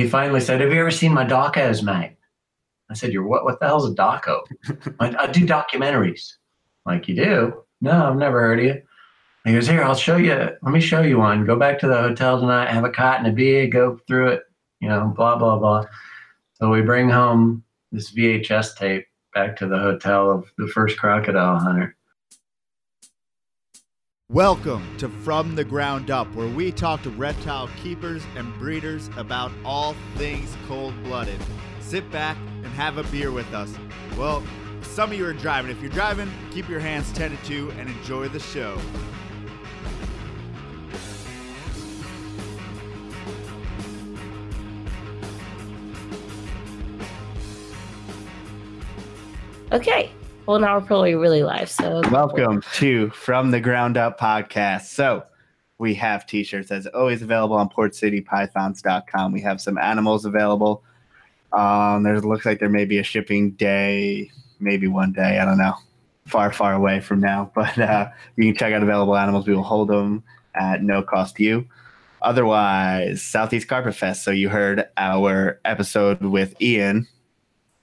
he finally said, "Have you ever seen my docos, mate?" I said, "You're what? What the hell's a doco?" I, I do documentaries. Like you do? No, I've never heard of you. He goes, Here, I'll show you. Let me show you one. Go back to the hotel tonight, have a cot and a beer, go through it, you know, blah, blah, blah. So we bring home this VHS tape back to the hotel of the first crocodile hunter. Welcome to From the Ground Up, where we talk to reptile keepers and breeders about all things cold blooded. Sit back and have a beer with us. Well, some of you are driving. If you're driving, keep your hands tended to and enjoy the show. Okay. Well, now we're probably really live. So Welcome to From the Ground Up podcast. So we have t-shirts as always available on portcitypythons.com. We have some animals available. Um, there looks like there may be a shipping day, maybe one day. I don't know. Far, far away from now. But uh, you can check out available animals. We will hold them at no cost to you. Otherwise, Southeast Carpet Fest. So you heard our episode with Ian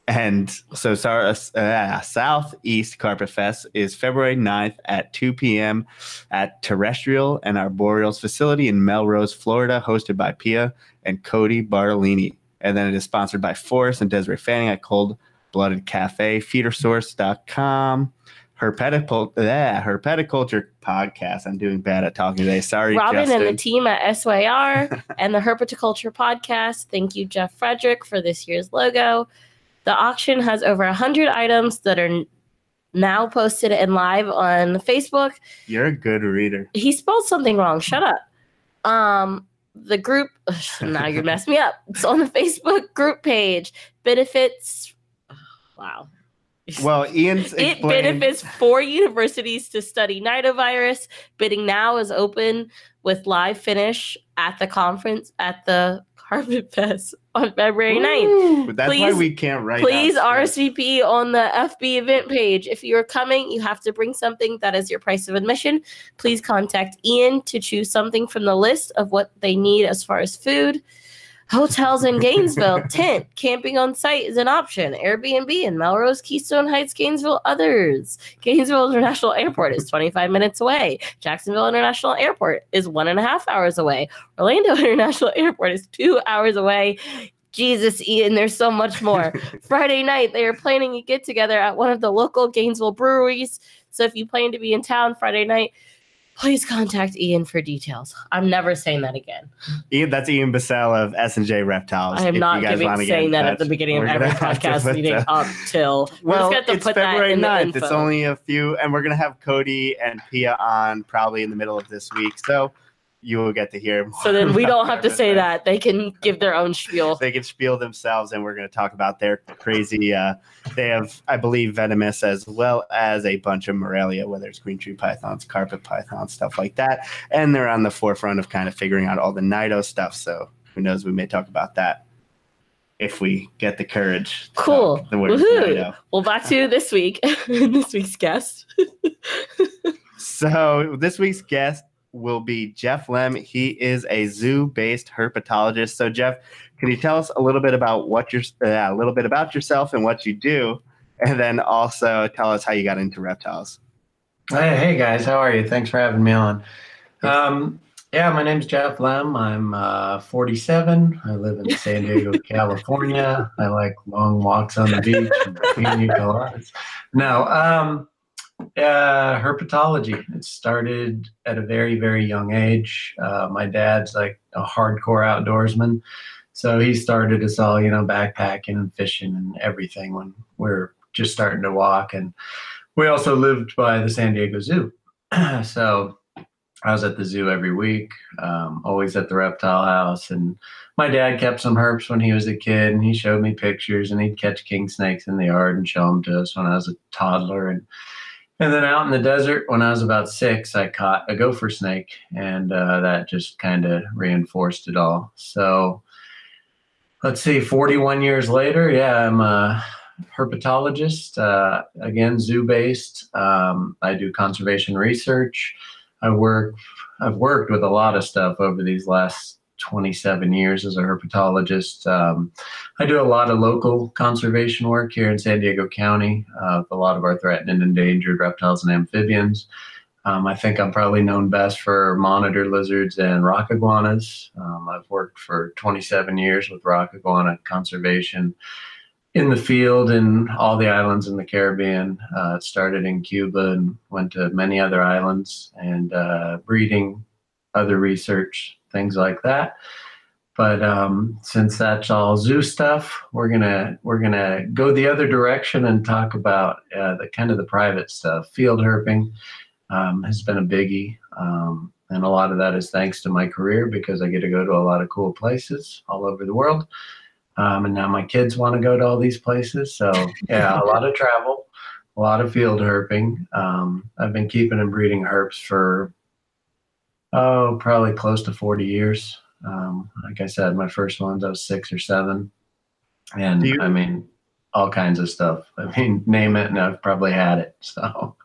and so sorry, uh, Southeast Carpet Fest is February 9th at 2 p.m. at Terrestrial and Arboreals facility in Melrose, Florida, hosted by Pia and Cody Bartolini. And then it is sponsored by Forrest and Desiree Fanning at Cold Blooded Cafe, feedersource.com. Herpeticulture, yeah, Herpeticulture podcast. I'm doing bad at talking today. Sorry, Robin Justin. and the team at SYR and the Herpeticulture podcast. Thank you, Jeff Frederick, for this year's logo. The auction has over 100 items that are now posted and live on Facebook. You're a good reader. He spelled something wrong. Shut up. Um, the group, now you're messing me up. It's on the Facebook group page. Benefits, wow. Well, Ian's It benefits four universities to study nidovirus. Bidding now is open with live finish at the conference at the Carpet Fest on February 9th. But that's why Please- we can't write. Please. RSVP on the FB event page. If you're coming, you have to bring something that is your price of admission. Please contact Ian to choose something from the list of what they need as far as food. Hotels in Gainesville, tent, camping on site is an option. Airbnb in Melrose, Keystone Heights, Gainesville, others. Gainesville International Airport is 25 minutes away. Jacksonville International Airport is one and a half hours away. Orlando International Airport is two hours away. Jesus, Ian, there's so much more. Friday night, they are planning a get together at one of the local Gainesville breweries. So if you plan to be in town Friday night, please contact Ian for details. I'm never saying that again. Ian, that's Ian Bassell of S and J Reptiles. I am if not giving saying in that at the beginning of every gonna have to podcast meeting that- up till. Well, it's put that February in the 9th. It's only a few, and we're gonna have Cody and Pia on probably in the middle of this week. So you will get to hear. More So then we don't have to say that. They can give their own spiel. They can spiel themselves, and we're going to talk about their crazy. Uh, they have, I believe, venomous as well as a bunch of Morelia, whether it's green tree pythons, carpet pythons, stuff like that. And they're on the forefront of kind of figuring out all the Nido stuff. So who knows? We may talk about that if we get the courage. Cool. The Woohoo. Well, back to this week. this week's guest. So this week's guest will be Jeff Lemm. He is a zoo-based herpetologist. So Jeff, can you tell us a little bit about what you're uh, a little bit about yourself and what you do, and then also tell us how you got into reptiles? Hey, hey guys, how are you? Thanks for having me on. Um, yeah, my name's Jeff Lemm. I'm uh, 47. I live in San Diego, California. I like long walks on the beach and pina coladas. No, um, uh, herpetology. It started at a very, very young age. Uh, my dad's like a hardcore outdoorsman. So he started us all, you know, backpacking and fishing and everything when we are just starting to walk. And we also lived by the San Diego Zoo. so I was at the zoo every week, um, always at the reptile house. And my dad kept some herps when he was a kid, and he showed me pictures, and he'd catch king snakes in the yard and show them to us when I was a toddler. And and then out in the desert, when I was about six, I caught a gopher snake, and uh, that just kind of reinforced it all. So let's see, 41 years later, yeah, I'm a herpetologist, uh, again, zoo based. Um, I do conservation research. I work, I've worked with a lot of stuff over these last 27 years as a herpetologist. Um, I do a lot of local conservation work here in San Diego County, uh, a lot of our threatened and endangered reptiles and amphibians. Um, I think I'm probably known best for monitor lizards and rock iguanas. Um, I've worked for 27 years with rock iguana conservation in the field in all the islands in the Caribbean. Uh, started in Cuba and went to many other islands and uh, breeding, other research, things like that. But um, since that's all zoo stuff, we're gonna we're gonna go the other direction and talk about uh, the kind of the private stuff, field herping um, has been a biggie. Um, and a lot of that is thanks to my career because I get to go to a lot of cool places all over the world. Um, and now my kids want to go to all these places. So, yeah, a lot of travel, a lot of field herping. Um, I've been keeping and breeding herps for, oh, probably close to 40 years. Um, like I said, my first ones, I was six or seven. And you- I mean, all kinds of stuff. I mean, name it, and I've probably had it. So,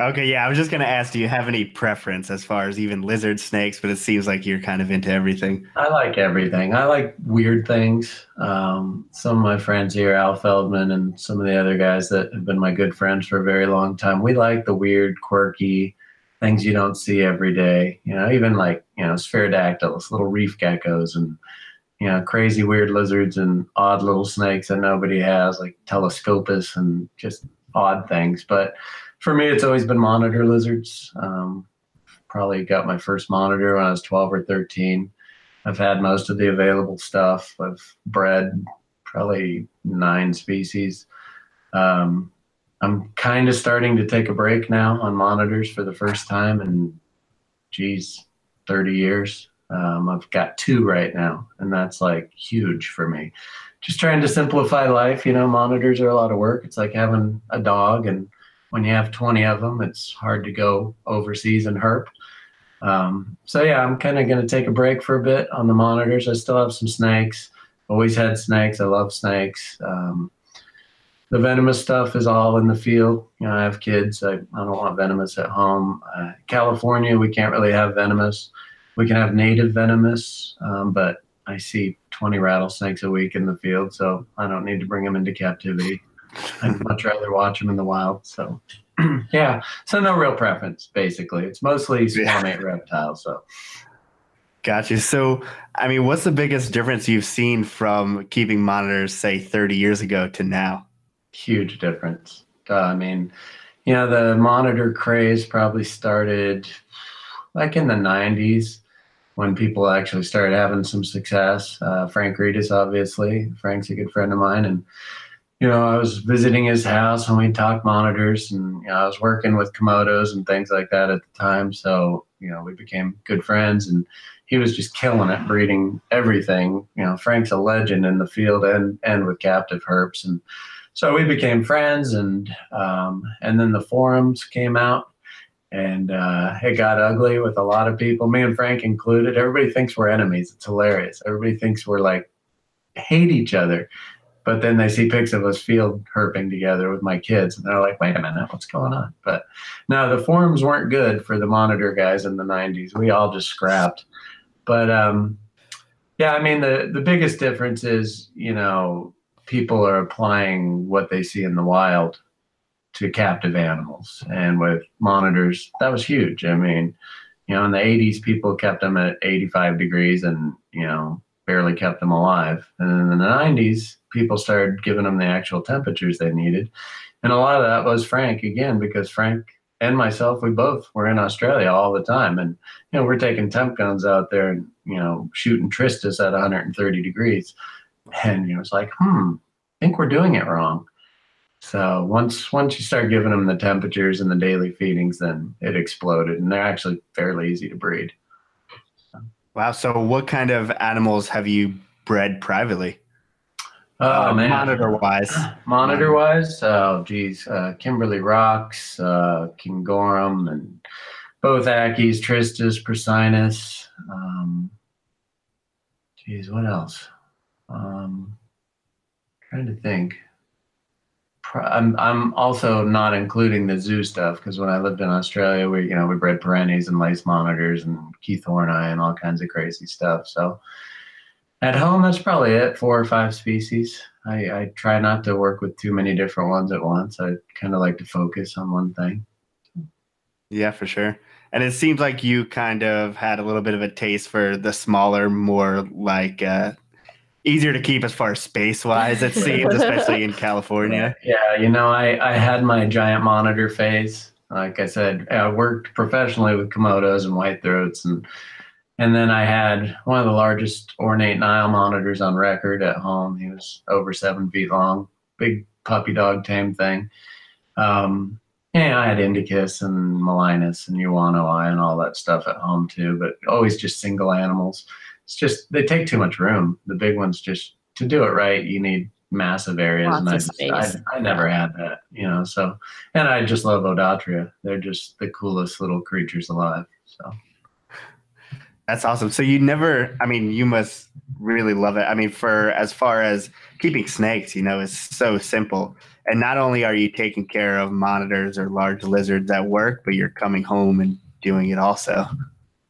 Okay, yeah, I was just gonna ask, do you have any preference as far as even lizard snakes? But it seems like you're kind of into everything. I like everything. I like weird things. Um, some of my friends here, Al Feldman, and some of the other guys that have been my good friends for a very long time, we like the weird, quirky things you don't see every day. You know, even like you know, sphaerodactyls, little reef geckos, and you know, crazy weird lizards and odd little snakes that nobody has, like telescopus and just odd things. But for me, it's always been monitor lizards. Um, probably got my first monitor when I was 12 or 13. I've had most of the available stuff. I've bred probably nine species. Um, I'm kind of starting to take a break now on monitors for the first time in, geez, 30 years. Um, I've got two right now, and that's like huge for me. Just trying to simplify life. You know, monitors are a lot of work. It's like having a dog, and when you have 20 of them, it's hard to go overseas and herp. Um, so yeah, I'm kind of going to take a break for a bit on the monitors. I still have some snakes. Always had snakes. I love snakes. Um, the venomous stuff is all in the field. You know, I have kids. I, I don't want venomous at home. Uh, California, we can't really have venomous. We can have native venomous, um, but I see 20 rattlesnakes a week in the field, so I don't need to bring them into captivity. I'd much rather watch them in the wild. So, yeah. So no real preference. Basically, it's mostly squamate reptiles. So Gotcha. So, I mean, what's the biggest difference you've seen from keeping monitors, say, 30 years ago to now? Huge difference. Uh, I mean, you know, the monitor craze probably started like in the 90s when people actually started having some success. Uh, Frank Retes, obviously. Frank's a good friend of mine. And, you know, I was visiting his house and we talked monitors and, you know, I was working with Komodos and things like that at the time. So, you know, we became good friends and he was just killing it, breeding everything. You know, Frank's a legend in the field and, and with captive herps. And, so we became friends and um, and then the forums came out and uh, it got ugly with a lot of people me and frank included. Everybody thinks we're enemies. It's hilarious. Everybody thinks we're like hate each other. But then they see pics of us field herping together with my kids and they're like wait a minute what's going on? But no the forums weren't good for the monitor guys in the 90s we all just scrapped. But um, yeah i mean the the biggest difference is you know people are applying what they see in the wild to captive animals. And with monitors, that was huge. I mean, you know, in the 80s, people kept them at 85 degrees and, you know, barely kept them alive. And in the 90s, people started giving them the actual temperatures they needed. And a lot of that was Frank, again, because Frank and myself, we both were in Australia all the time. And, you know, we're taking temp guns out there and, you know, shooting Tristis at 130 degrees and you was like, hmm, I think we're doing it wrong. So once once you start giving them the temperatures and the daily feedings, then it exploded, and they're actually fairly easy to breed. Wow. So, what kind of animals have you bred privately? Oh man, Monitor wise. monitor wise, oh geez, uh, Kimberley Rocks, uh, Kingorum, and both Ackies, Tristis, Persinus. Um, geez, what else? Um, trying to think. I'm I'm also not including the zoo stuff because when I lived in Australia, we you know we bred perenties and lace monitors and keithhornei and all kinds of crazy stuff. So at home, that's probably it. Four or five species. I, I try not to work with too many different ones at once. I kind of like to focus on one thing. Yeah, for sure. And it seems like you kind of had a little bit of a taste for the smaller, more like uh, easier to keep as far as space wise, it seems, especially in California. Yeah, you know, I, I had my giant monitor phase. Like I said, I worked professionally with Komodos and white throats and and then I had one of the largest ornate Nile monitors on record at home. He was over seven feet long, big puppy dog tame thing. Um, yeah, I had Indicus and melinus and Yuwano and all that stuff at home too, but always just single animals. It's just they take too much room. The big ones just to do it right, you need massive areas, Lots and I of just space. I, I never had that, you know. So, and I just love Odatria. They're just the coolest little creatures alive. So. That's awesome. So you never, I mean, you must really love it. I mean, for as far as keeping snakes, you know, is so simple. And not only are you taking care of monitors or large lizards at work, but you're coming home and doing it also.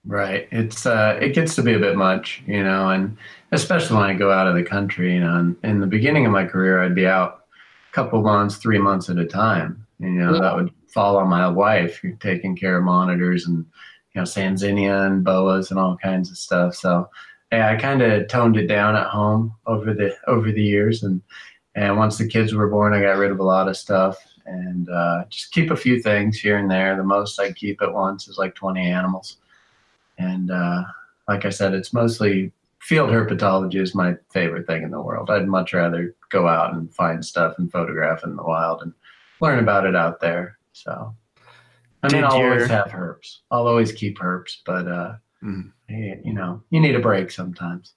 Right. It's uh it gets to be a bit much, you know, and especially when I go out of the country, you know, and in the beginning of my career I'd be out a couple months, three months at a time. And you know, Yeah. that would fall on my wife taking care of monitors and you know, Sanzinia and boas and all kinds of stuff. So yeah, I kind of toned it down at home over the over the years and and once the kids were born I got rid of a lot of stuff and uh, just keep a few things here and there. The most I keep at once is like 20 animals. And uh, like I said, it's mostly field herpetology is my favorite thing in the world. I'd much rather go out and find stuff and photograph in the wild and learn about it out there. So, I mean, Did I'll your- always have herps. I'll always keep herps, but uh, you you know, you need a break sometimes.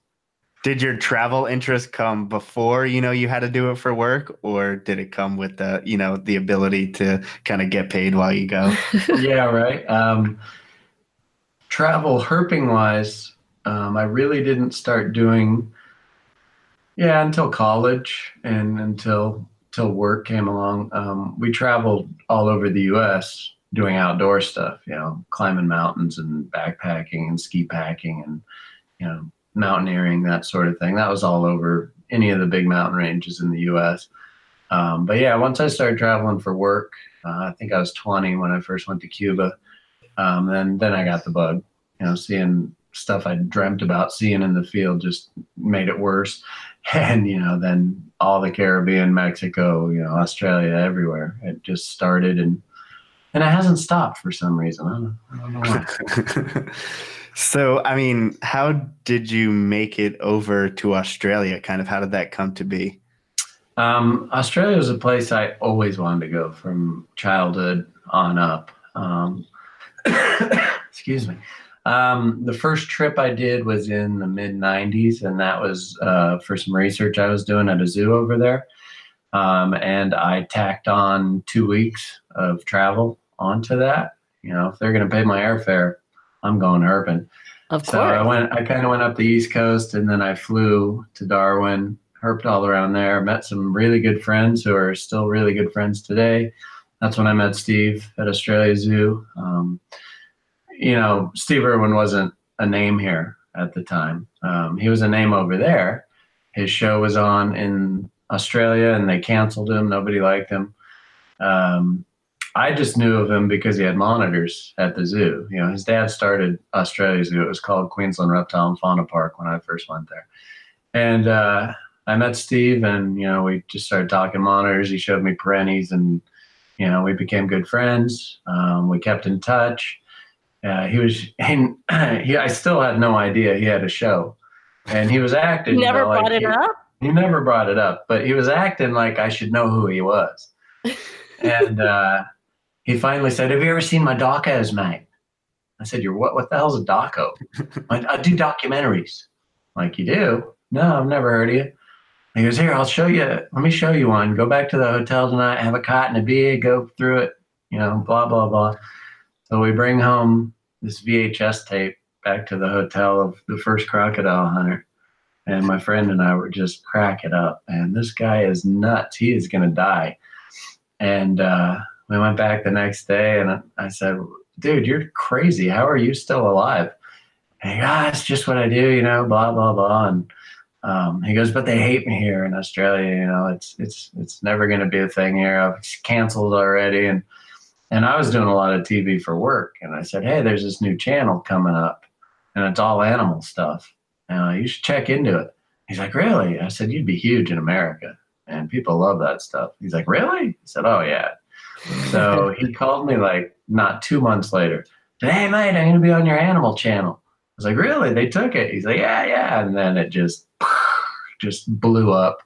Did your travel interest come before, you know, you had to do it for work or did it come with the, you know, the ability to kind of get paid while you go? yeah, right. Um, travel herping wise, um, I really didn't start doing, yeah, until college and until till work came along. Um, we traveled all over the U.S. doing outdoor stuff, you know, climbing mountains and backpacking and ski packing and you know mountaineering that sort of thing. That was all over any of the big mountain ranges in the U.S. Um, but yeah, once I started traveling for work, uh, I think I was 20 when I first went to Cuba. Um, and then I got the bug. You know, seeing stuff I dreamt about seeing in the field just made it worse. And you know, then all the Caribbean, Mexico, you know, Australia, everywhere. It just started and and it hasn't stopped for some reason. I don't, I don't know why. so, I mean, how did you make it over to Australia? Kind of how did that come to be? Um, Australia was a place I always wanted to go from childhood on up. Um, excuse me. Um, the first trip I did was in the mid 90s, and that was uh, for some research I was doing at a zoo over there. Um, and I tacked on two weeks of travel onto that. You know, if they're going to pay my airfare, I'm going herping. Of So I went. I kind of went up the East Coast, and then I flew to Darwin, herped all around there. Met some really good friends who are still really good friends today. That's when I met Steve at Australia Zoo. Um, you know, Steve Irwin wasn't a name here at the time. Um, he was a name over there. His show was on in Australia, and they canceled him. Nobody liked him. Um, I just knew of him because he had monitors at the zoo. You know, his dad started Australia Zoo. It was called Queensland Reptile and Fauna Park when I first went there. And uh, I met Steve, and you know, we just started talking monitors. He showed me perenties, and you know, we became good friends. Um, we kept in touch. Uh, he was, and he, I still had no idea he had a show, and he was acting. You never know, like brought it he- up? he never brought it up, but he was acting like I should know who he was. and uh, he finally said, "Have you ever seen my docos, mate?" I said, "You're what? What the hell's a doco?" I, I do documentaries. Like you do? No, I've never heard of you. He goes, "Here, I'll show you. Let me show you one. Go back to the hotel tonight, have a cot and a beer, go through it. You know, blah blah blah." So we bring home this VHS tape back to the hotel of the first crocodile hunter. And my friend and I were just cracking up. And this guy is nuts. He is going to die. And uh, we went back the next day, and I, I said, "Dude, you're crazy. How are you still alive?" And he goes, ah, "It's just what I do, you know." Blah blah blah. And um, he goes, "But they hate me here in Australia. You know, it's it's it's never going to be a thing here. I've canceled already." And and I was doing a lot of TV for work, and I said, "Hey, there's this new channel coming up, and it's all animal stuff. Uh, you should check into it." He's like, "Really?" I said, "You'd be huge in America." and people love that stuff. He's like, really? I said, oh yeah. So he called me like not two months later. Hey mate, I'm gonna be on your animal channel. I was like, really? They took it. He's like, yeah, yeah. And then it just just blew up.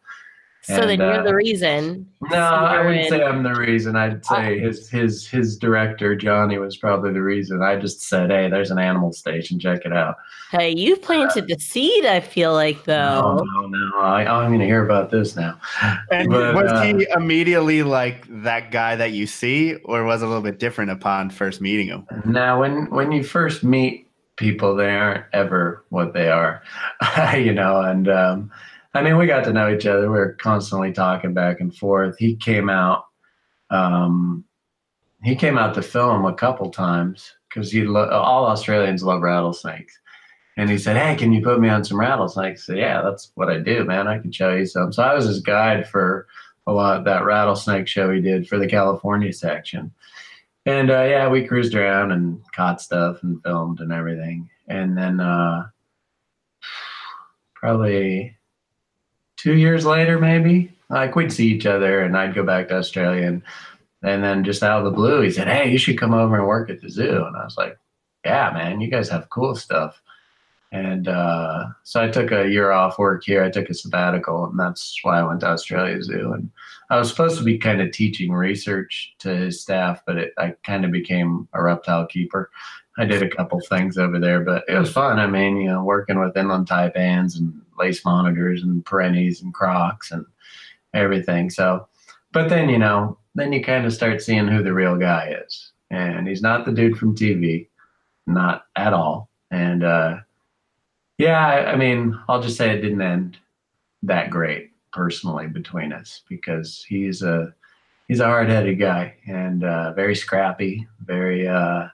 So and, then you're uh, the reason. No, I wouldn't say I'm the reason. I'd say his his his director Johnny was probably the reason. I just said, "Hey, there's an animal station. Check it out." Hey, you planted uh, the seed. I feel like though. No, no, no. I, am going to hear about this now. And but, was uh, he immediately like that guy that you see, or was a little bit different upon first meeting him? Now, when when you first meet people, they aren't ever what they are, you know, and. um I mean, we got to know each other. We were constantly talking back and forth. He came out. Um, he came out to film a couple times because he lo- all Australians love rattlesnakes. And he said, "Hey, can you put me on some rattlesnakes?" I said, "Yeah, that's what I do, man. I can show you some." So I was his guide for a lot that rattlesnake show he did for the California section. And uh, yeah, we cruised around and caught stuff and filmed and everything. And then uh, probably two years later, maybe like we'd see each other, and I'd go back to Australia, and and then just out of the blue, he said, "Hey, you should come over and work at the zoo." And I was like, "Yeah, man, you guys have cool stuff." And uh, so I took a year off work here. I took a sabbatical, and that's why I went to Australia Zoo. And I was supposed to be kind of teaching research to his staff, but it, I kind of became a reptile keeper. I did a couple things over there, but it was fun. I mean, you know, working with inland taipans and lace monitors and perenties and crocs and everything. So, but then, you know, then you kind of start seeing who the real guy is. And he's not the dude from TV, not at all. And uh, yeah, I, I mean, I'll just say it didn't end that great personally between us because he's a he's a hard-headed guy and uh, very scrappy, very uh,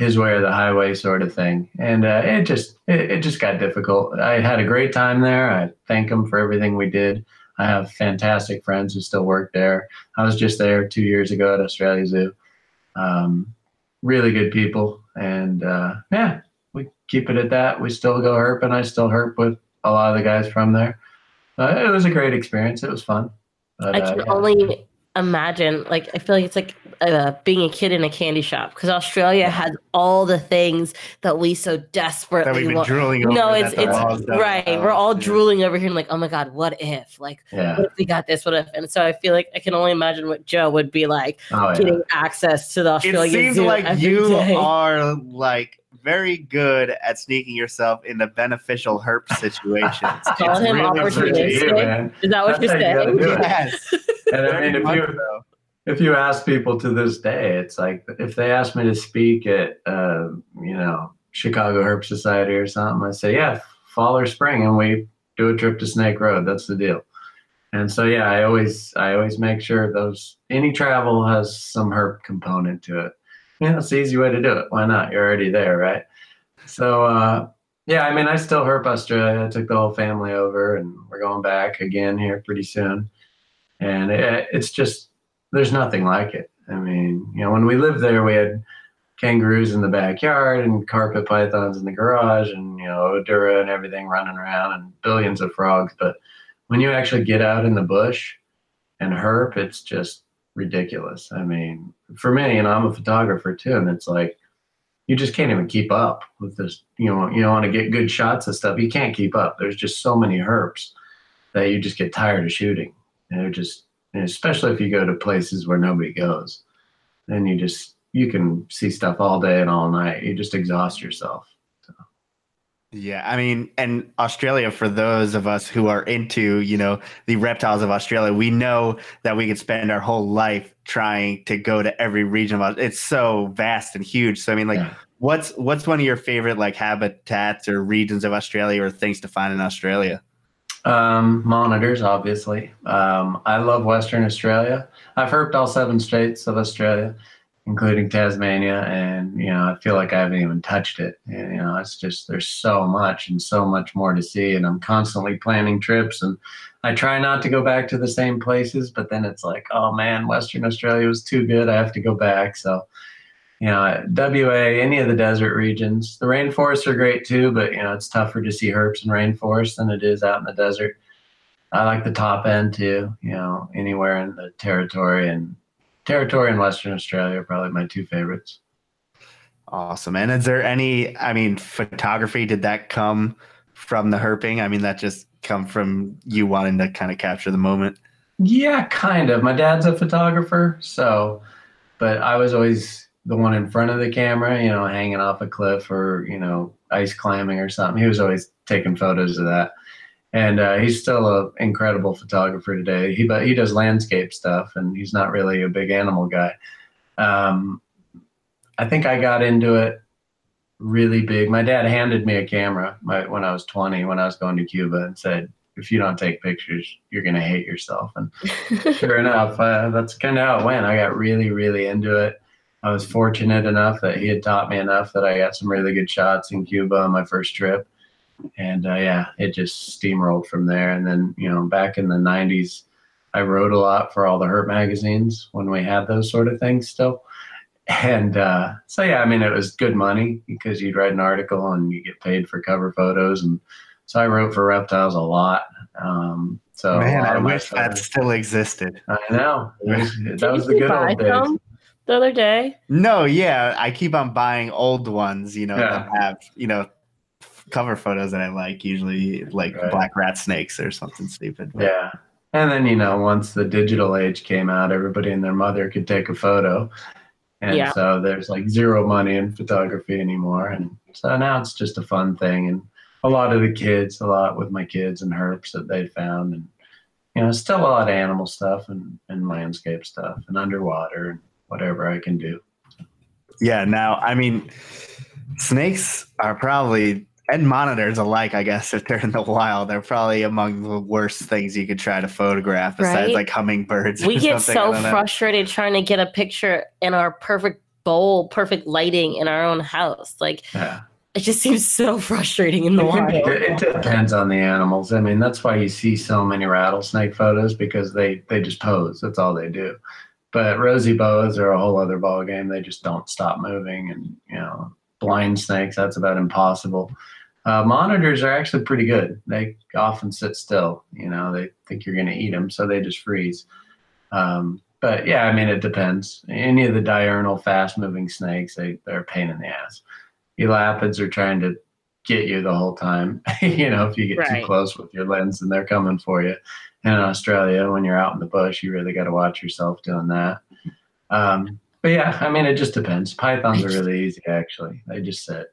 his way or the highway sort of thing. And uh, it just it, it, just got difficult. I had a great time there. I thank him for everything we did. I have fantastic friends who still work there. I was just there two years ago at Australia Zoo. Um, really good people, and uh, yeah, we keep it at that. We still go herp, and I still herp with a lot of the guys from there. Uh, it was a great experience. It was fun. But, I can uh, yeah. only imagine like i feel like it's like uh, being a kid in a candy shop because australia has all the things that we so desperately want drooling over no it's it's right we're all yeah. drooling over here and like oh my god what if like yeah. what if we got this what if and so i feel like i can only imagine what joe would be like oh, getting yeah. access to the australia it seems Zoo like you day. are like very good at sneaking yourself into beneficial herp situations. Call him opportunistic. Is that what That's you're saying? Yes. and I mean, if you if you ask people to this day, it's like if they ask me to speak at uh, you know Chicago Herp Society or something, I say, yeah, fall or spring, and we do a trip to Snake Road. That's the deal. And so yeah, I always I always make sure those any travel has some herp component to it. Yeah, it's the easy way to do it. Why not? You're already there, right? So uh, yeah, I mean, I still herp Australia. I took the whole family over, and we're going back again here pretty soon and it, it's just there's nothing like it. I mean, you know, when we lived there, we had kangaroos in the backyard and carpet pythons in the garage, and you know, Odatria and everything running around, and billions of frogs. But when you actually get out in the bush and herp, it's just ridiculous. I mean, for me, and I'm a photographer too, and it's like you just can't even keep up with this. You know, you don't want to get good shots of stuff. You can't keep up. There's just so many herps that you just get tired of shooting. And they're just, and especially if you go to places where nobody goes, then you just, you can see stuff all day and all night. You just exhaust yourself. Yeah, I mean, and Australia, for those of us who are into, you know, the reptiles of Australia, we know that we could spend our whole life trying to go to every region of it. It's so vast and huge. So I mean, like, yeah. what's what's one of your favorite like habitats or regions of Australia or things to find in Australia? Um, monitors, obviously. Um, I love Western Australia. I've herped all seven states of Australia, including Tasmania, and you know I feel like I haven't even touched it. And, you know, it's just there's so much and so much more to see, and I'm constantly planning trips, and I try not to go back to the same places, but then it's like, oh man, Western Australia was too good. I have to go back. So you know, WA, any of the desert regions. The rainforests are great too, but you know, it's tougher to see herps in rainforest than it is out in the desert. I like the top end too, you know, anywhere in the territory and territory in Western Australia are probably my two favorites. Awesome. And is there any, I mean, photography, did that come from the herping? I mean, that just come from you wanting to kind of capture the moment? Yeah, kind of. My dad's a photographer, so, but I was always the one in front of the camera, you know, hanging off a cliff or, you know, ice climbing or something. He was always taking photos of that. And uh, he's still an incredible photographer today. He but he does landscape stuff, and he's not really a big animal guy. Um, I think I got into it really big. My dad handed me a camera my, when I was 20, when I was going to Cuba, and said, "If you don't take pictures, you're gonna hate yourself." And sure enough, uh, that's kind of how it went. I got really, really into it. I was fortunate enough that he had taught me enough that I got some really good shots in Cuba on my first trip. And uh, yeah, it just steamrolled from there. And then, you know, back in the 90s, I wrote a lot for all the herp magazines when we had those sort of things still. And uh, so, yeah, I mean, it was good money because you'd write an article and you get paid for cover photos. And so I wrote for reptiles a lot. Um, so man, I wish that still existed. I know. That was the good old days. Some? the other day? No, yeah, I keep on buying old ones, you know, yeah. that have, you know, cover photos that I like, usually like right. black rat snakes or something stupid. But. Yeah. And then, you know, once the digital age came out, everybody and their mother could take a photo. And yeah. so there's like zero money in photography anymore. And so now it's just a fun thing. And a lot of the kids, a lot with my kids and herps that they found. And, you know, still a lot of animal stuff and, and landscape stuff and underwater and whatever I can do. Yeah. Now, I mean, snakes are probably and monitors alike, I guess, if they're in the wild, they're probably among the worst things you could try to photograph besides right? like hummingbirds. We get so frustrated trying to get a picture in our perfect bowl, perfect lighting in our own house. Like, yeah. it just seems so frustrating in the wild. It depends on the animals. I mean, that's why you see so many rattlesnake photos because they they just pose. That's all they do. But rosy boas are a whole other ball game. They just don't stop moving, and you know, blind snakes that's about impossible. Uh, monitors are actually pretty good. They often sit still. You know, they think you're going to eat them, so they just freeze. Um, but yeah, I mean, it depends. Any of the diurnal, fast-moving snakes, they they're a pain in the ass. Elapids are trying to get you the whole time. you know, if you get right. too close with your lens, and they're coming for you And in Australia, when you're out in the bush, you really got to watch yourself doing that. Um, but yeah, I mean, it just depends. Pythons are really easy, actually. They just sit.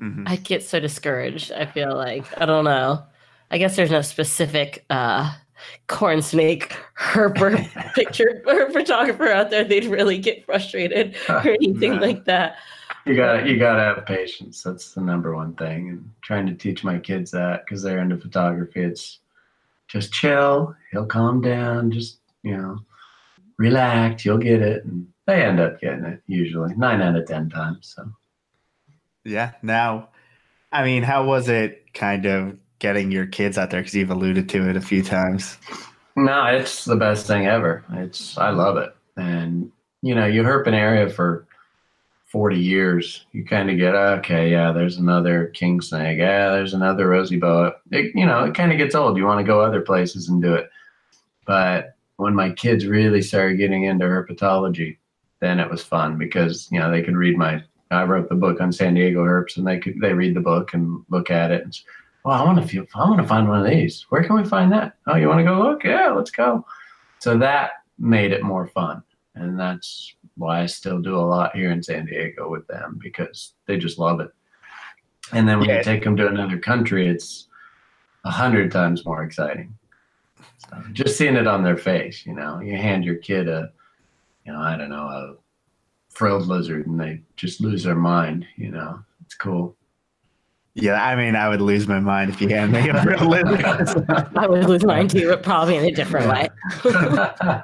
Mm-hmm. I get so discouraged. I feel like I don't know. I guess there's no specific uh, corn snake herper picture or photographer out there. They'd really get frustrated or anything like that. You gotta you gotta have patience. That's the number one thing. And trying to teach my kids that because they're into photography. It's just chill. He'll calm down. Just you know, relax. You'll get it. And they end up getting it usually nine out of ten times. So yeah. Now, I mean, how was it kind of getting your kids out there? Because you've alluded to it a few times. No, it's the best thing ever. It's I love it, and you know, you herp an area for 40 years, you kind of get, okay, yeah, there's another king snake. Yeah, there's another rosy boa. It, you know, it kind of gets old. You want to go other places and do it. But when my kids really started getting into herpetology, then it was fun because, you know, they could read my, I wrote the book on San Diego herps and they could, they read the book and look at it and, well, I want to feel, I want to find one of these. Where can we find that? Oh, you want to go look? Yeah, let's go. So that made it more fun. And that's why I still do a lot here in San Diego with them because they just love it. And then when yeah. you take them to another country, it's a hundred times more exciting. So just seeing it on their face, you know, you hand your kid a, you know, I don't know, a frilled lizard and they just lose their mind, you know, it's cool. Yeah, I mean, I would lose my mind if you had me a real lizard. I would lose mine too, but probably in a different way.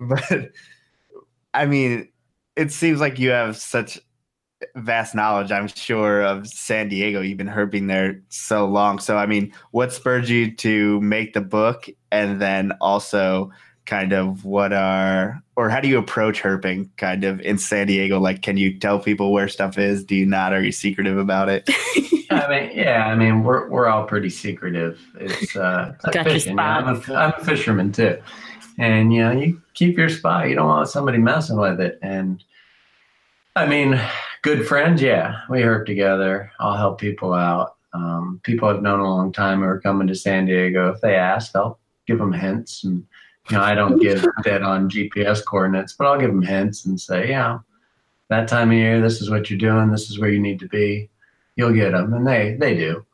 but I mean, it seems like you have such vast knowledge, I'm sure, of San Diego. You've been herping there so long. So, I mean, what spurred you to make the book? And then also, kind of what are, or how do you approach herping kind of in San Diego? Like, can you tell people where stuff is? Do you not? Are you secretive about it? I mean, yeah, I mean, we're, we're all pretty secretive. It's, uh, it's like fishing. you know, I'm, a, spot. I'm a fisherman too. And, you know, you keep your spot. You don't want somebody messing with it. And, I mean, good friends, yeah. We herp together. I'll help people out. Um, people I've known a long time who are coming to San Diego. If they ask, I'll give them hints. And, know, I don't give dead on GPS coordinates, but I'll give them hints and say, yeah, that time of year, this is what you're doing. This is where you need to be. You'll get them. And they, they do.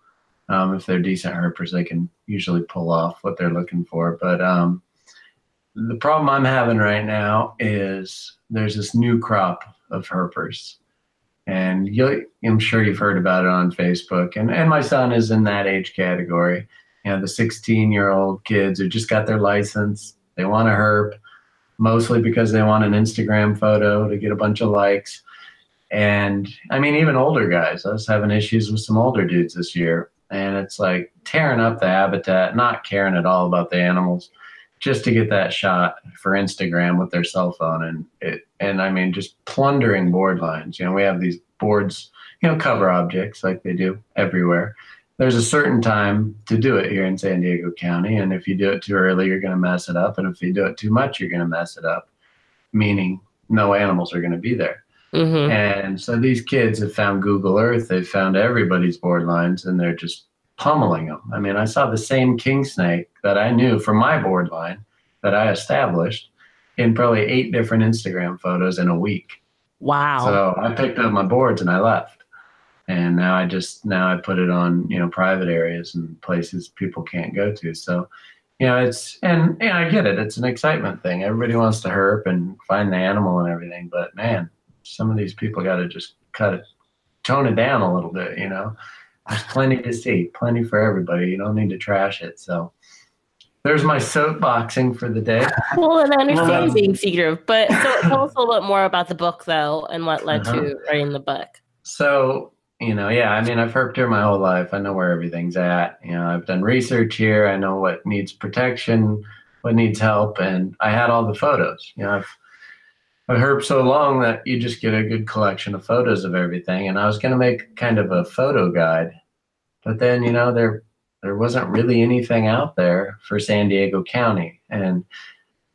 Um, if they're decent herpers, they can usually pull off what they're looking for. But um, the problem I'm having right now is there's this new crop of herpers and I'm sure you've heard about it on Facebook. And and my son is in that age category. You know, the 16 year old kids who just got their license. They want to herp, mostly because they want an Instagram photo to get a bunch of likes. And I mean, even older guys. I was having issues with some older dudes this year, and it's like tearing up the habitat, not caring at all about the animals, just to get that shot for Instagram with their cell phone. And it, and I mean, just plundering board lines. You know, we have these boards, you know, cover objects like they do everywhere. There's a certain time to do it here in San Diego County, and if you do it too early, you're going to mess it up, and if you do it too much, you're going to mess it up. Meaning, no animals are going to be there. hmm And so these kids have found Google Earth, they've found everybody's board lines, and they're just pummeling them. I mean, I saw the same king snake that I knew from my board line that I established in probably eight different Instagram photos in a week. Wow. So I picked up my boards and I left. And now I just now I put it on, you know, private areas and places people can't go to. So, you know, it's and and I get it. It's an excitement thing. Everybody wants to herp and find the animal and everything, but man, some of these people got to just cut it, tone it down a little bit. You know, there's plenty to see, plenty for everybody. You don't need to trash it. So, there's my soapboxing for the day. well, and I understand Um, being secretive, but so tell us a little bit more about the book, though, and what led Uh-huh. to writing the book. So, you know, yeah, I mean, I've herped here my whole life. I know where everything's at. You know, I've done research here. I know what needs protection, what needs help, and I had all the photos. You know, I've I've herped so long that you just get a good collection of photos of everything. And I was going to make kind of a photo guide, but then you know there there wasn't really anything out there for San Diego County, and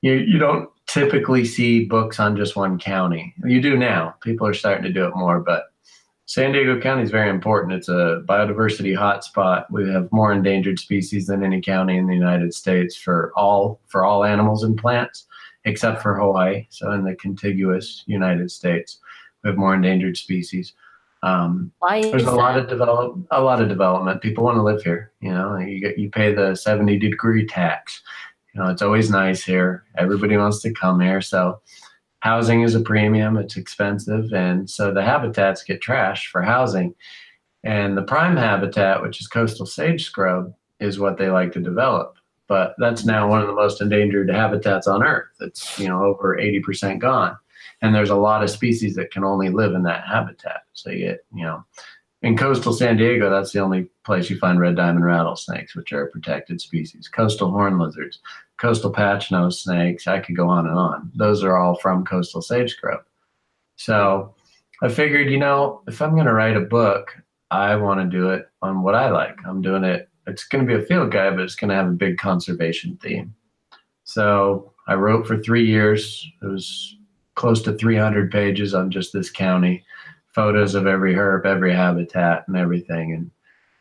you you don't typically see books on just one county. You do now. People are starting to do it more, but San Diego County is very important. It's a biodiversity hotspot. We have more endangered species than any county in the United States for all for all animals and plants, except for Hawaii. So in the contiguous United States, we have more endangered species. Um, there's a lot that? of develop a lot of development. People want to live here. You know, you get you pay the 70 degree tax. You know, it's always nice here. Everybody wants to come here. So housing is a premium. It's expensive, and so the habitats get trashed for housing. And the prime habitat, which is coastal sage scrub, is what they like to develop. But that's now one of the most endangered habitats on Earth. It's you know over 80% gone and there's a lot of species that can only live in that habitat. So you get, you know, in coastal San Diego, that's the only place you find red diamond rattlesnakes, which are a protected species. Coastal horn lizards, coastal patch nose snakes. I could go on and on. Those are all from coastal sage scrub. So I figured, you know, if I'm going to write a book, I want to do it on what I like. I'm doing it. It's going to be a field guide, but it's going to have a big conservation theme. So I wrote for three years. It was close to 300 pages on just this county, photos of every herp, every habitat, and everything. And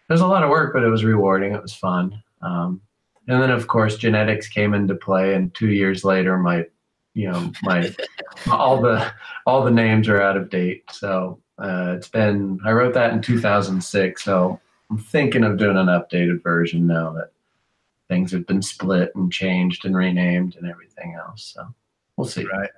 was a lot of work, but it was rewarding. It was fun. Um, and then, of course, genetics came into play. And two years later, my, you know, my all the all the names are out of date. So uh, it's been. I wrote that in 2006. So I'm thinking of doing an updated version now that things have been split and changed and renamed and everything else. So we'll see. Right.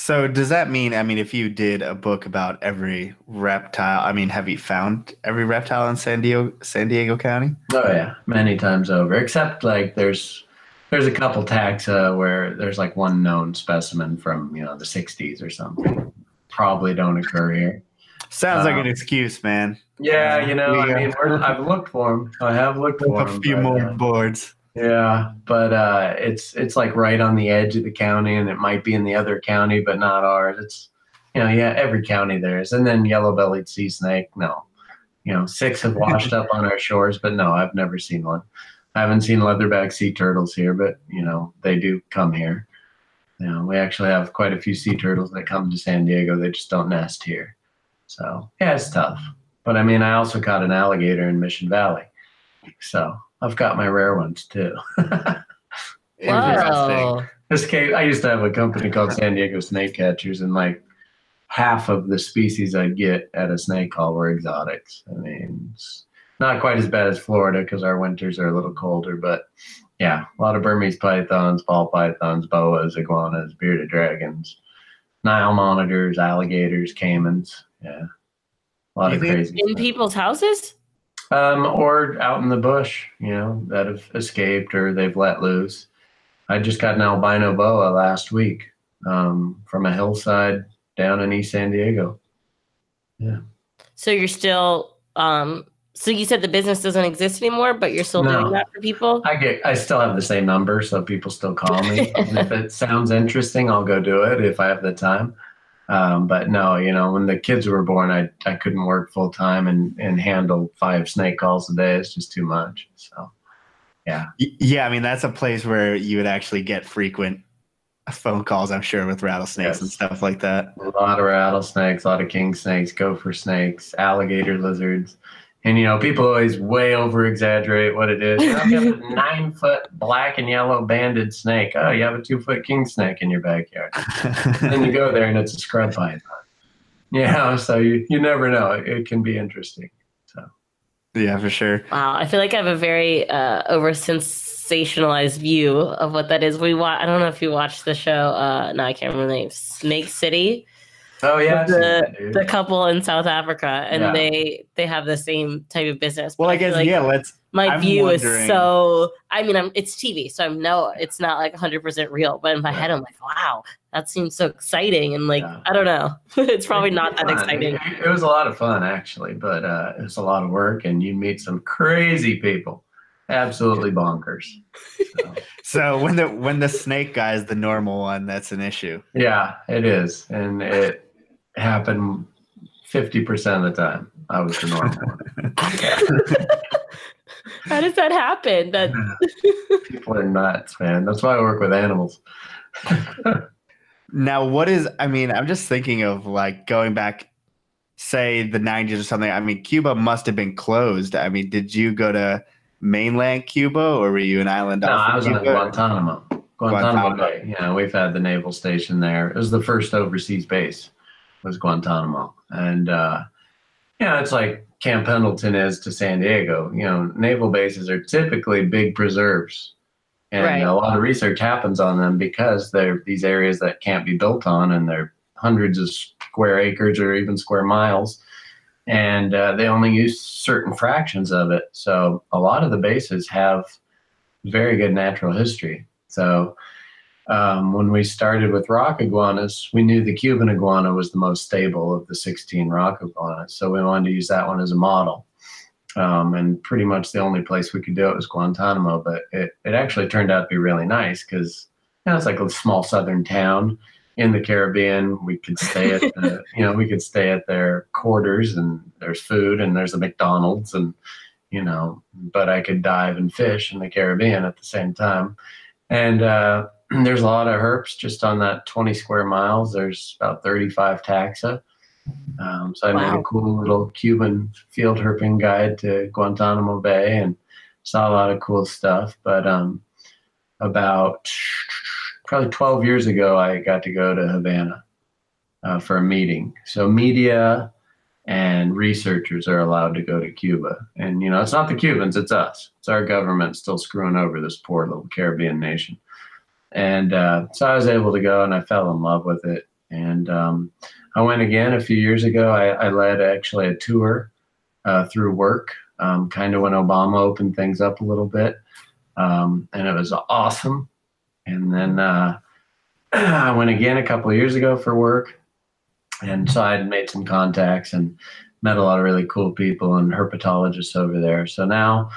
So does that mean? I mean, if you did a book about every reptile, I mean, have you found every reptile in San Diego, San Diego County? Oh yeah, many times over. Except like there's there's a couple taxa where there's like one known specimen from you know the 60s or something. Probably don't occur here. Sounds like Um, an excuse, man. Yeah, you know, We, uh, I mean, I've looked for them. I have looked for A them. few more uh, boards. Yeah, but uh, it's it's like right on the edge of the county, and it might be in the other county, but not ours. It's you know, yeah, every county there is, and then yellow-bellied sea snake. No, you know, six have washed up on our shores, but no, I've never seen one. I haven't seen leatherback sea turtles here, but you know, they do come here. You know, we actually have quite a few sea turtles that come to San Diego. They just don't nest here. So yeah, it's tough. But I mean, I also caught an alligator in Mission Valley, so I've got my rare ones too. Interesting. Whoa. This case, I used to have a company called San Diego Snake Catchers, and like half of the species I'd get at a snake call were exotics. I mean, it's not quite as bad as Florida because our winters are a little colder, but yeah, a lot of Burmese pythons, ball pythons, boas, iguanas, bearded dragons, Nile monitors, alligators, caimans. Yeah, a lot You of think- crazy. In stuff. people's houses? Um, or out in the bush, you know, that have escaped or they've let loose. I just got an albino boa last week um, from a hillside down in East San Diego. Yeah. So you're still um so you said the business doesn't exist anymore, but you're still No. doing that for people? I get, I still have the same number, so people still call me. and if it sounds interesting, I'll go do it if I have the time. Um, but no, you know, when the kids were born, I I couldn't work full time and and handle five snake calls a day. It's just too much. So yeah. Yeah, I mean that's a place where you would actually get frequent phone calls, I'm sure, with rattlesnakes Yes. and stuff like that. a lot of rattlesnakes, a lot of king snakes, gopher snakes, alligator lizards. And you know, people always way over exaggerate what it is. You, know, you have a nine foot black and yellow banded snake. Oh, you have a two foot king snake in your backyard. then you go there and it's a scrub python. Yeah, so you, you never know. It, it can be interesting. So yeah, for sure. Wow, I feel like I have a very uh, over sensationalized view of what that is. We wa- I don't know if you watched the show. Uh, no, I can't remember the name. Snake City. Oh yeah, The- that. The couple in South Africa, and Yeah. they they have the same type of business. Well, but I guess like yeah. Let's. my I'm view wondering- is so. I mean, I'm it's TV, so I'm no. it's not like 100 percent real. But in my Yeah. head, I'm like, wow, that seems so exciting, and like Yeah. I don't know, it's probably It not that was fun. exciting. It, it was a lot of fun actually, but uh, it was a lot of work, and you meet some crazy people, absolutely bonkers. So, So when the when the snake guy is the normal one, that's an issue. yeah, it is, and it happened fifty percent of the time. I was the normal one. How does that happen? That People are nuts, man. That's why I work with animals. Now, what is? I mean, I'm just thinking of like going back, say the 90s or something. I mean, Cuba must have been closed. I mean, did you go to mainland Cuba or were you an island No, off I was on Cuba? Guantanamo. Guantanamo Guantanamo. Bay. You know, we've had the naval station there. It was the first overseas base. Was Guantanamo, and uh, you know, it's like Camp Pendleton is to San Diego. You know, naval bases are typically big preserves, and Right. a lot of research happens on them because they're these areas that can't be built on, and they're hundreds of square acres or even square miles. And uh, they only use certain fractions of it. So a lot of the bases have very good natural history. So um, when we started with rock iguanas, we knew the Cuban iguana was the most stable of the 16 rock iguanas. So we wanted to use that one as a model. Um, and pretty much the only place we could do it was Guantanamo. But it, it actually turned out to be really nice because you know, it's like a small southern town in the Caribbean. We could stay at the, you know, we could stay at their quarters and there's food and there's a McDonald's and, you know, but I could dive and fish in the Caribbean at the same time. And uh, there's a lot of herps just on that 20 square miles. There's about 35 taxa. Um, so I made a cool little Cuban field herping guide to Guantanamo Bay and saw a lot of cool stuff. But um, about probably 12 years ago, I got to go to Havana uh, for a meeting. So media and researchers are allowed to go to Cuba. And, you know, it's not the Cubans, it's us. It's our government still screwing over this poor little Caribbean nation. And uh, so I was able to go and I fell in love with it. And um, I went again a few years ago. I, I led actually a tour uh, through work, um, kind of when Obama opened things up a little bit, um, and it was awesome. And then uh, I went again a couple years ago for work, and so I had made some contacts and met a lot of really cool people and herpetologists over there. So now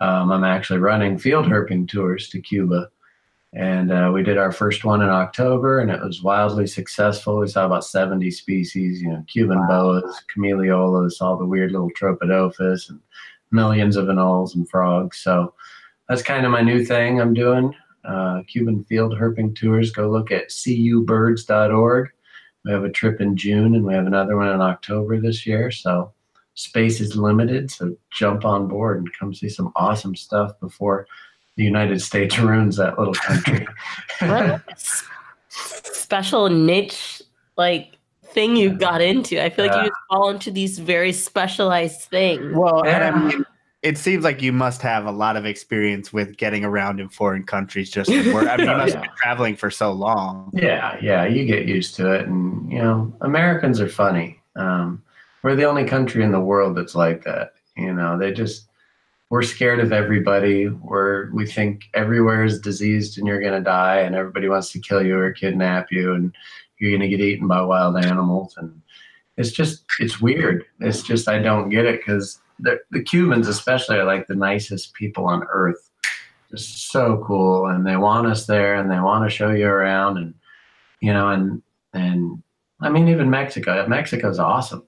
um, I'm actually running field herping tours to Cuba. And uh, we did our first one in October, and it was wildly successful. We saw about 70 species, you know, Cuban wow. boas, Chamaeleolis, all the weird little Tropidophis, and millions of anoles and frogs. So that's kind of my new thing I'm doing. Uh, Cuban field herping tours. Go look at cubirds.org. We have a trip in June, and we have another one in October this year. So space is limited, so jump on board and come see some awesome stuff before the United States ruins that little country. special niche like thing you got into. I feel like you just fall into these very specialized things. Well, yeah. I mean, it seems like you must have a lot of experience with getting around in foreign countries. Just where, I mean, you must yeah. be traveling for so long. Yeah, yeah, you get used to it, and you know, Americans are funny. Um, we're the only country in the world that's like that. You know, they just we're scared of everybody. We're we think everywhere is diseased and you're gonna die, and everybody wants to kill you or kidnap you, and you're gonna get eaten by wild animals. And it's just it's weird. It's just I don't get it because the the Cubans especially are like the nicest people on earth. Just so cool, and they want us there, and they want to show you around, and you know, and and I mean even Mexico. Mexico's awesome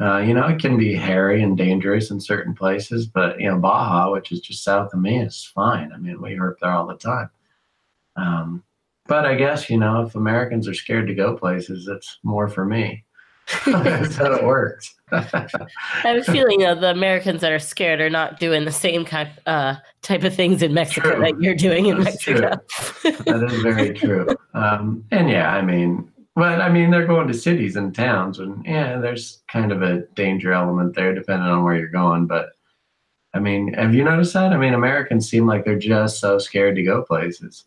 uh, you know, it can be hairy and dangerous in certain places, but you know, Baja, which is just south of me, is fine. I mean, we herp there all the time. Um, but I guess you know, if Americans are scared to go places, it's more for me. That's how it works. I have a feeling though the Americans that are scared are not doing the same kind uh, type of things in Mexico true. that you're doing in That's Mexico. that is very true. Um, and yeah, I mean, but I mean, they're going to cities and towns, and yeah, there's kind of a danger element there, depending on where you're going. But I mean, have you noticed that? I mean, Americans seem like they're just so scared to go places.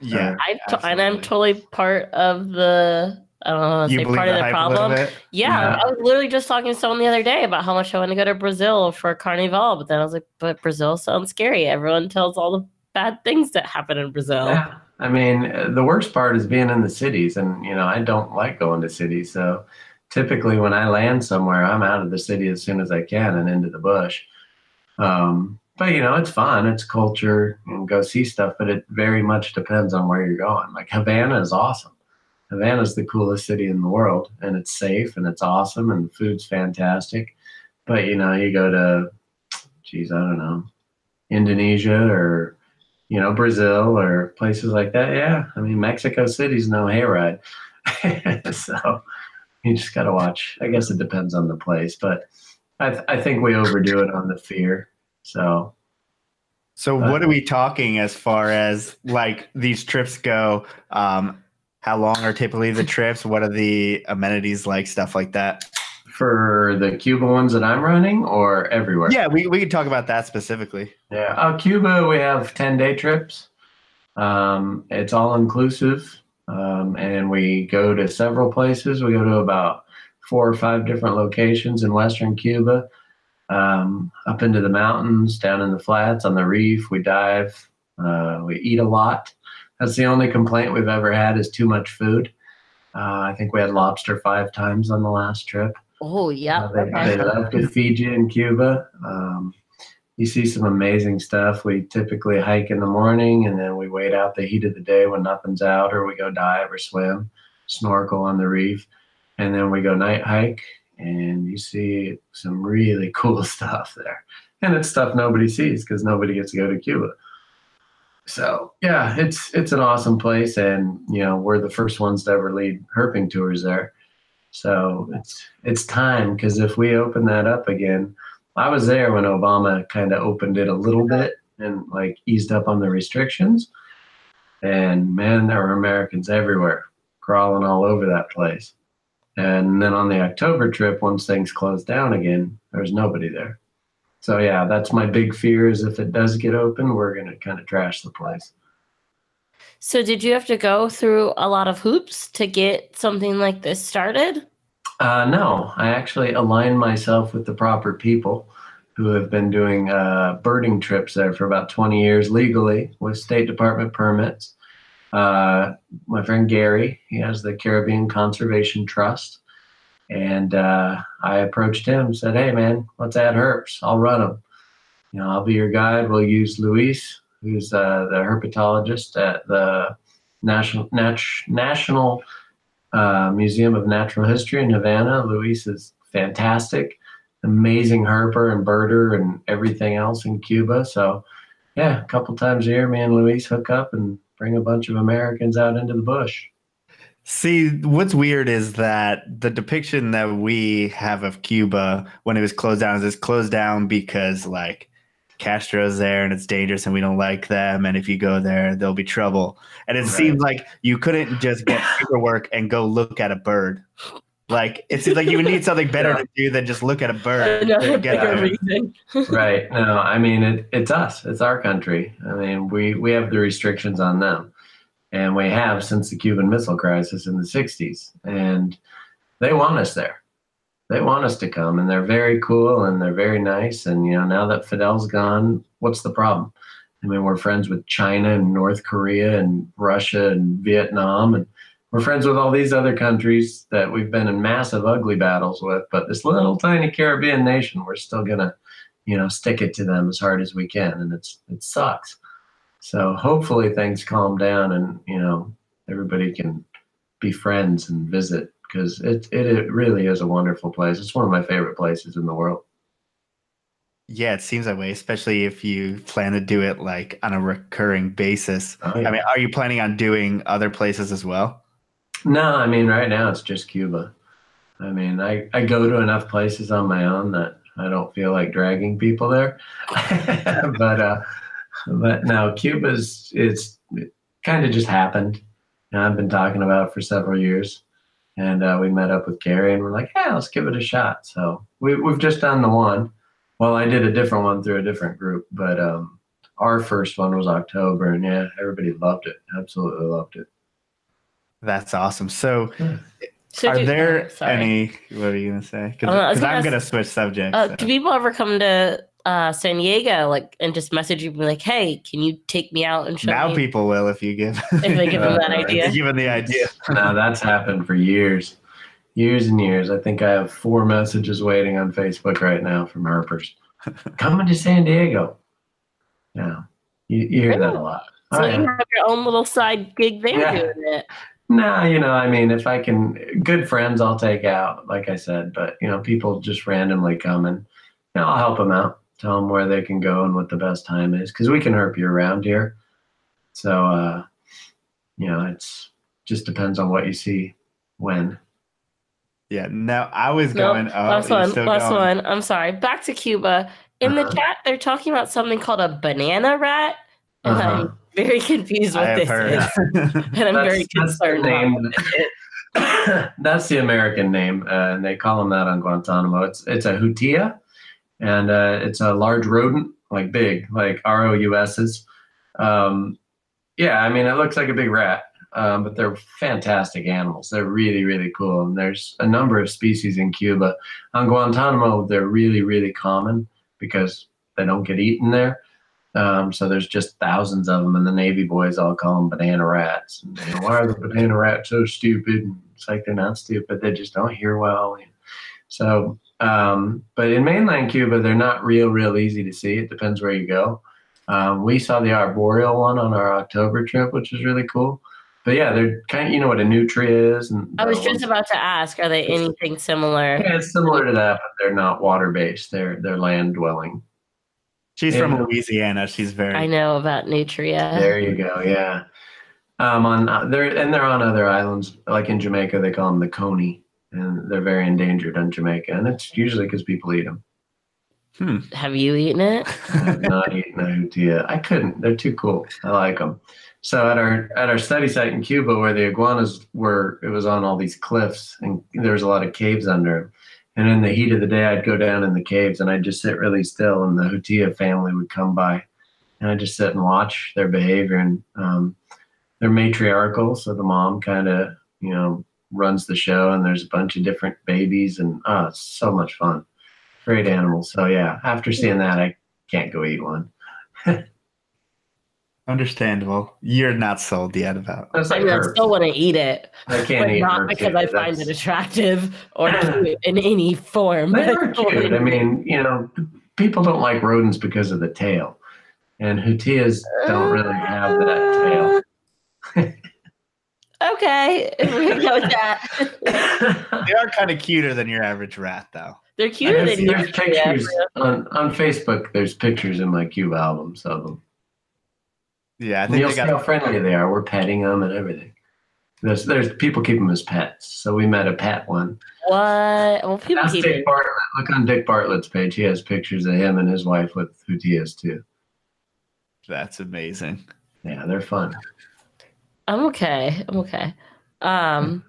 Yeah, I t- and I'm totally part of the. I don't know. You say part of the problem. Yeah, yeah, I was literally just talking to someone the other day about how much I want to go to Brazil for Carnival, but then I was like, "But Brazil sounds scary. Everyone tells all the bad things that happen in Brazil." Yeah. I mean, the worst part is being in the cities, and you know, I don't like going to cities. So typically, when I land somewhere, I'm out of the city as soon as I can and into the bush. Um, but you know, it's fun. It's culture and go see stuff. But it very much depends on where you're going. Like Havana is awesome. Havana is the coolest city in the world, and it's safe and it's awesome, and the food's fantastic. But you know, you go to, geez, I don't know, Indonesia or you know, Brazil or places like that. Yeah, I mean, Mexico City's no hayride. so you just got to watch. I guess it depends on the place, but I, th- I think we overdo it on the fear. So, so what are we talking as far as like these trips go? Um, how long are typically the trips? What are the amenities like? Stuff like that for the Cuba ones that I'm running or everywhere? Yeah, we, we can talk about that specifically. Yeah, uh, Cuba, we have 10 day trips. Um, it's all inclusive. Um, and we go to several places. We go to about four or five different locations in Western Cuba, um, up into the mountains, down in the flats, on the reef. We dive, uh, we eat a lot. That's the only complaint we've ever had is too much food. Uh, I think we had lobster five times on the last trip. Oh, yeah. Uh, they, they, love to feed you in Cuba. Um, you see some amazing stuff. We typically hike in the morning and then we wait out the heat of the day when nothing's out, or we go dive or swim, snorkel on the reef, and then we go night hike. And you see some really cool stuff there. And it's stuff nobody sees because nobody gets to go to Cuba. So yeah, it's it's an awesome place, and you know we're the first ones to ever lead herping tours there. So it's it's time because if we open that up again, I was there when Obama kind of opened it a little bit and like eased up on the restrictions. And man, there were Americans everywhere crawling all over that place. And then on the October trip, once things closed down again, there was nobody there. So yeah, that's my big fear is if it does get open, we're gonna kind of trash the place. So, did you have to go through a lot of hoops to get something like this started? Uh, no, I actually aligned myself with the proper people who have been doing uh, birding trips there for about 20 years legally with State Department permits. Uh, my friend Gary, he has the Caribbean Conservation Trust. And uh, I approached him, said, Hey, man, let's add herps. I'll run them. You know, I'll be your guide. We'll use Luis, who's uh, the herpetologist at the National, Nat- National uh, Museum of Natural History in Havana. Luis is fantastic, amazing herper and birder and everything else in Cuba. So, yeah, a couple times a year, me and Luis hook up and bring a bunch of Americans out into the bush. See, what's weird is that the depiction that we have of Cuba when it was closed down is it's closed down because like Castro's there and it's dangerous and we don't like them. And if you go there, there'll be trouble. And it Right. seems like you couldn't just get paperwork and go look at a bird. Like it seems like you would need something better Yeah. to do than just look at a bird. Another to get bigger out of it. reason. right. No, I mean it, it's us. It's our country. I mean, we we have the restrictions on them, and we have since the Cuban Missile Crisis in the '60s, and they want us there. They want us to come, and they're very cool and they're very nice. And you know, now that Fidel's gone, what's the problem? I mean, we're friends with China and North Korea and Russia and Vietnam, and we're friends with all these other countries that we've been in massive, ugly battles with. But this little tiny Caribbean nation, we're still gonna you know stick it to them as hard as we can and it's it sucks so hopefully things calm down and you know everybody can be friends and visit because it, it it really is a wonderful place it's one of my favorite places in the world Yeah, it seems that way, especially if you plan to do it like on a recurring basis. Oh, yeah. I mean, are you planning on doing other places as well? no i mean right now it's just cuba i mean i i go to enough places on my own that i don't feel like dragging people there but uh but no cuba's it's it kind of just happened i've been talking about it for several years and uh, we met up with Gary and we're like, yeah, let's give it a shot. So we, we've just done the one. Well, I did a different one through a different group, but um, our first one was October, and yeah, everybody loved it. Absolutely loved it. That's awesome. So, So are do- there oh, sorry. any? What are you gonna say? Because Uh, I was gonna I'm gonna switch subjects. Uh, so. do people ever come to uh, San Diego, like, and just message you, and be like, "Hey, can you take me out and show now me?" people will if you give. if they give them that idea. Given the idea. no, that's happened for years, years and years. I think I have four messages waiting on Facebook right now from herpers. Coming to San Diego. Yeah, you, you hear that a lot. So Oh, you yeah. have your own little side gig there Yeah. doing it. No, you know, I mean, if I can, good friends I'll take out, like I said, but, you know, people just randomly come and, you know, I'll help them out, tell them where they can go and what the best time is, because we can herp you around here. So, uh, you know, it's just depends on what you see when. Yeah. No, I was No, going. Oh, last one. Last going. one. I'm sorry. Back to Cuba. In the Uh-huh. chat, they're talking about something called a banana rat, and Uh-huh. I'm very confused I what this heard. is, and I'm very That's- that's the concerned. name. That's the American name, uh, and they call them that on Guantanamo. It's it's a hutia, and uh, it's a large rodent, like big, like R O U S S. Um, yeah, I mean, it looks like a big rat, um, but they're fantastic animals. They're really, really cool, and there's a number of species in Cuba. On Guantanamo, they're really, really common because they don't get eaten there. Um, so there's just thousands of them, and the Navy boys all call them banana rats. And, know, why are the banana rats so stupid? And it's like they're not stupid; they just don't hear well. So, um, but in mainland Cuba, they're not real, real easy to see. It depends where you go. Um, we saw the arboreal one on our October trip, which was really cool. But yeah, they're kind of you know what a nutria is, and I was just ones- about to ask, are they anything similar? yeah, it's similar to that, but they're not water based. They're they're land dwelling. She's from Louisiana. She's very. I know about nutria. There you go. Yeah. Um, on uh, they're and they're on other islands, like in Jamaica, they call them the coney, and they're very endangered in Jamaica, and it's usually because people eat them. Have you eaten it? I have not eaten a hutia. I couldn't. They're too cool. I like them. So at our at our study site in Cuba, where the iguanas were, it was on all these cliffs, and there was a lot of caves under them. And in the heat of the day, I'd go down in the caves, and I'd just sit really still, and the hutia family would come by, and I'd just sit and watch their behavior. And um, they're matriarchal, so the mom kind of you know runs the show, and there's a bunch of different babies, and oh, it's so much fun. Great animals. So yeah, after seeing that, I can't go eat one. Understandable. You're not sold yet about. That's I like mean, I herbs. still want to eat it, I can't but eat not herbs because I either. find it attractive or in any form. They are cute. I mean, you know, people don't like rodents because of the tail, and hutias don't really have that tail. Okay, we're gonna go with that. They are kind of cuter than your average rat, though. They're cuter there's, than there's you. pictures on, on Facebook. There's pictures in my cube albums of them. Yeah, I And think you'll they see how friendly they are. We're petting them and everything. There's there's people keep them as pets. So we met a pet one. What? Well, people Ask keep Dick. Bartlett. Look on Dick Bartlett's page. He has pictures of him and his wife with hutias too. That's amazing. Yeah, they're fun. I'm okay. I'm okay. Um,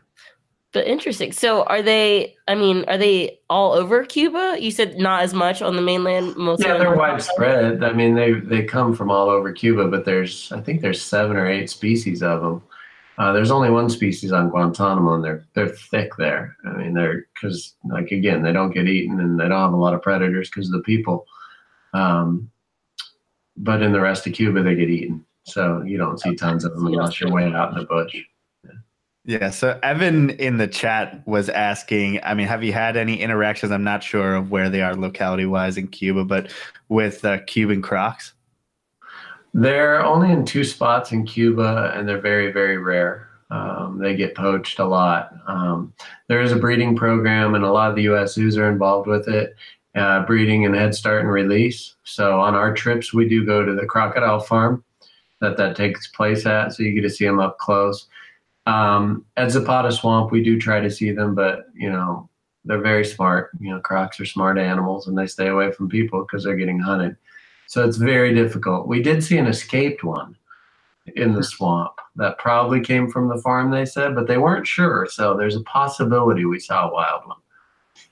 but interesting. So, are they? I mean, are they all over Cuba? You said not as much on the mainland. Mostly. Yeah, they're the- widespread. I mean, they they come from all over Cuba, but there's I think there's seven or eight species of them. Uh, there's only one species on Guantanamo, and they're they're thick there. I mean, they're because like again, they don't get eaten, and they don't have a lot of predators because of the people. Um, but in the rest of Cuba, they get eaten, so you don't see tons of them unless you're way out in the bush. Yeah. So Evan in the chat was asking. I mean, have you had any interactions? I'm not sure of where they are locality wise in Cuba, but with uh, Cuban crocs. They're only in two spots in Cuba, and they're very, very rare. Um, they get poached a lot. Um, there is a breeding program, and a lot of the U.S. zoos are involved with it, uh, breeding and head start and release. So on our trips, we do go to the crocodile farm that that takes place at, so you get to see them up close. Um, at Zapata Swamp, we do try to see them, but you know they're very smart. You know, crocs are smart animals, and they stay away from people because they're getting hunted. So it's very difficult. We did see an escaped one in the swamp that probably came from the farm, they said, but they weren't sure. So there's a possibility we saw a wild one.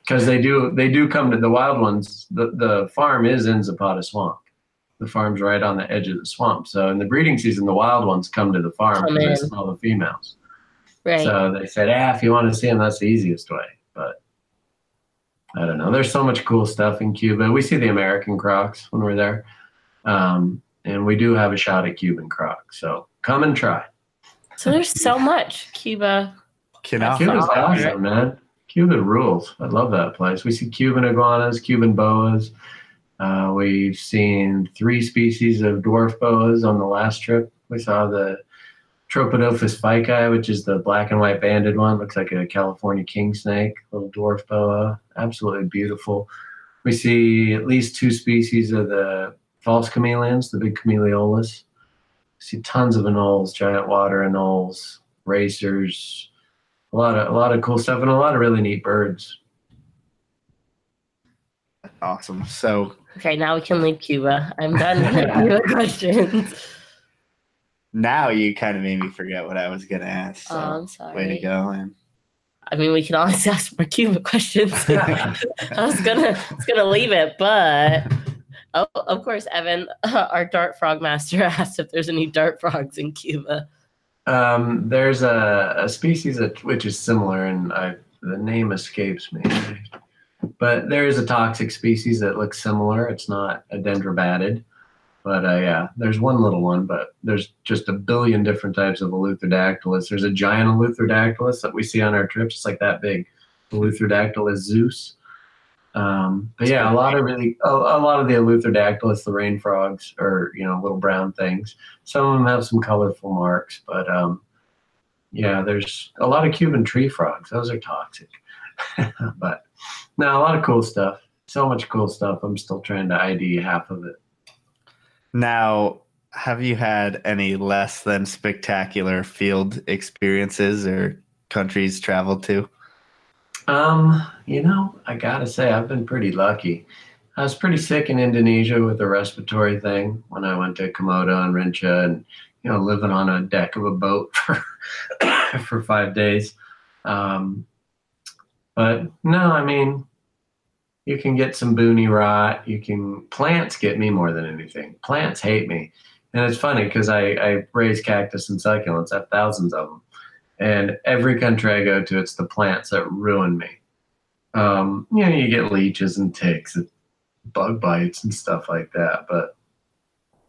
Because they do they do come to the wild ones. The the farm is in Zapata Swamp. The farm's right on the edge of the swamp. So in the breeding season, the wild ones come to the farm Come because they smell the females. Right. So they said, ah, if you want to see them, that's the easiest way. But I don't know. There's so much cool stuff in Cuba. We see the American crocs when we're there. Um, and we do have a shot at Cuban crocs. So come and try. so there's so much Cuba. Cannot. Cuba's awesome, man. Cuba rules. I love that place. We see Cuban iguanas, Cuban boas. Uh, we've seen three species of dwarf boas on the last trip. We saw the Tropidophis feicki, which is the black and white banded one. Looks like a California king snake, little dwarf boa. Absolutely beautiful. We see at least two species of the false chameleons, the big Chamaeleolis. We see tons of anoles, giant water anoles, racers, a lot of a lot of cool stuff and a lot of really neat birds. Awesome. So Okay, now we can leave Cuba. I'm done with Cuba questions. now you kind of made me forget what I was gonna ask. So Oh, I'm sorry. way to go, man. I mean, we can always ask more Cuba questions. I was gonna, I was gonna leave it, but oh, of course, Evan, our dart frog master, asked if there's any dart frogs in Cuba. Um, there's a, a species that which is similar, and I the name escapes me. But there is a toxic species that looks similar. It's not a dendrobatid, but uh, yeah, there's one little one. But there's just a billion different types of Eleutherodactylus. There's a giant Eleutherodactylus that we see on our trips. It's like that big. Eleutherodactylus zeus. Um, but yeah, a lot of really a, a lot of the Eleutherodactylus, the rain frogs, are you know little brown things. Some of them have some colorful marks, but um, yeah, there's a lot of Cuban tree frogs. Those are toxic. but no, a lot of cool stuff. So much cool stuff. I'm still trying to ID half of it. Now, have you had any less than spectacular field experiences or countries traveled to? Um, you know, I gotta say, I've been pretty lucky. I was pretty sick in Indonesia with a respiratory thing when I went to Komodo and Rinca and, you know, living on a deck of a boat for, for five days. Um, but no, I mean, you can get some boony rot. You can, plants get me more than anything. Plants hate me. And it's funny because I, I raise cactus and succulents. I have thousands of them. And every country I go to, it's the plants that ruin me. Um, you know, you get leeches and ticks and bug bites and stuff like that. But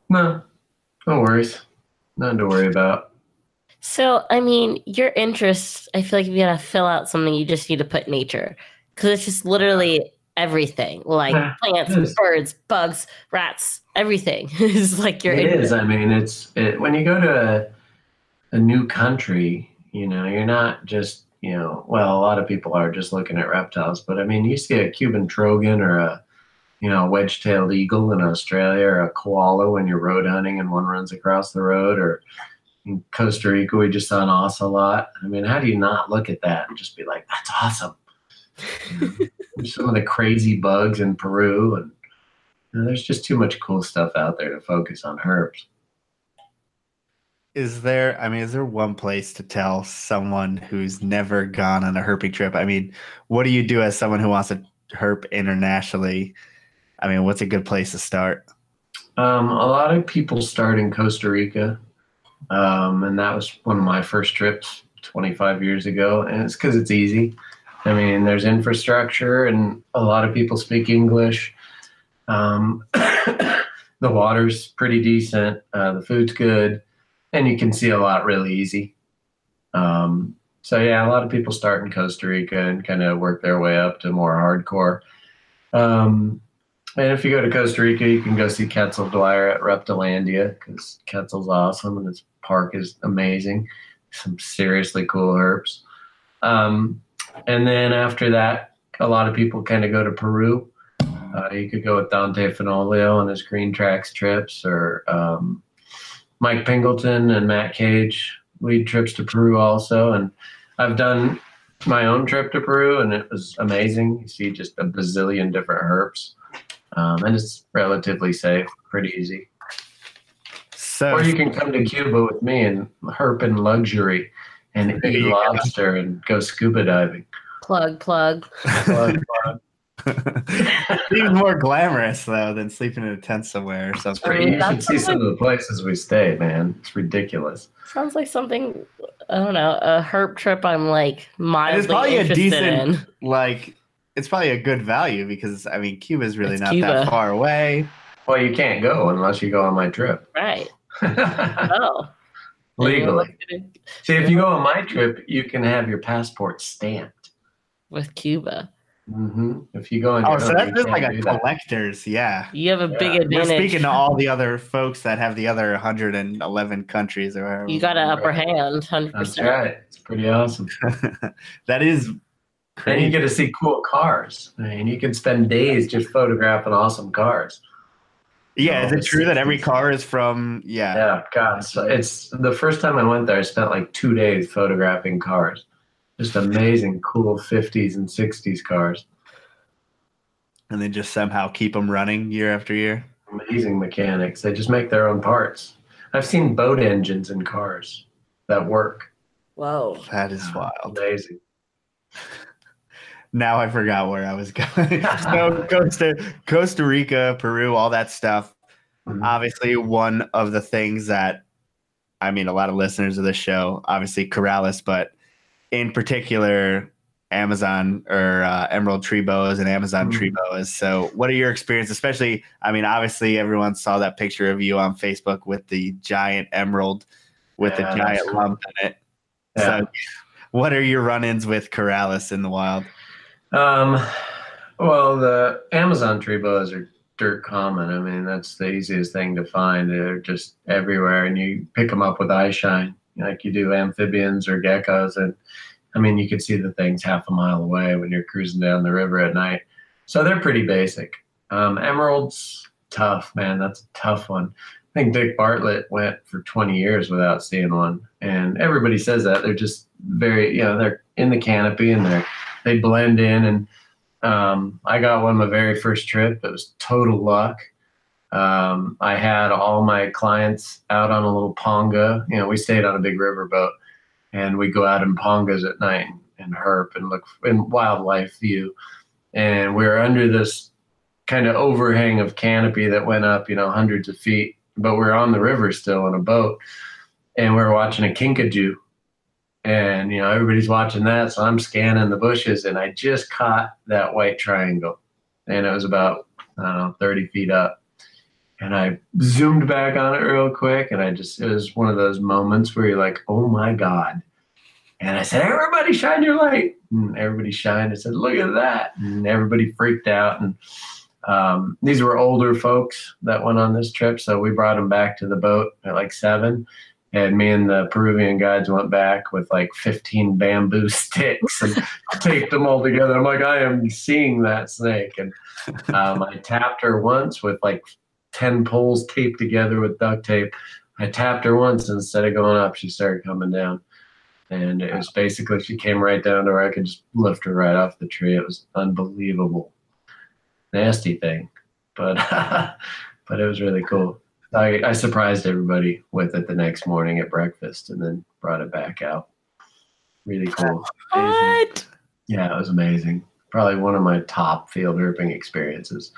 no, no worries. Nothing to worry about. So, I mean, your interests, I feel like if you gotta fill out something, you just need to put nature because it's just literally everything like Yeah, plants, birds, bugs, rats, everything is like your It interest. is. I mean, it's it, when you go to a, a new country, you know, you're not just, you know, well, a lot of people are just looking at reptiles, but I mean, you see a Cuban trogon or a, you know, wedge-tailed eagle in Australia or a koala when you're road hunting and one runs across the road or in Costa Rica, we just saw an ocelot. I mean, how do you not look at that and just be like, that's awesome? There's some of the crazy bugs in Peru and you know, there's just too much cool stuff out there to focus on herps. Is there, I mean, is there one place to tell someone who's never gone on a herping trip? I mean, what do you do as someone who wants to herp internationally? I mean, what's a good place to start? Um, a lot of people start in Costa Rica, um, and that was one of my first trips 25 years ago, and it's because it's easy. I mean, there's infrastructure, and a lot of people speak English. Um, the water's pretty decent, uh, the food's good, and you can see a lot really easy. Um, so yeah, a lot of people start in Costa Rica and kind of work their way up to more hardcore. Um, and if you go to Costa Rica, you can go see Quetzal Dwyer at Reptilandia because Quetzal's awesome and his park is amazing. Some seriously cool herps. Um, and then after that, a lot of people kind of go to Peru. Uh, you could go with Dante Fenolio on his Green Tracks trips, or um, Mike Pingleton and Matt Cage lead trips to Peru also. And I've done my own trip to Peru, and it was amazing. You see just a bazillion different herps um, and it's relatively safe, pretty easy. So, Or you can come to Cuba with me and herp in luxury and eat you lobster and go scuba diving. Plug, plug. Plug, plug. even more glamorous though than sleeping in a tent somewhere or something. I mean, you should that's see some of the places we stay, man. It's ridiculous. Sounds like something I don't know, a herp trip I'm like mildly probably a interested decent- in. Like, it's probably a good value because I mean, Cuba's really It's not Cuba. that far away. Well, you can't go unless you go on my trip. Right. Oh. Legally. See, if you go on my trip, you can have your passport stamped. With Cuba. hmm If you go on Oh, so that's just like a do that. collector's, yeah. You have a big Yeah. We're speaking to all the other folks that have the other 111 countries or whatever. you got an upper hand, hundred That's percent. right. It's pretty awesome. that is And you get to see cool cars. I mean, you can spend days just photographing awesome cars. Yeah, is it true that every car is from? Yeah. Yeah, God, so it's the first time I went there. I spent like two days photographing cars, just amazing, cool '50s and '60s cars. and they just somehow keep them running year after year. Amazing mechanics. They just make their own parts. I've seen boat engines in cars that work. Whoa. That is wild. Amazing. Now I forgot where I was going. so Costa, Costa Rica, Peru, all that stuff. Mhm. Obviously, one of the things that I mean, a lot of listeners of this show, obviously Corallus, but in particular, Amazon or uh, Emerald tree boas and Amazon Mhm. tree boas. So, what are your experiences? Especially, I mean, obviously, everyone saw that picture of you on Facebook with the giant emerald with Yeah, the giant cool. lump in it. Yeah. So, what are your run-ins with Corallus in the wild? Um, well, the Amazon tree boas are dirt common. I mean, that's the easiest thing to find. They're just everywhere, and you pick them up with eye shine, like you do amphibians or geckos. And I mean, you can see the things half a mile away when you're cruising down the river at night. So they're pretty basic. Um, emeralds, tough, man. That's a tough one. I think Dick Bartlett went for 20 years without seeing one, and everybody says that they're just very, you know, they're in the canopy and they're they blend in and um, i got one my very first trip. It was total luck. Um, i had all my clients out on a little ponga. You know we stayed on a big riverboat and we go out in pongas at night and herp and look in wildlife view. And we were under this kind of overhang of canopy that went up you know hundreds of feet but we are on the river still in a boat, and we are watching a kinkajou, and you know everybody's watching that, so I'm scanning the bushes, and I just caught that white triangle, and it was about I don't know 30 feet up, and I zoomed back on it real quick, and I just it was one of those moments where you're like, oh my god. And I said, everybody shine your light. And everybody shined. I said, look at that. And everybody freaked out. And um, these were older folks that went on this trip. So we brought them back to the boat at like seven. And me and the Peruvian guides went back with like 15 bamboo sticks and taped them all together. I'm like, I am seeing that snake. And um, I tapped her once with like 10 poles taped together with duct tape. I tapped her once and instead of going up, she started coming down. And it was basically, she came right down to where I could just lift her right off the tree. It was unbelievable. Nasty thing. But, but it was really cool. I, I surprised everybody with it the next morning at breakfast and then brought it back out. Really cool. What? Yeah, it was amazing. Probably one of my top field herping experiences.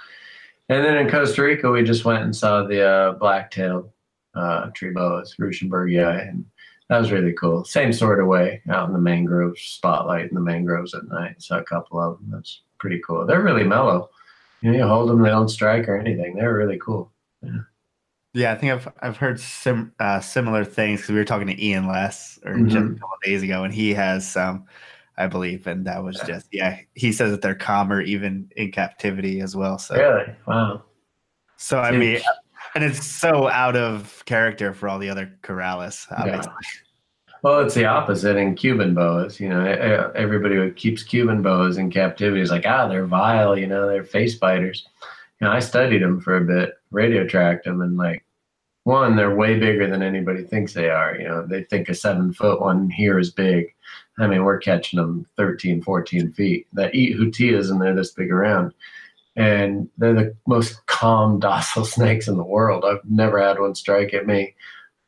And then in Costa Rica, we just went and saw the uh, black-tailed uh, tree boas, ruschenbergerii, and that was really cool. Same sort of way out in the mangroves, spotlight in the mangroves at night. Saw a couple of them. That's pretty cool. They're really mellow. You, know, you hold them, they don't strike or anything. They're really cool. Yeah. Yeah, I think I've I've heard sim, uh, similar things because we were talking to Ian last or Mhm. just a couple days ago, and he has some, I believe, and that was just yeah. He says that they're calmer even in captivity as well. So Really? Wow. so I mean, and it's so out of character for all the other corallus. Obviously. Well, it's the opposite in Cuban boas. You know, everybody who keeps Cuban boas in captivity is like, ah, they're vile. You know, they're face biters. Know, I studied them for a bit, radio tracked them, and like, one, they're way bigger than anybody thinks they are. You know, they think a seven foot one here is big. I mean, we're catching them 13, 14 feet that eat hutillas and they're this big around. And they're the most calm, docile snakes in the world. I've never had one strike at me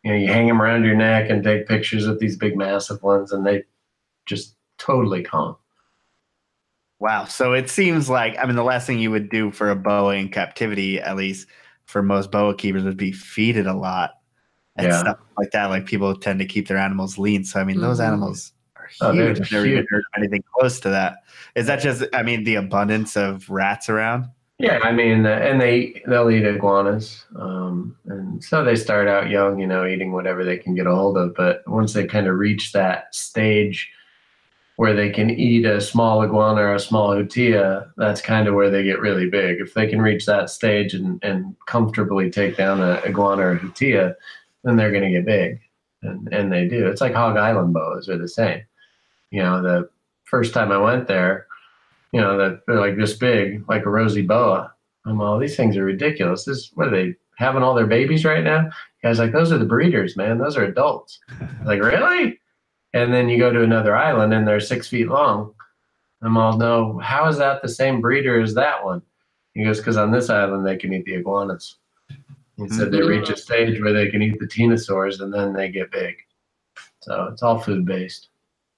you know, you hang them around your neck and take pictures with these big, massive ones, and they just totally calm. Wow. So it seems like I mean the last thing you would do for a boa in captivity, at least for most boa keepers, would be feed it a lot and Yeah. stuff like that. Like people tend to keep their animals lean. So I mean those Mhm. animals are Oh, they're huge. I've never even heard anything close to that. Is that just I mean the abundance of rats around? Yeah, I mean, uh, and they they'll eat iguanas, um, and so they start out young, you know, eating whatever they can get a hold of. But once they kind of reach that stage where they can eat a small iguana or a small utilla, that's kind of where they get really big. If they can reach that stage and, and comfortably take down an iguana or a utilla, then they're going to get big, and and they do. It's like Hog Island boas are the same. You know, the first time I went there you know, that they're like this big, like a rosy boa. I'm all these things are ridiculous. This what are they having all their babies right now? Guys like those are the breeders, man. Those are adults. like really? And then you go to another island and they're six feet long. I'm all no. How is that the same breeder as that one? He goes because on this island they can eat the iguanas. He hmm. said they reach a stage where they can eat the ctenosaurs and then they get big. So it's all food based.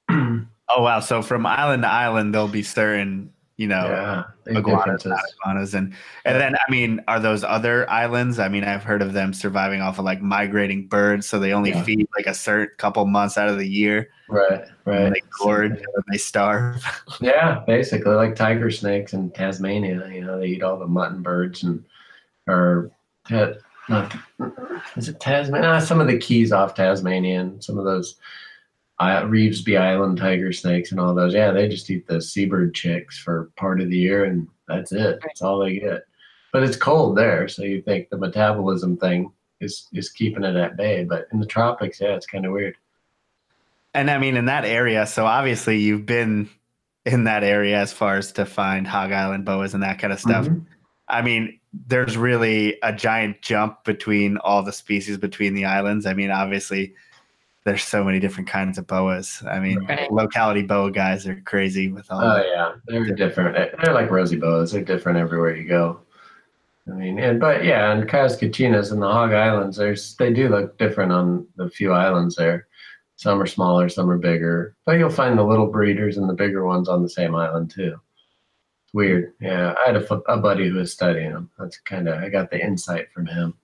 Oh wow. So from island to island there'll be certain, you know, yeah, iguanas, iguanas, and and then I mean, are those other islands? I mean, I've heard of them surviving off of like migrating birds, so they only Yeah. feed like a certain couple months out of the year. Right, right. And they gorge and they starve. Yeah, basically like tiger snakes in Tasmania. You know, they eat all the mutton birds and or not is it Tasmania? Ah, some of the keys off Tasmania and some of those uh, Reevesby Island tiger snakes and all those. Yeah, they just eat the seabird chicks for part of the year and that's it. That's all they get. But it's cold there, so you think the metabolism thing is is keeping it at bay. But in the tropics, yeah, it's kind of weird. And I mean, in that area, so obviously you've been in that area as far as to find hog island boas and that kind of stuff. Mhm. I mean, there's really a giant jump between all the species between the islands. I mean, obviously, there's so many different kinds of boas. I mean, Right. locality boa guys are crazy with all. Oh yeah, they're different. They're like rosy boas. They're different everywhere you go. I mean, and but yeah, and Cayos Cochinos and the Hog Islands, there's they do look different on the few islands there. Some are smaller, some are bigger, but you'll find the little breeders and the bigger ones on the same island too. It's weird. Yeah, I had a, a buddy who was studying them. That's kind of I got the insight from him.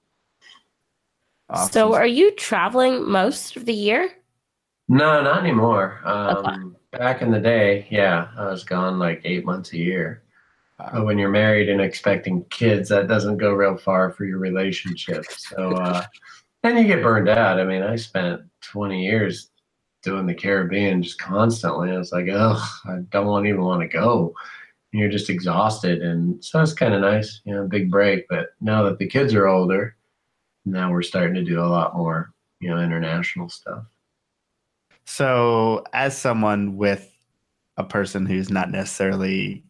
Awesome. So, are you traveling most of the year? No, not anymore. Um, Back in the day, yeah, I was gone like eight months a year. But when you're married and expecting kids, that doesn't go real far for your relationship. So, uh, and you get burned out. I mean, I spent 20 years doing the Caribbean just constantly. I was like, oh, I don't want, even want to go. And you're just exhausted. And so it's kind of nice, you know, big break. But now that the kids are older, now we're starting to do a lot more, you know, international stuff. So, as someone with a person who's not necessarily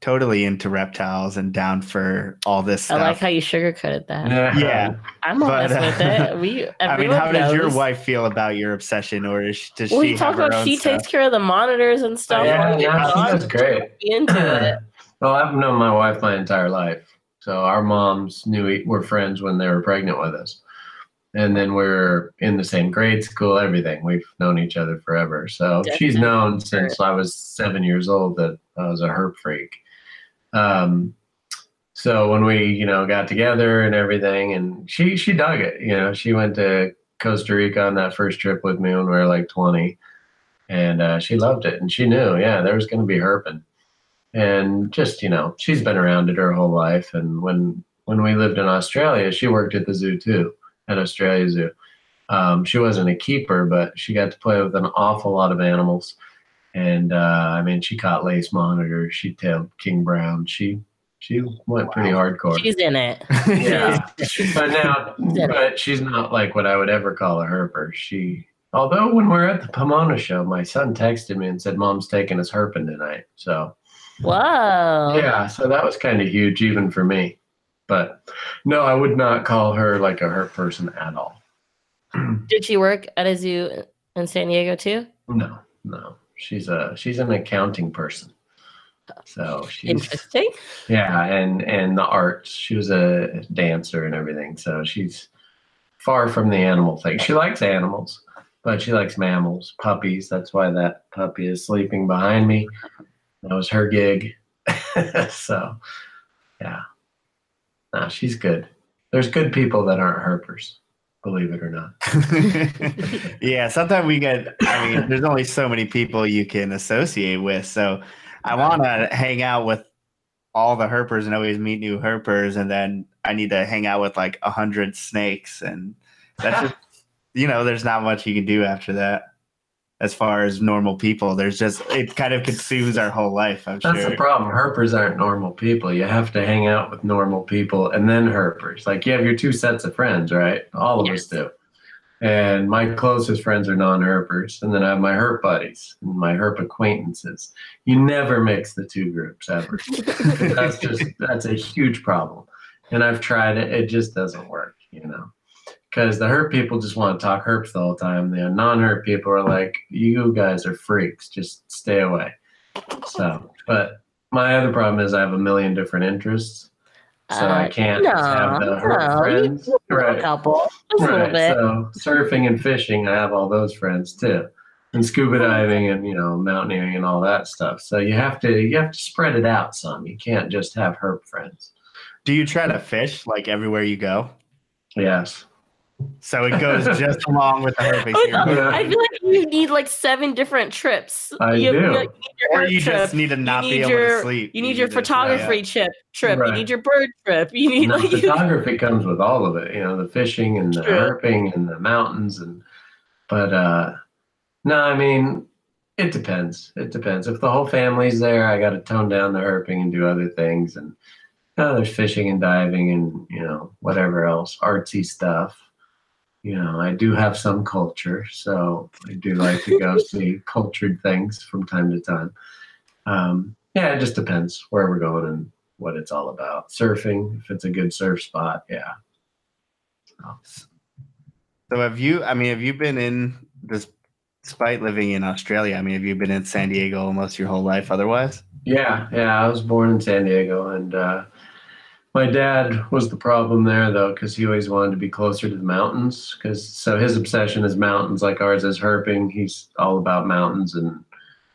totally into reptiles and down for all this I like how you sugarcoated that. yeah. I'm honest But, with uh, it. We, I mean, everyone how does your wife feel about your obsession, or is does Well, she you talk have her about own she stuff? takes care of the monitors and stuff. Yeah, while you're she gone. does great. Into it. Well, I've known my wife my entire life. So our moms knew we were friends when they were pregnant with us. And then we're in the same grade school, everything. We've known each other forever. So she's Definitely. known since I was seven years old that I was a herp freak. Um, so when we, you know, got together and everything, and she she dug it. You know, she went to Costa Rica on that first trip with me when we were like 20, and uh, she loved it. And she knew, yeah, there was going to be herping and just you know she's been around it her whole life. And when when we lived in australia she worked at the zoo too at australia zoo. Um, she wasn't a keeper but she got to play with an awful lot of animals. And uh, i mean she caught lace monitors. She tailed king brown. She she went pretty hardcore. She's in it. yeah. But now Yeah. but she's not like what i would ever call a herper. She although when we are at the pomona show my son texted me and said mom's taking us herping tonight. So Whoa. yeah, so that was kind of huge even for me. But no, I would not call her like a hurt person at all. Did she work at a zoo in San Diego too? No, no. She's a she's an accounting person. So she's Interesting. yeah, and and the arts. She was a dancer and everything. So she's far from the animal thing. She likes animals, but she likes mammals, puppies. That's why that puppy is sleeping behind me. That was her gig. so yeah. No, she's good. There's good people that aren't herpers, believe it or not. yeah, sometimes we get. I mean, there's only so many people you can associate with, so I want to hang out with all the herpers and always meet new herpers, and then I need to hang out with like a hundred snakes, and that's just you know, there's not much you can do after that. As far as normal people, there's just it kind of consumes our whole life. I'm That's sure. the problem. Herpers aren't normal people. You have to hang out with normal people and then herpers. Like you have your two sets of friends, right? All of Yes. us do. And my closest friends are non-herpers, and then I have my herp buddies and my herp acquaintances. You never mix the two groups ever. that's just that's a huge problem. And I've tried it; it just doesn't work, you know. Because the herp people just want to talk herps the whole time. The non-herp people are like, "You guys are freaks. Just stay away." So, but my other problem is I have a million different interests, so I Uh, can't just have the no, herp no, friends. you know a couple, just a little Right. bit. So surfing and fishing, I have all those friends too, and scuba diving and you know mountaineering and all that stuff. So you have to you have to spread it out some. You can't just have herp friends. Do you try to fish like everywhere you go? Yes. So it goes just along with the herping. Oh, I feel like you need like seven different trips. I you, do. You, like, need your or you trip. just need to not be need able your- to sleep. You need your just- yeah, photography trip. Trip. Right. You need your bird trip. You need No, like you, photography comes with all of it. You know, the fishing and the True. herping and the mountains and. But uh no, I mean, it depends. It depends. If the whole family's there, I got to tone down the herping and do other things. And you know, there's fishing and diving and you know whatever else, artsy stuff. You know, I do have some culture, so I do like to go see cultured things from time to time. Um, yeah, it just depends where we're going and what it's all about. Surfing, if it's a good surf spot, yeah. So have you? I mean, have you been in this? Despite living in Australia, I mean, have you been in San Diego almost your whole life? Otherwise, Yeah, yeah. I was born in San Diego, and uh, my dad was the problem there, though, because he always wanted to be closer to the mountains. Because so his obsession is mountains, like ours is herping. He's all about mountains and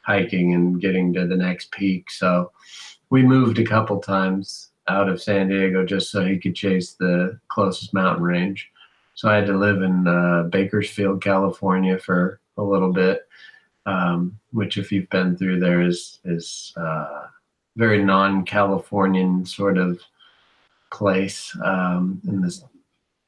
hiking and getting to the next peak. So we moved a couple times out of San Diego just so he could chase the closest mountain range. So I had to live in uh, Bakersfield, California for a little bit, um, which, if you've been through there, is is uh, very non-Californian sort of place. Um, in this,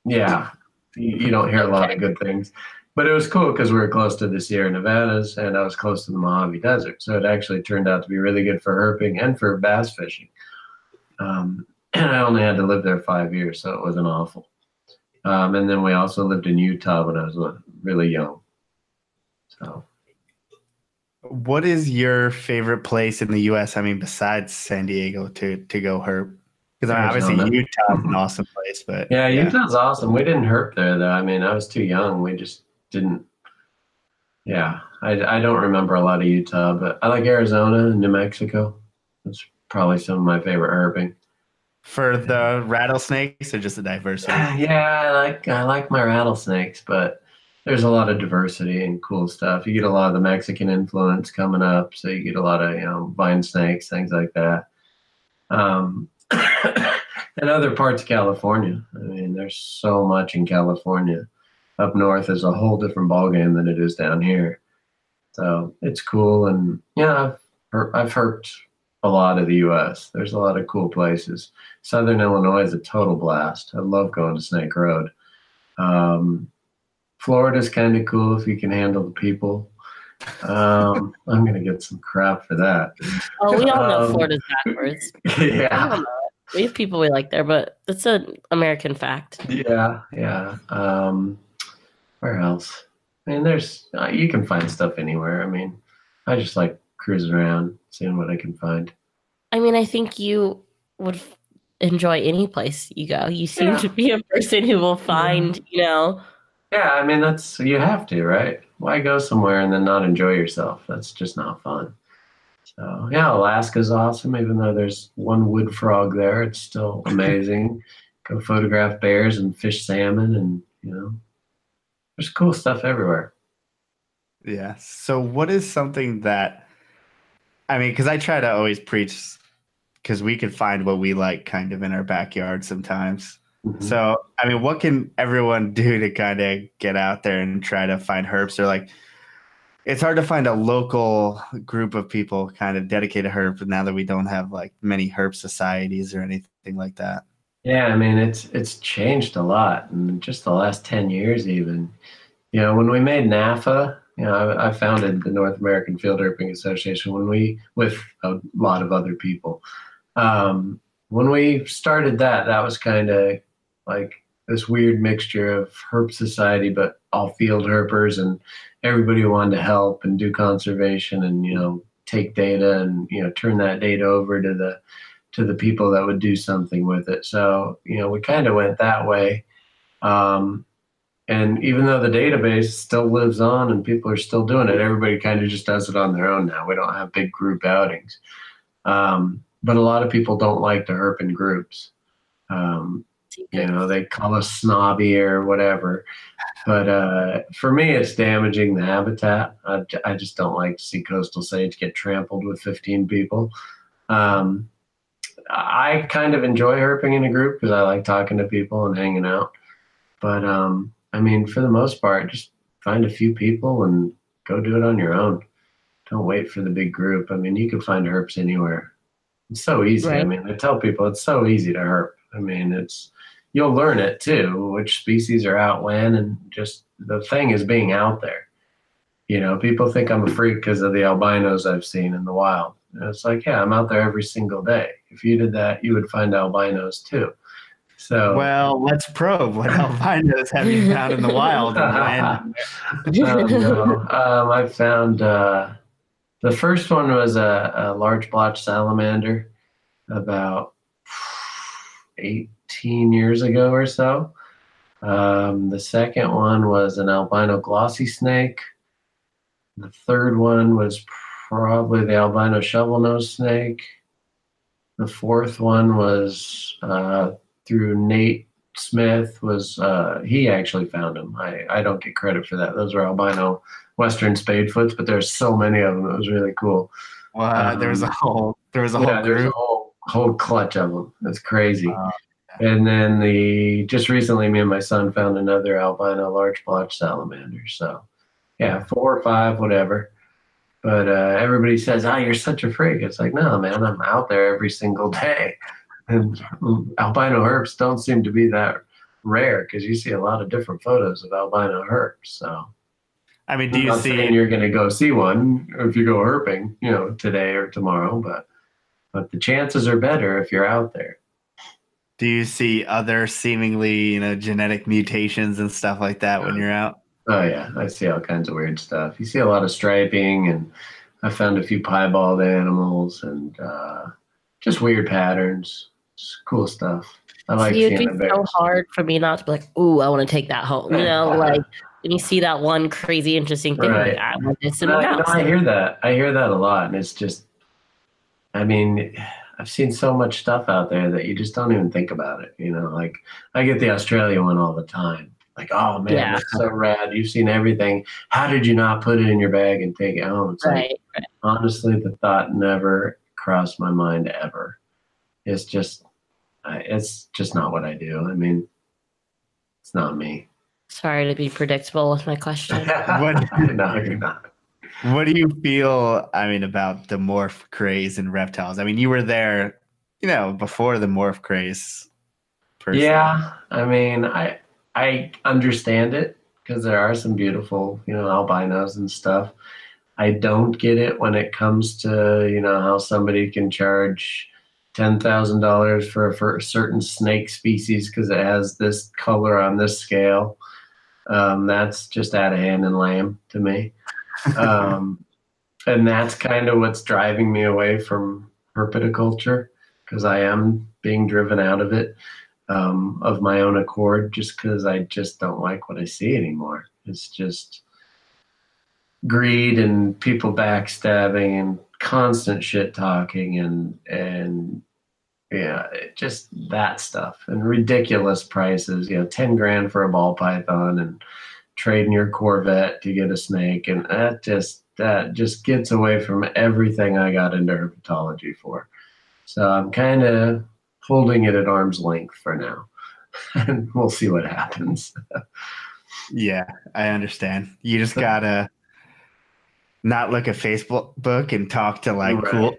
yeah, you, you don't hear a lot of good things, but it was cool because we were close to the Sierra Nevadas and I was close to the Mojave Desert, so it actually turned out to be really good for herping and for bass fishing. Um, and I only had to live there five years, so it wasn't awful. Um, and then we also lived in Utah when I was uh, really young. So, What is your favorite place in the U.S.? I mean, besides San Diego to to go herp? Because i obviously Arizona. Utah's an awesome place, but yeah, Utah's awesome. We didn't hurt there though. I mean, I was too young. We just didn't. Yeah, I, I don't remember a lot of Utah, but I like Arizona and New Mexico. That's probably some of my favorite herping. for the rattlesnakes or just the diversity. Yeah, I like I like my rattlesnakes, but there's a lot of diversity and cool stuff. You get a lot of the Mexican influence coming up, so you get a lot of you know vine snakes, things like that. Um, and other parts of California. I mean, there's so much in California. Up north is a whole different ballgame than it is down here. So it's cool, and yeah, I've her- I've herped a lot of the U.S. There's a lot of cool places. Southern Illinois is a total blast. I love going to Snake Road. Um, Florida's kind of cool if you can handle the people. Um, I'm gonna get some crap for that. Oh, we all know Um, Florida's backwards. Yeah. We have people we like there, but it's an American fact. yeah, yeah. Um, where else? I mean, there's uh, you can find stuff anywhere. I mean, I just like cruising around, seeing what I can find. I mean, I think you would enjoy any place you go. You seem Yeah. to be a person who will find, you know, Yeah, I mean that's you have to, right? Why go somewhere and then not enjoy yourself? That's just not fun. So yeah, Alaska's awesome. Even though there's one wood frog there, it's still amazing. go photograph bears and fish salmon, and you know, there's cool stuff everywhere. Yeah. So, what is something that, I mean, because I try to always preach, because we can find what we like kind of in our backyard sometimes. Mhm. So, I mean, what can everyone do to kind of get out there and try to find herps? Or like, it's hard to find a local group of people kind of dedicated to herp now that we don't have like many herp societies or anything like that. Yeah, I mean it's it's changed a lot in just the last ten years. Even, you know, when we made NAFHA, you know, I, I founded the North American Field Herping Association when we with a lot of other people. Um, when we started that, that was kind of like this weird mixture of herp society, but all field herpers and everybody wanted to help and do conservation and you know take data and you know turn that data over to the to the people that would do something with it. So, you know, we kind of went that way. Um, and even though the database still lives on and people are still doing it, everybody kind of just does it on their own now. We don't have big group outings. Um, but a lot of people don't like to herp in groups. Um, you know, they call us snobby or whatever. But uh, for me, it's damaging the habitat. I, I just don't like to see coastal sage get trampled with 15 people. Um, I kind of enjoy herping in a group because I like talking to people and hanging out. But um, I mean, for the most part, just find a few people and go do it on your own. Don't wait for the big group. I mean, you can find herps anywhere. It's so easy. I mean, I tell people it's so easy to herp. I mean, it's you'll learn it too, which species are out when, and just the thing is being out there. You know, people think I'm a freak because of the albinos I've seen in the wild. And it's like, yeah, I'm out there every single day. If you did that, you would find albinos too. So Well, let's probe what albinos have you found in the wild. um, no. um, I found uh, the first one was a, a large blotch salamander about 18 years ago or so. Um, the second one was an albino glossy snake. The third one was probably the albino shovel nose snake. The fourth one was uh, through Nate Smith was uh, he actually found them. I, I don't get credit for that. Those were albino western spadefoots, but there's so many of them. It was really cool. Well, there was a whole there was a yeah, whole there's a whole whole clutch of them. It's crazy. Wow. And then the just recently, me and my son found another albino large blotch salamander. So, yeah, four or five, whatever. But uh, everybody says, "Oh, you're such a freak." It's like, no, man, I'm out there every single day, and albino herps don't seem to be that rare because you see a lot of different photos of albino herps. So, I mean, do I'm you not see? saying you're going to go see one if you go herping, you know, today or tomorrow, but but the chances are better if you're out there. Do you see other seemingly, you know, genetic mutations and stuff like that when you're out? Oh yeah, I see all kinds of weird stuff. You see a lot of striping, and I found a few piebald animals, and uh, just weird patterns. It's cool stuff. I like See, it'd seeing be the so hard for me not to be like, ooh, I want to take that home. You know, like when you see that one crazy interesting thing, Right. like, I want this in No, my I, no. I hear that. I hear that a lot, and it's just. I mean, I've seen so much stuff out there that you just don't even think about it. You know, like I get the Australia one all the time. Like, oh man, Yeah. that's so rad! You've seen everything. How did you not put it in your bag and take it home? It's like, Right. honestly, the thought never crossed my mind ever. It's just, it's just not what I do. I mean, it's not me. Sorry to be predictable with my question. No, you're not. What do you feel? I mean, about the morph craze and reptiles? I mean, you were there, you know, before the morph craze. per. Yeah, I mean, I I understand it because there are some beautiful, you know, albinos and stuff. I don't get it when it comes to you know how somebody can charge ten thousand dollars for for a certain snake species because it has this color on this scale. Um, that's just out of hand and lame to me. Um, and that's kind of what's driving me away from herpetoculture because I am being driven out of it um, of my own accord just because I just don't like what I see anymore. It's just greed and people backstabbing and constant shit talking and and yeah, just that stuff and ridiculous prices. You know, ten grand for a ball python and trading your Corvette to get a snake, and that just that just gets away from everything I got into herpetology for. So I'm kind of holding it at arm's length for now, and we'll see what happens. Yeah, I understand. You just gotta not look at Facebook book and talk to like Right. cool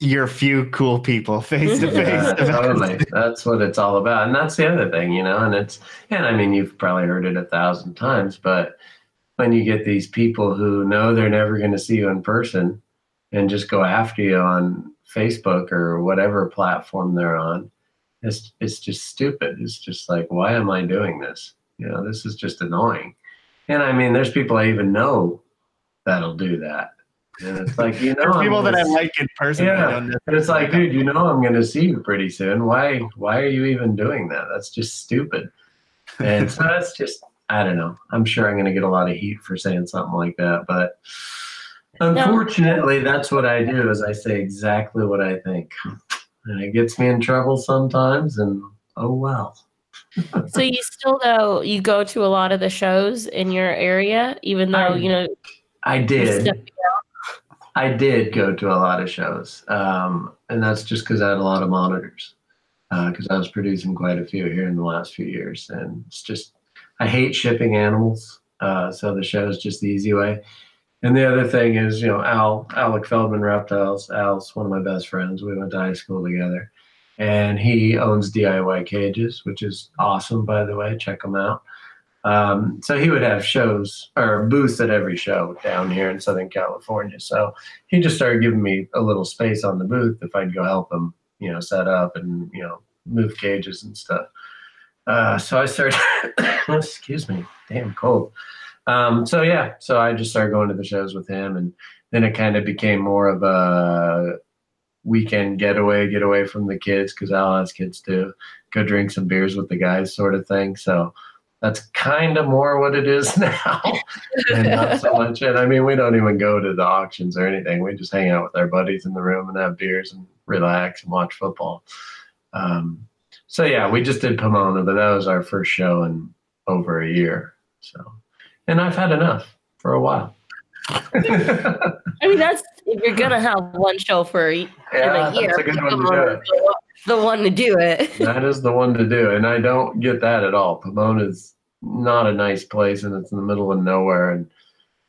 your few cool people face to face. totally. That's what it's all about. And that's the other thing, you know, and it's, and I mean, you've probably heard it a thousand times, but when you get these people who know they're never going to see you in person and just go after you on Facebook or whatever platform they're on, it's, it's just stupid. It's just like, why am I doing this? You know, this is just annoying. And I mean, there's people I even know that'll do that. And it's like, you know, There's I'm people that I like in person. Yeah, and it's like, dude, you know I'm going to see you pretty soon. Why? Why are you even doing that? That's just stupid. And so that's just, I don't know. I'm sure I'm going to get a lot of heat for saying something like that, but unfortunately, that's what I do. Is I say exactly what I think, and it gets me in trouble sometimes. And oh well. so you still though you go to a lot of the shows in your area, even though I you know I you're did. I did go to a lot of shows, um, and that's just because I had a lot of monitors. Because I was producing quite a few here in the last few years, and it's just I hate shipping animals, uh, so the show is just the easy way. And the other thing is, you know, Al Alec Feldman Reptiles. Al's one of my best friends. We went to high school together, and he owns DIY cages, which is awesome, by the way. Check him out. Um, so he would have shows or booths at every show down here in Southern California. So he just started giving me a little space on the booth if I'd go help him, you know, set up and you know move cages and stuff. Uh, so I started. excuse me, damn cold. Um, so yeah, so I just started going to the shows with him, and then it kind of became more of a weekend getaway, get away from the kids because Al has kids too. Go drink some beers with the guys, sort of thing. So that's kind of more what it is now, and not so much. And I mean, we don't even go to the auctions or anything. We just hang out with our buddies in the room and have beers and relax and watch football. Um, so yeah, we just did Pomona, but that was our first show in over a year. So, and I've had enough for a while. I mean, that's if you're gonna have one show for a, Yeah, a year. that's a good one to do it. go the one to do it. that is the one to do, and I don't get that at all. Pomona's not a nice place, and it's in the middle of nowhere, and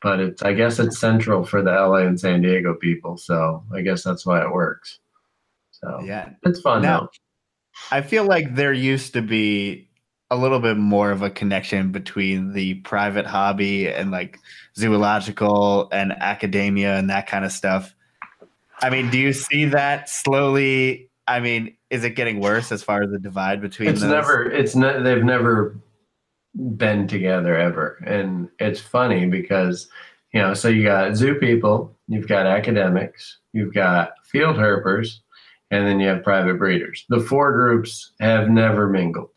but it's I guess it's central for the LA and San Diego people, so I guess that's why it works. So Yeah. it's fun Now- though. I feel like there used to be a little bit more of a connection between the private hobby and like zoological and academia and that kind of stuff. I mean, do you see that slowly? I mean, is it getting worse as far as the divide between It's those? never. It's ne- they've never been together ever, and it's funny because you know. So you got zoo people, you've got academics, you've got field herpers, and then you have private breeders. The four groups have never mingled.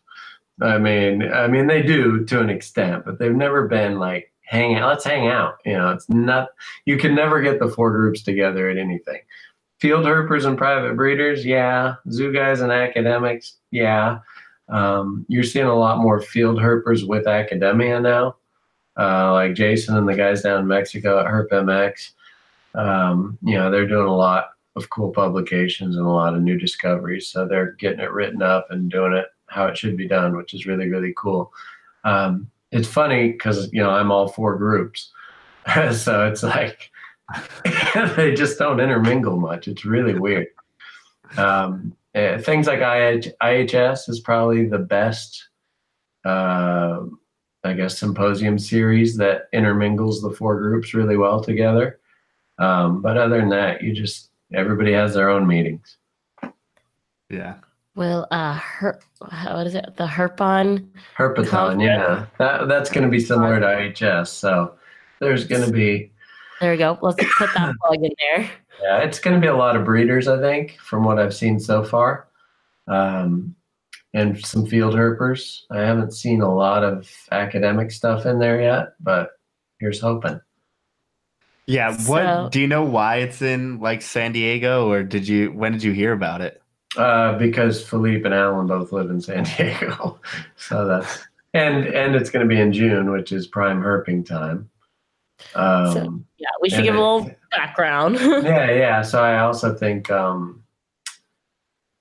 I mean, I mean they do to an extent, but they've never been like hang out. Let's hang out. You know, it's not. You can never get the four groups together at anything. Field herpers and private breeders, yeah. Zoo guys and academics, yeah. Um, you're seeing a lot more field herpers with academia now, uh, like Jason and the guys down in Mexico at Herp MX. Um, you know, they're doing a lot of cool publications and a lot of new discoveries. So they're getting it written up and doing it how it should be done, which is really, really cool. Um, it's funny because, you know, I'm all four groups. so it's like they just don't intermingle much. It's really weird. Um, uh, things like IH, IHS is probably the best, uh, I guess, symposium series that intermingles the four groups really well together. Um, but other than that, you just everybody has their own meetings. Yeah. Well, uh, her, what is it? The Herpon. Herpathon, Conference. yeah, that that's going to be similar to IHS. So there's going to be There we go. Let's put that plug in there. Yeah, it's going to be a lot of breeders, I think, from what I've seen so far, um, and some field herpers. I haven't seen a lot of academic stuff in there yet, but here's hoping. Yeah. What So- do you know why it's in like San Diego or did you when did you hear about it? Uh, because Philippe and Alan both live in San Diego, so that's and and it's going to be in June, which is prime herping time. Um, So- Yeah, we should and give a I- little background. yeah, yeah. So I also think um,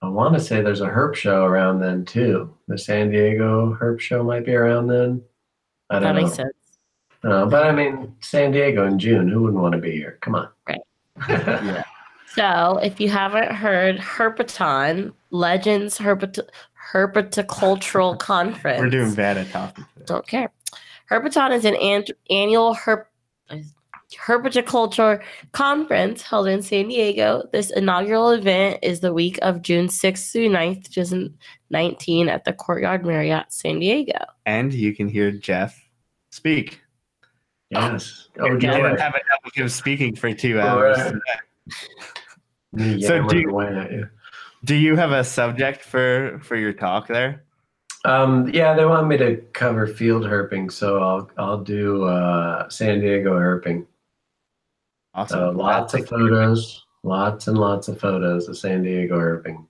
I want to say there's a herp show around then too. The San Diego herp show might be around then. I that don't know. makes sense. Uh, but I mean, San Diego in June. Who wouldn't want to be here? Come on. Right. yeah. So, if you haven't heard Herpaton Legends Herpet- Herpetocultural Conference, We're doing bad at talking. don't care. Herpaton is an, an- annual herp herpetoculture conference held in San Diego. This inaugural event is the week of June 6th through 9th, 2019 at the Courtyard Marriott San Diego. And you can hear Jeff speak. Yes. Oh, you joy. didn't have enough of him speaking for two hours. right. Me So do you- at you. Do you have a subject for for your talk there? Um, yeah, they want me to cover field herping, so I'll I'll do uh, San Diego herping. Awesome. So lots of photos, lots and lots of photos of San Diego herping.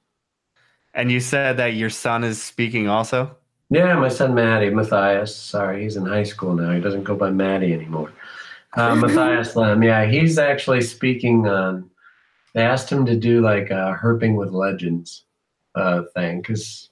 And you said that your son is speaking also. Yeah, my son Matty, Matthias. Sorry, he's in high school now. He doesn't go by Matty anymore. Uh, Matthias Lemm. Yeah, he's actually speaking on. They asked him to do like a herping with legends uh, thing because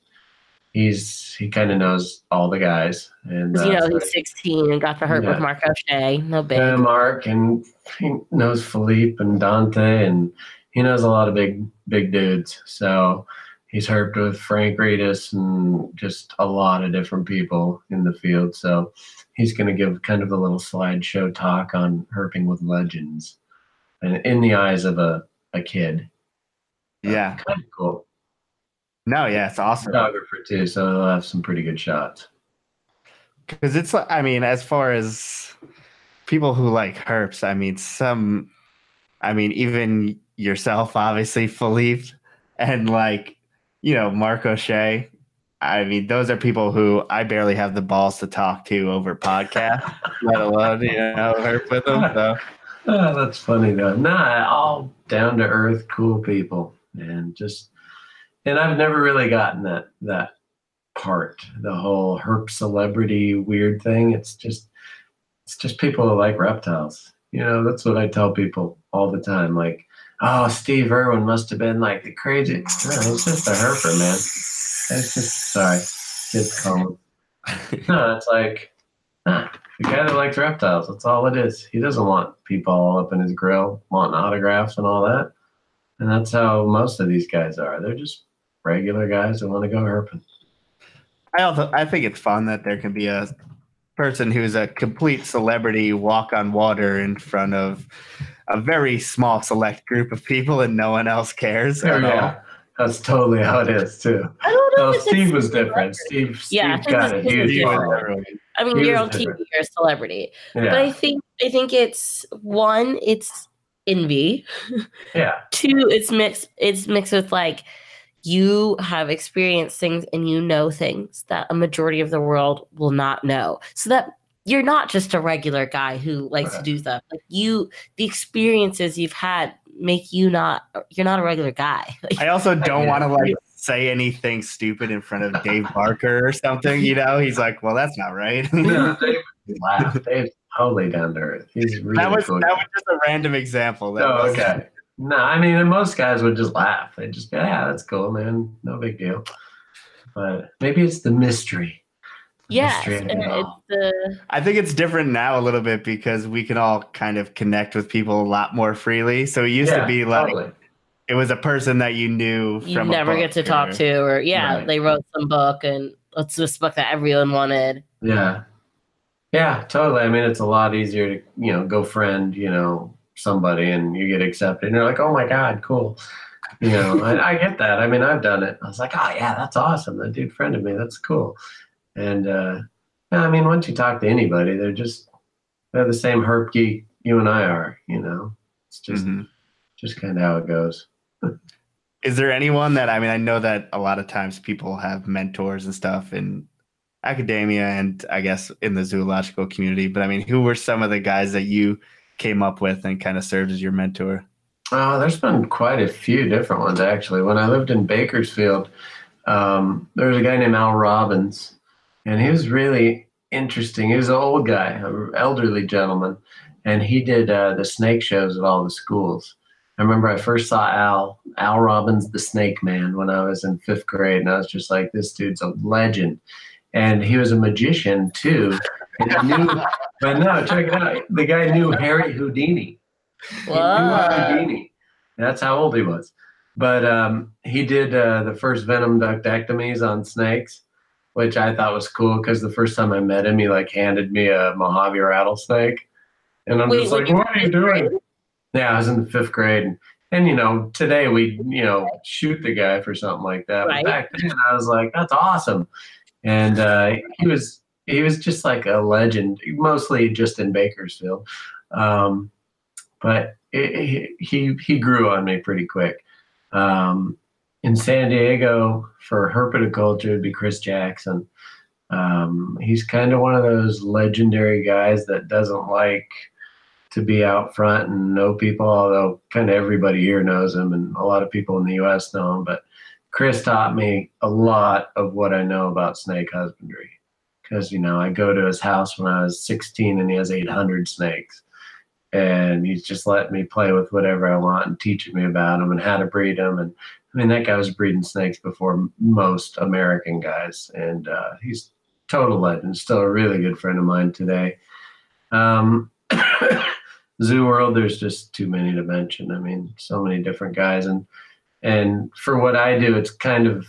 he's he kind of knows all the guys and 'Cause, you uh, know, so he's 16 and got the hurt Yeah. with Mark O'Shea. No big. Yeah, Mark, and he knows Philippe and Dante, and he knows a lot of big, big dudes. So he's herped with Frank Retes and just a lot of different people in the field. So he's going to give kind of a little slideshow talk on herping with legends, and in the eyes of a a kid. Yeah. kind of cool. No, yeah, it's awesome. Photographer too, so they'll have some pretty good shots. Because it's I mean, as far as people who like herps, I mean, some, I mean, even yourself, obviously, Philippe, and like, you know, Mark O'Shea. I mean, those are people who I barely have the balls to talk to over podcast, let alone, you know, herp with them. So, Ah, that's funny though. Nah, all down to earth, cool people, and just and I've never really gotten that that part, the whole herp celebrity weird thing. It's just it's just people who like reptiles. You know, that's what I tell people all the time. Like oh, Steve Irwin must have been like the crazy. No, it's just a herper, man. It's just sorry, kids calling. No, it's like the guy that likes reptiles. That's all it is. He doesn't want people all up in his grill wanting autographs and all that. And that's how most of these guys are. They're just regular guys that want to go herping. I also I think it's fun that there can be a person who's a complete celebrity walk on water in front of a very small select group of people and no one else cares at all. yeah, that's totally how it is too. I don't know No, Steve was different. Steve, Yeah, Steve's got a his is huge I mean, He you're was on TV, you're a celebrity. But I think I think it's one, it's envy. yeah, Two, it's mixed. It's mixed with like you have experienced things and you know things that a majority of the world will not know. So that you're not just a regular guy who likes to do stuff. Like you, the experiences you've had make you not. You're not a regular guy. Like, I also don't want to like say anything stupid in front of Dave Barker or something. You know, he's like, "Well, that's not right." no, Dave laugh. Dave's totally down to earth. He's really that was cool. that was just a random example. That Oh, was- okay. No, I mean, and most guys would just laugh. They'd just go, yeah, that's cool, man. No big deal. But maybe it's the mystery. The yes, mystery and it's the I think it's different now a little bit because we can all kind of connect with people a lot more freely. So it used Yeah, to be like totally. it was a person that you knew you from a never get book to talk to, or yeah, Right. they wrote some book and it's this book that everyone wanted. Yeah. Yeah, totally. I mean, it's a lot easier to, you know, go friend, you know, somebody and you get accepted and you're like, oh my God, cool. You know, I, I get that. I mean, I've done it. I was like, oh yeah, that's awesome. That dude friended me. That's cool. And, uh, yeah, I mean, once you talk to anybody, they're just, they're the same herp geek you and I are, you know, it's just, Mhm. just kind of how it goes. Is there anyone that I mean? I know that a lot of times people have mentors and stuff in academia and I guess in the zoological community. But I mean, who were some of the guys that you came up with and kind of served as your mentor? Oh, there's been quite a few different ones actually. When I lived in Bakersfield, um, there was a guy named Al Robbins, and he was really interesting. He was an old guy, an elderly gentleman, and he did uh, the snake shows at all the schools. I remember I first saw Al, Al Robbins, the Snake Man, when I was in fifth grade, and I was just like, this dude's a legend. And he was a magician too. And knew, but no, check it out. The guy knew Harry Houdini. Knew Houdini. That's how old he was. But um, he did uh, the first venom ductectomies on snakes, which I thought was cool because the first time I met him, he like handed me a Mojave rattlesnake, and I'm Wait, just like, "What are you doing?" grade? Yeah, I was in the fifth grade, and, and you know, today we you know shoot the guy for something like that. Right. But back then, I was like, "That's awesome," and uh, he was he was just like a legend, mostly just in Bakersfield. Um, but it, it- he he grew on me pretty quick. Um, in San Diego for herpetoculture, it'd be Chris Jackson. Um, he's kind of one of those legendary guys that doesn't like to be out front and know people, although kind of everybody here knows him and a lot of people in the U.S. know him. But Chris taught me a lot of what I know about snake husbandry because you know I go to his house when I was 16 and he has 800 snakes, and he's just letting me play with whatever I want and teaching me about them and how to breed them. And I mean that guy was breeding snakes before most American guys, and uh, he's total legend. Still a really good friend of mine today. Um, Zoo World, there's just too many to mention. I mean, so many different guys, and and for what I do, it's kind of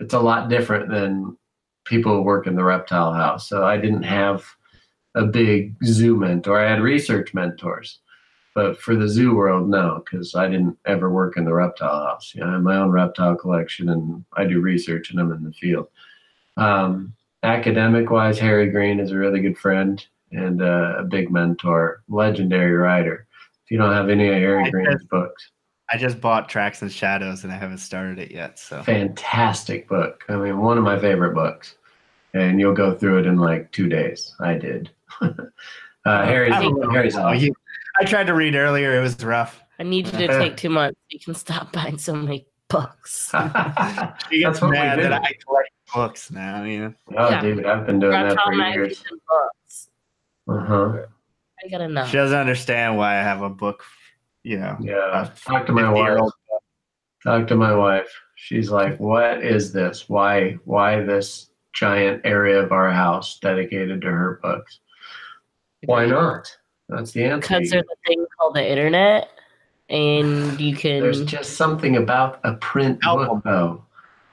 it's a lot different than people who work in the reptile house. So I didn't have a big zoo mentor. I had research mentors, but for the zoo world, no, because I didn't ever work in the reptile house. You know, I have my own reptile collection, and I do research and I'm in the field. Um, academic wise, Harry Greene is a really good friend and uh, a big mentor, legendary writer. If you don't have any of Harry Greene's books, I just bought Tracks and Shadows and I haven't started it yet. So fantastic book. I mean, one of my favorite books, and you'll go through it in like two days. I did. uh, Harry's, I. Harry's awesome. you- I tried to read earlier. It was rough. I need you to take two months. You can stop buying so many books. She That's gets what we mad that I collect books now. Yeah. know. oh, Yeah. dude, I've been doing that for years. and books. Uh huh. I gotta know. She doesn't understand why I have a book you know, Yeah. a Talk to my wife. Talk to my wife. She's like, "What is this? Why? Why this giant area of our house dedicated to her books? Why not? That's the answer. Because there's a thing called the internet, and you can. There's just something about a print Album. book, though.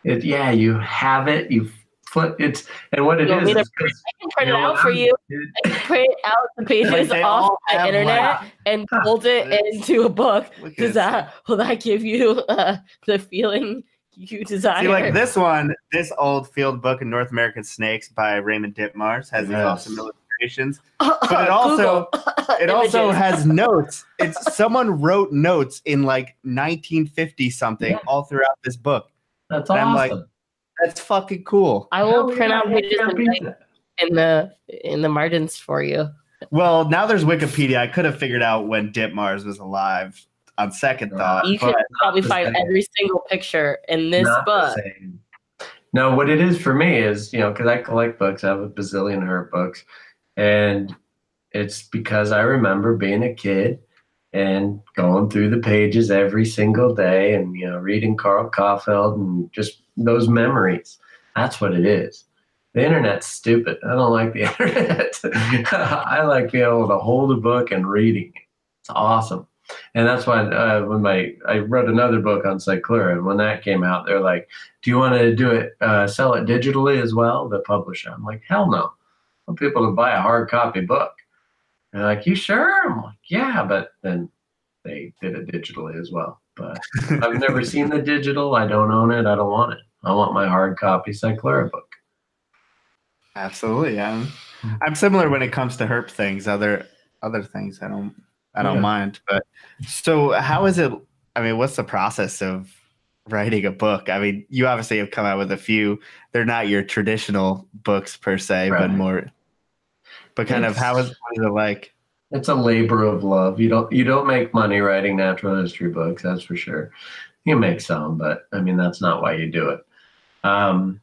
It, yeah, you have it. You flip it's, and what it You want is. me to is 'cause, I can print it out for you. I can print out the pages Like, off all the internet like- and fold it into a book. Look at Does this. that will that give you uh, the feeling you desire? See, like this one, this old field book in North American Snakes by Raymond Ditmars has these Yes. awesome illustrations. but it also- It also has notes. It's someone wrote notes in like 1950 something Yeah. all throughout this book. That's And I'm awesome. like, That's fucking cool. I will Hell print yeah, out you pages can't and beat write that. in the in the margins for you. Well, now there's Wikipedia. I could have figured out when Ditmars was alive on second thought. You can probably find every single picture in this Not book. No, what it is for me is, you know, because I collect books, I have a bazillion her books, and it's because I remember being a kid and going through the pages every single day and, you know, reading Carl Kauffeld and just those memories. That's what it is. The internet's stupid. I don't like the internet. I like being able to hold a book and reading. it. It's awesome. And that's why uh, when my I wrote another book on Cyclura, and when that came out, they're like, "Do you want to do it, uh, sell it digitally as well?" The publisher. I'm like, "Hell no! I want people to buy a hard copy book." And they're like, "You sure?" I'm like, "Yeah," but then they did it digitally as well. But I've never seen the digital. I don't own it. I don't want it. I want my hard copy Cyclura book. absolutely, yeah. Hmm. I'm similar when it comes to herp things. Other other things I don't I don't Yeah. mind. But so how is it? I mean, what's the process of writing a book? I mean, you obviously have come out with a few. They're not your traditional books per se, but more. But kind of It's- how is what is it like? It's a labor of love. You don't you don't make money writing natural history books, that's for sure. You make some, but I mean that's not why you do it. Um,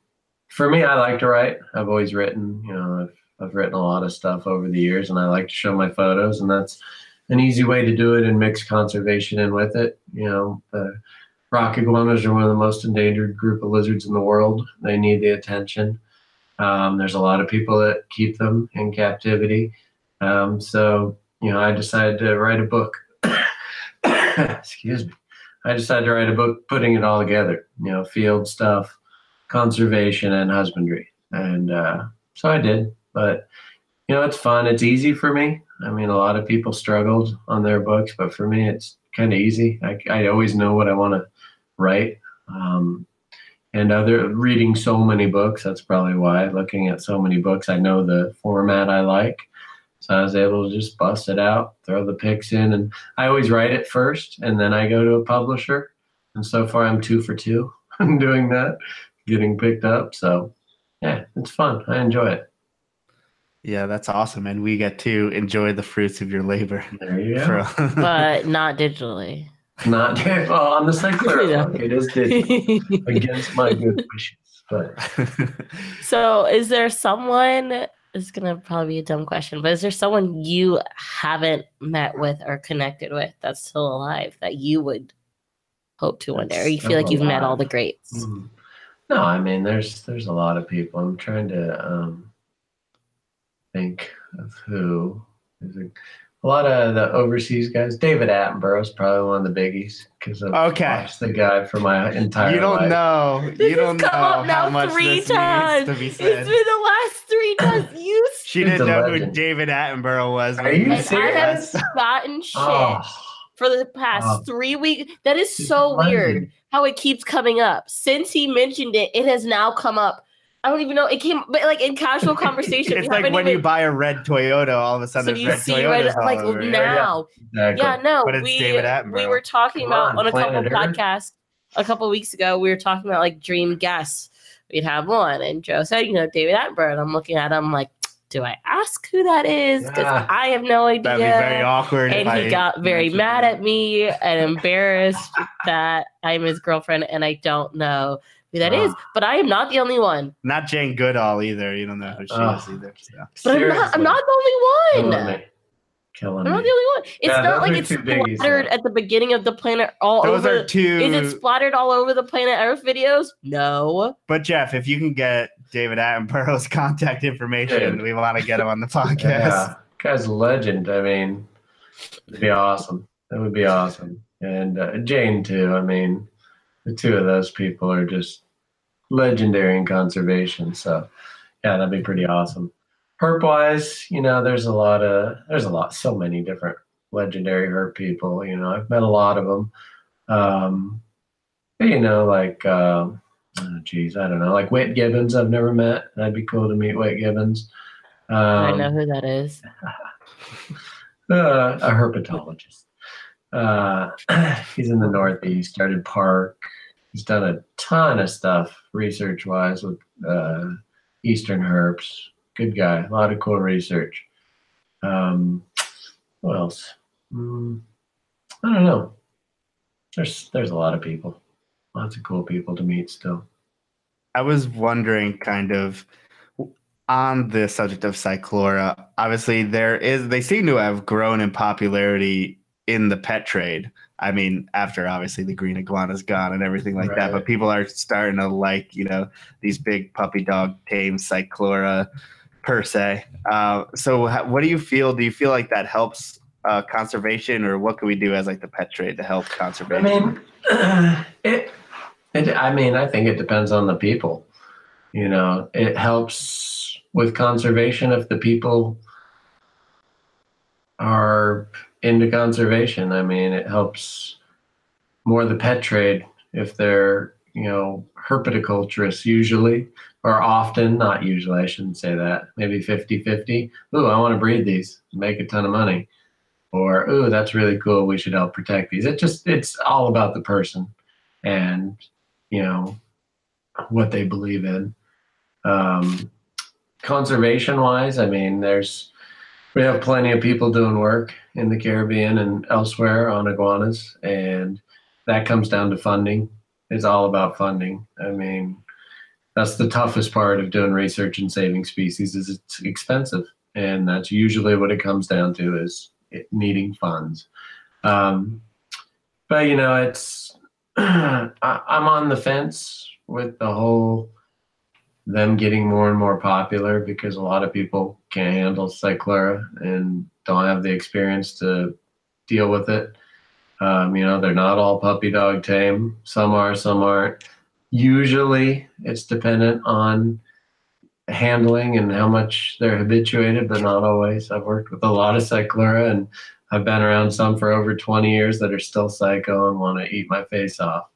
for me, I like to write. I've always written. You know, I've I've written a lot of stuff over the years, and I like to show my photos, and that's an easy way to do it and mix conservation in with it. You know, the rock iguanas are one of the most endangered group of lizards in the world. They need the attention. Um, there's a lot of people that keep them in captivity. Um, so, you know, I decided to write a book. Excuse me. I decided to write a book putting it all together, you know, field stuff, conservation, and husbandry. And uh, so I did. But, you know, it's fun. It's easy for me. I mean, a lot of people struggled on their books, but for me, it's kind of easy. I, I always know what I want to write. Um, and other reading so many books, that's probably why. Looking at so many books, I know the format I like. So I was able to just bust it out, throw the pics in, and I always write it first, and then I go to a publisher. And so far, I'm two for two I'm doing that, getting picked up. So yeah, it's fun. I enjoy it. Yeah, that's awesome, and we get to enjoy the fruits of your labor. There you go. But not digitally. Not well on the Cyclura Yeah. It is digital against my good wishes, but so, is there someone? This is gonna probably be a dumb question, but is there someone you haven't met with or connected with that's still alive that you would hope to one day, or you feel Still like you've met all the greats? Mm. No, I mean there's there's a lot of people. I'm trying to um, think of who. There's a, a lot of the overseas guys. David Attenborough is probably one of the biggies because I've Okay. watched the guy for my entire you don't life. know. This you don't know up how much three this times. needs to be It's said. been the last three times. You She didn't a know who. David Attenborough was. Are you we and I serious? have gotten shit Oh, for the past three weeks. That is so legend. weird how it keeps coming up. Since he mentioned it, it has now come up. I don't even know. It came, but like in casual conversation. It's like when you buy a red Toyota, all of a so sudden you there's see red Toyotas all like over. now. exactly. Yeah, no, But it's we we were talking Come about on, on a couple Earth. podcasts a couple weeks ago. We were talking about like dream guests. We'd have one, and Joe said, you know, David Attenborough. And I'm looking at him like, do I ask who that is? Because Yeah. I have no idea. That'd be very awkward. and he I got very mad that. at me and embarrassed that I'm his girlfriend and I don't know who that is. But I am not the only one. Not Jane Goodall either. You don't know who she Oh. is either. So. But I'm not, I'm not the only one. me. killing I'm not the only one. It's Yeah, not like it's too biggies, splattered at the beginning of the planet all Those over. are two. Is it splattered all over the planet Earth videos? No. But Jeff, if you can get David Attenborough's contact information, Dude. we want to get him on the podcast. Yeah, guy's a legend. I mean, it'd be awesome. That would be awesome. And uh, Jane too. I mean, the two of those people are just legendary in conservation. So, yeah, that'd be pretty awesome. Herp wise, you know, there's a lot of there's a lot, so many different legendary herp people. You know, I've met a lot of them. Um, but, you know, like, um, oh, geez, I don't know, like Whit Gibbons. I've never met. That'd be cool to meet Whit Gibbons. Um, I know who that is. uh, a herpetologist. Uh, he's in the Northeast, started PARC. He's done a ton of stuff research wise with uh, Eastern herps. Good guy, a lot of cool research. Um, what else? Mm, I don't know. There's there's a lot of people, lots of cool people to meet still. I was wondering, kind of, on the subject of Cyclura. Obviously, there is. They seem to have grown in popularity in the pet trade. I mean, after obviously the green iguana's gone and everything like that, but people are starting to like, you know, these big puppy dog tame Cyclura per se. Uh, so, what do you feel? Do you feel like that helps uh, conservation, or what can we do as like the pet trade to help conservation? I mean, it, it. I mean, I think it depends on the people. You know, it helps with conservation if the people are into conservation. I mean, it helps more the pet trade if they're you know herpetoculturists usually or often not usually i shouldn't say that maybe 50 50 ooh i want to breed these make a ton of money or ooh that's really cool we should help protect these it just it's all about the person and you know what they believe in. Um, conservation wise i mean there's we have plenty of people doing work in the caribbean and elsewhere on iguanas and that comes down to funding. It's all about funding. I mean that's the toughest part of doing research and saving species is it's expensive and that's usually what it comes down to is needing funds. Um, but you know it's I, i'm on the fence with the whole them getting more and more popular because a lot of people can't handle cyclura and don't have the experience to deal with it. Um, you know they're not all puppy dog tame. Some are some aren't. Usually it's dependent on handling and how much they're habituated, but not always. I've worked with a lot of cyclura and I've been around some for over 20 years that are still psycho and want to eat my face off.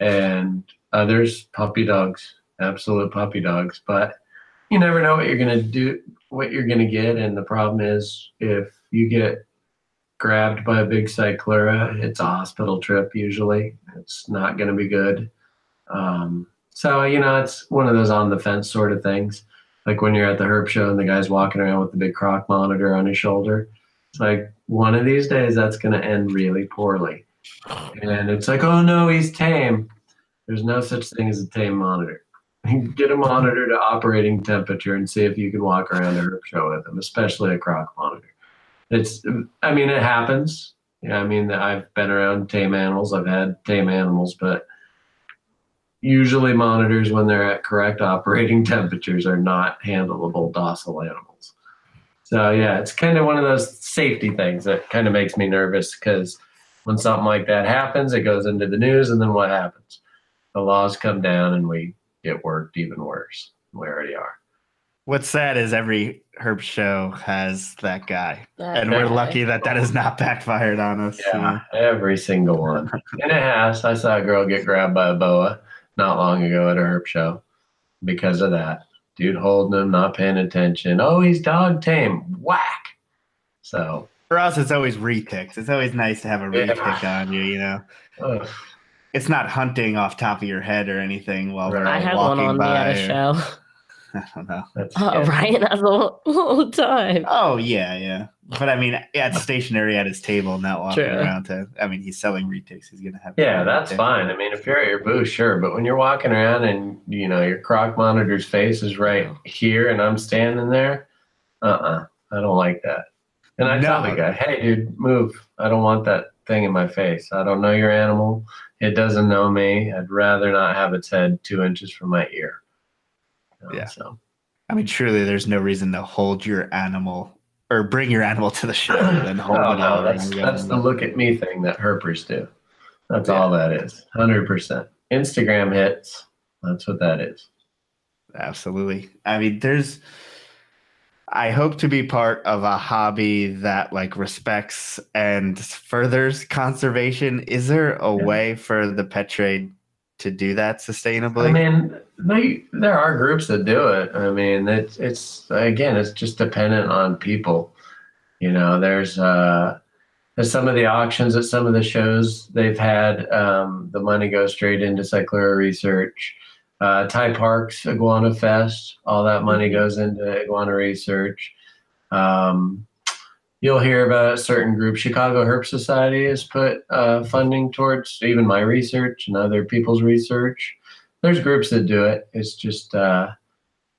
And others, puppy dogs, absolute puppy dogs. But you never know what you're going to do, what you're going to get. And the problem is if you get grabbed by a big cyclura, it's a hospital trip usually. It's not going to be good. Um, so you know, it's one of those on the fence sort of things. Like when you're at the herp show and the guy's walking around with the big croc monitor on his shoulder. It's like one of these days that's going to end really poorly. And it's like, oh no, he's tame. There's no such thing as a tame monitor. Get a monitor to operating temperature and see if you can walk around a show with them, especially a croc monitor. It's, I mean, it happens. Yeah, I mean, I've been around tame animals. I've had tame animals, but usually monitors when they're at correct operating temperatures are not handleable docile animals. So yeah, it's kind of one of those safety things that kind of makes me nervous because when something like that happens, it goes into the news, and then what happens? The laws come down, and we get worked even worse. We already are. What's sad is every herp show has that guy, That and we're lucky that that has not backfired on us. Yeah, every single one. and it has. I saw a girl get grabbed by a boa not long ago at a herp show because of that. Dude holding him, not paying attention. Oh, he's dog tame. Whack. So, For us, it's always retics. It's always nice to have a Yeah. retic on you. You know, ugh. it's not hunting off top of your head or anything while we're I had one walking on me at a show. I don't know. that's Oh, scary. Ryan has all, all the time. Oh yeah, yeah. But I mean, yeah, it's stationary at his table, not walking True. around to. I mean, he's selling retics. He's gonna have. Yeah, that's fine. I mean, if you're at your booth, sure. But when you're walking around and you know your croc monitor's face is right here, and I'm standing there, uh, uh I don't like that. And I tell the guy, hey, dude, move. I don't want that thing in my face. I don't know your animal. It doesn't know me. I'd rather not have its head two inches from my ear. You know, Yeah. So, I mean, truly, there's no reason to hold your animal or bring your animal to the show and then hold no, it no, out. that's, that's the look at me thing that herpers do. That's all that is. 100%. Instagram hits. That's what that is. Absolutely. I mean, there's. I hope to be part of a hobby that like respects and furthers conservation. Is there a Yeah. way for the pet trade to do that sustainably? I mean, they, there are groups that do it. I mean, it's it's again, it's just dependent on people. You know, there's uh, there's some of the auctions at some of the shows they've had. Um, the money goes straight into Cyclura research. Uh, Thai Parks, Iguana Fest, all that money goes into iguana research. Um, you'll hear about a certain group. Chicago Herp Society has put uh, funding towards even my research and other people's research. There's groups that do it. It's just, uh,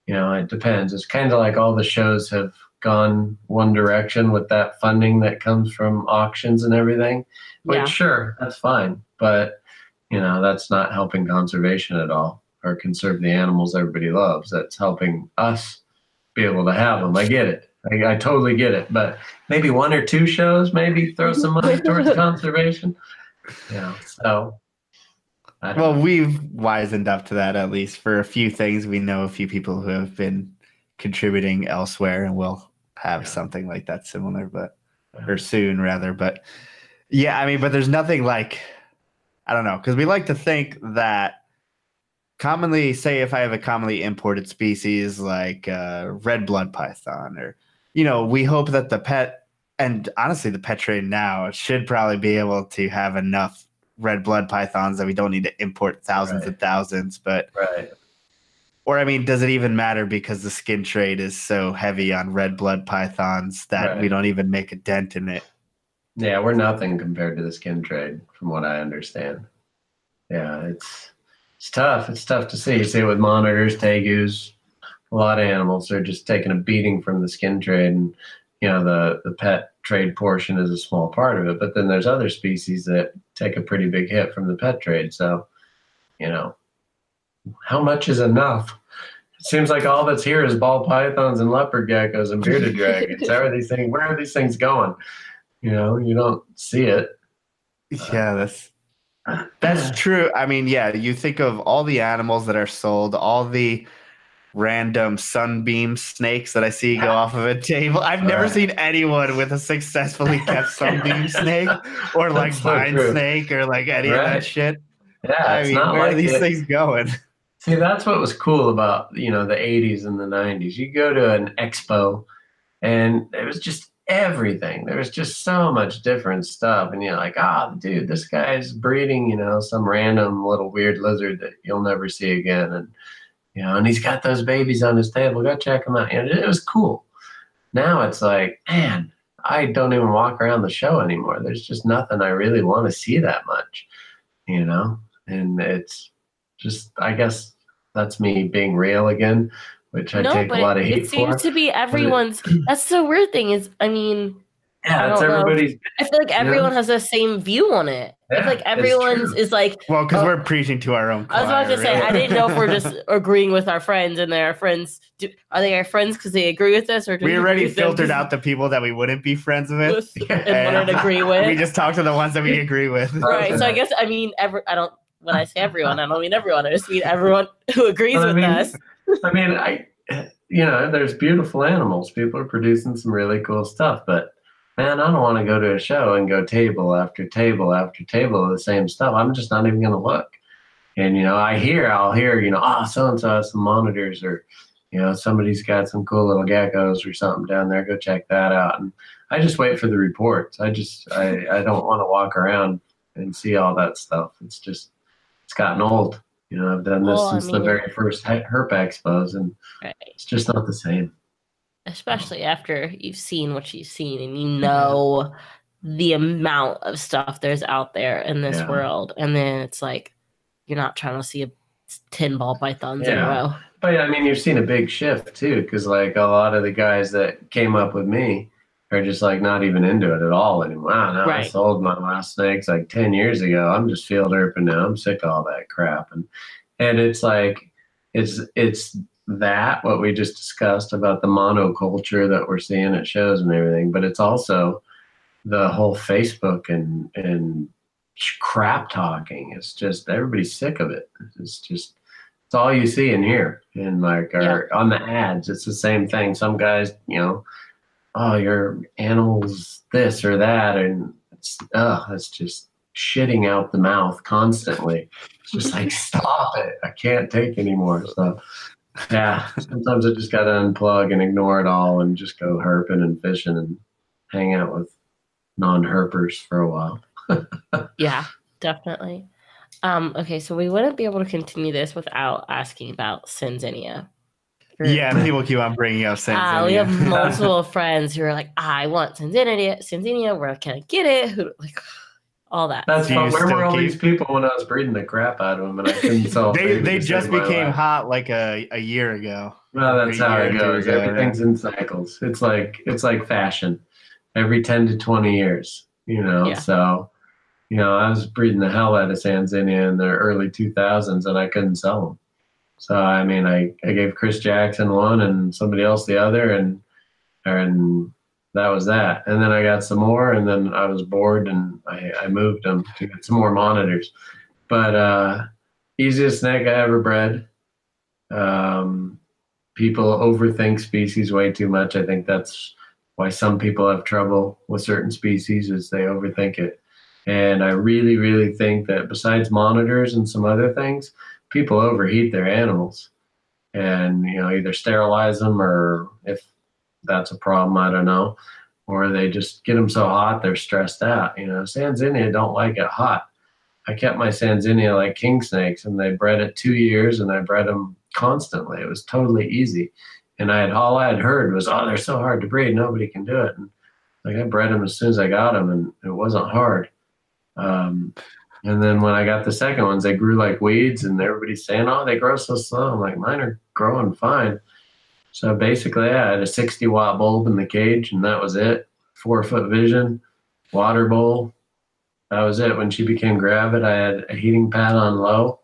you know, it depends. It's kind of like all the shows have gone one direction with that funding that comes from auctions and everything. Which, Yeah. sure, that's fine. But, you know, that's not helping conservation at all or conserve the animals everybody loves. That's helping us be able to have them. I get it. I, I totally get it. But maybe one or two shows, maybe throw some money towards conservation. Yeah. So, well, know. we've wisened up to that at least for a few things. We know a few people who have been contributing elsewhere, and we'll have Yeah. something like that similar, but or soon rather. But yeah, I mean, but there's nothing like I don't know because we like to think that commonly, say, if I have a commonly imported species like uh, red blood python, or you know, we hope that the pet and honestly, the pet trade now should probably be able to have enough red blood pythons that we don't need to import thousands Right. and thousands. But right. or I mean, does it even matter because the skin trade is so heavy on red blood pythons that we don't even make a dent in it? Yeah, we're nothing compared to the skin trade, from what I understand. Yeah, it's it's tough. It's tough to see. You see it with monitors, tegus, a lot of animals are just taking a beating from the skin trade, and you know the the pet trade portion is a small part of it. But then there's other species that take a pretty big hit from the pet trade. So, you know, how much is enough? It seems like all that's here is ball pythons and leopard geckos and bearded dragons. How are these things? Where are these things going? You know, you don't see it. Yeah, that's that's true. I mean, yeah, you think of all the animals that are sold, all the random sunbeam snakes that I see go off of a table. I've never Right. seen anyone with a successfully kept sunbeam snake or like so vine true. snake or like any of that shit. Yeah, I it's mean, not where like are these it- things going? See, that's what was cool about you know the '80s and the '90s. You go to an expo, and there was just everything. There was just so much different stuff, and you're like, ah, dude, this guy's breeding, you know, some random little weird lizard that you'll never see again, and you know, and he's got those babies on his table. Go check them out. And it, it was cool. Now it's like, man, I don't even walk around the show anymore. There's just nothing I really want to see that much, you know, and it's just I guess that's me being real again, which I no, take a lot of it, heat it seems for. to be everyone's. That's the weird thing is, I mean, yeah, it's don't know. everybody's. I feel like You know? everyone has the same view on it. I Yeah, feel like it's everyone's true. is like. Well, because Oh. we're preaching to our own. I was about choir, to say. I didn't know if we're just agreeing with our friends and they're our friends. Do, are they our friends because they agree with us, or do we already agree with them filtered 'cause out the people that we wouldn't be friends with. with- and wouldn't agree with? we just talk to the ones that we agree with. right. So I guess I mean every. I don't. When I say everyone, I don't mean everyone. I just mean everyone who agrees Well, with mean, us. I mean, I, you know, there's beautiful animals. People are producing some really cool stuff, but man, I don't want to go to a show and go table after table after table of the same stuff. I'm just not even going to look. And you know, I hear, I'll hear, you know, ah, so and so has some monitors, or you know, somebody's got some cool little geckos or something down there. Go check that out. And I just wait for the reports. I just, I, I don't want to walk around and see all that stuff. It's just, it's gotten old. You know, I've done this Well, I since the very first he- herp expos, and Right. it's just not the same. Especially after you've seen what you've seen and you know the amount of stuff there's out there in this Yeah. world and then it's like you're not trying to see a 10 ball pythons in a row But I mean, you've seen a big shift too, because like a lot of the guys that came up with me are just like not even into it at all anymore. Wow, no, I sold my last snakes like ten years ago. I'm just field herping now. I'm sick of all that crap, and and it's like it's it's that what we just discussed about the monoculture that we're seeing at shows and everything, but it's also the whole Facebook and and crap talking. It's just everybody's sick of it. It's just it's all you see and hear. And like our, on the ads, it's the same thing. Some guys, you know, oh your animals this or that, and it's uh it's just shitting out the mouth constantly. It's just like stop it. I can't take anymore. So yeah, sometimes I just gotta unplug and ignore it all and just go herping and fishing and hang out with non-herpers for a while. Yeah, definitely. Um, okay, so we wouldn't be able to continue this without asking about Sanzinia. Yeah, people keep on bringing up Uh, we have multiple friends who are like, I want Sanzinia, Sanzinia, where can I get it? Who like all that. That's Do fun. Where were all keep- these people when I was breeding the crap out of them and I couldn't sell? they they just became life? hot like a, a year ago. Well, that's how it goes. ago, Everything's in cycles. It's like it's like fashion. Every ten to twenty years, you know. Yeah. So, you know, I was breeding the hell out of Sanzinia in the early two thousands, and I couldn't sell them. So I mean, I, I gave Chris Jackson one and somebody else the other, and and that was that. And then I got some more, and then I was bored, and I, I moved them to get some more monitors. But uh, easiest snake I ever bred. Um, people overthink species way too much. I think that's why some people have trouble with certain species is they overthink it. And I really, really think that besides monitors and some other things, people overheat their animals and you know either sterilize them or if that's a problem, I don't know, or they just get them so hot they're stressed out. You know, Sanzinia don't like it hot. I kept my Sanzinia like king snakes, and they bred it two years, and I bred them constantly. It was totally easy, and I had all I had heard was, "Oh, they're so hard to breed. Nobody can do it." And like I bred them as soon as I got them, and it wasn't hard. Um, and then when I got the second ones, they grew like weeds, and everybody's saying, "Oh, they grow so slow." I'm like, "Mine are growing fine." So basically, yeah, I had a 60 watt bulb in the cage, and that was it. Four foot vision, water bowl. That was it. When she became gravid, I had a heating pad on low.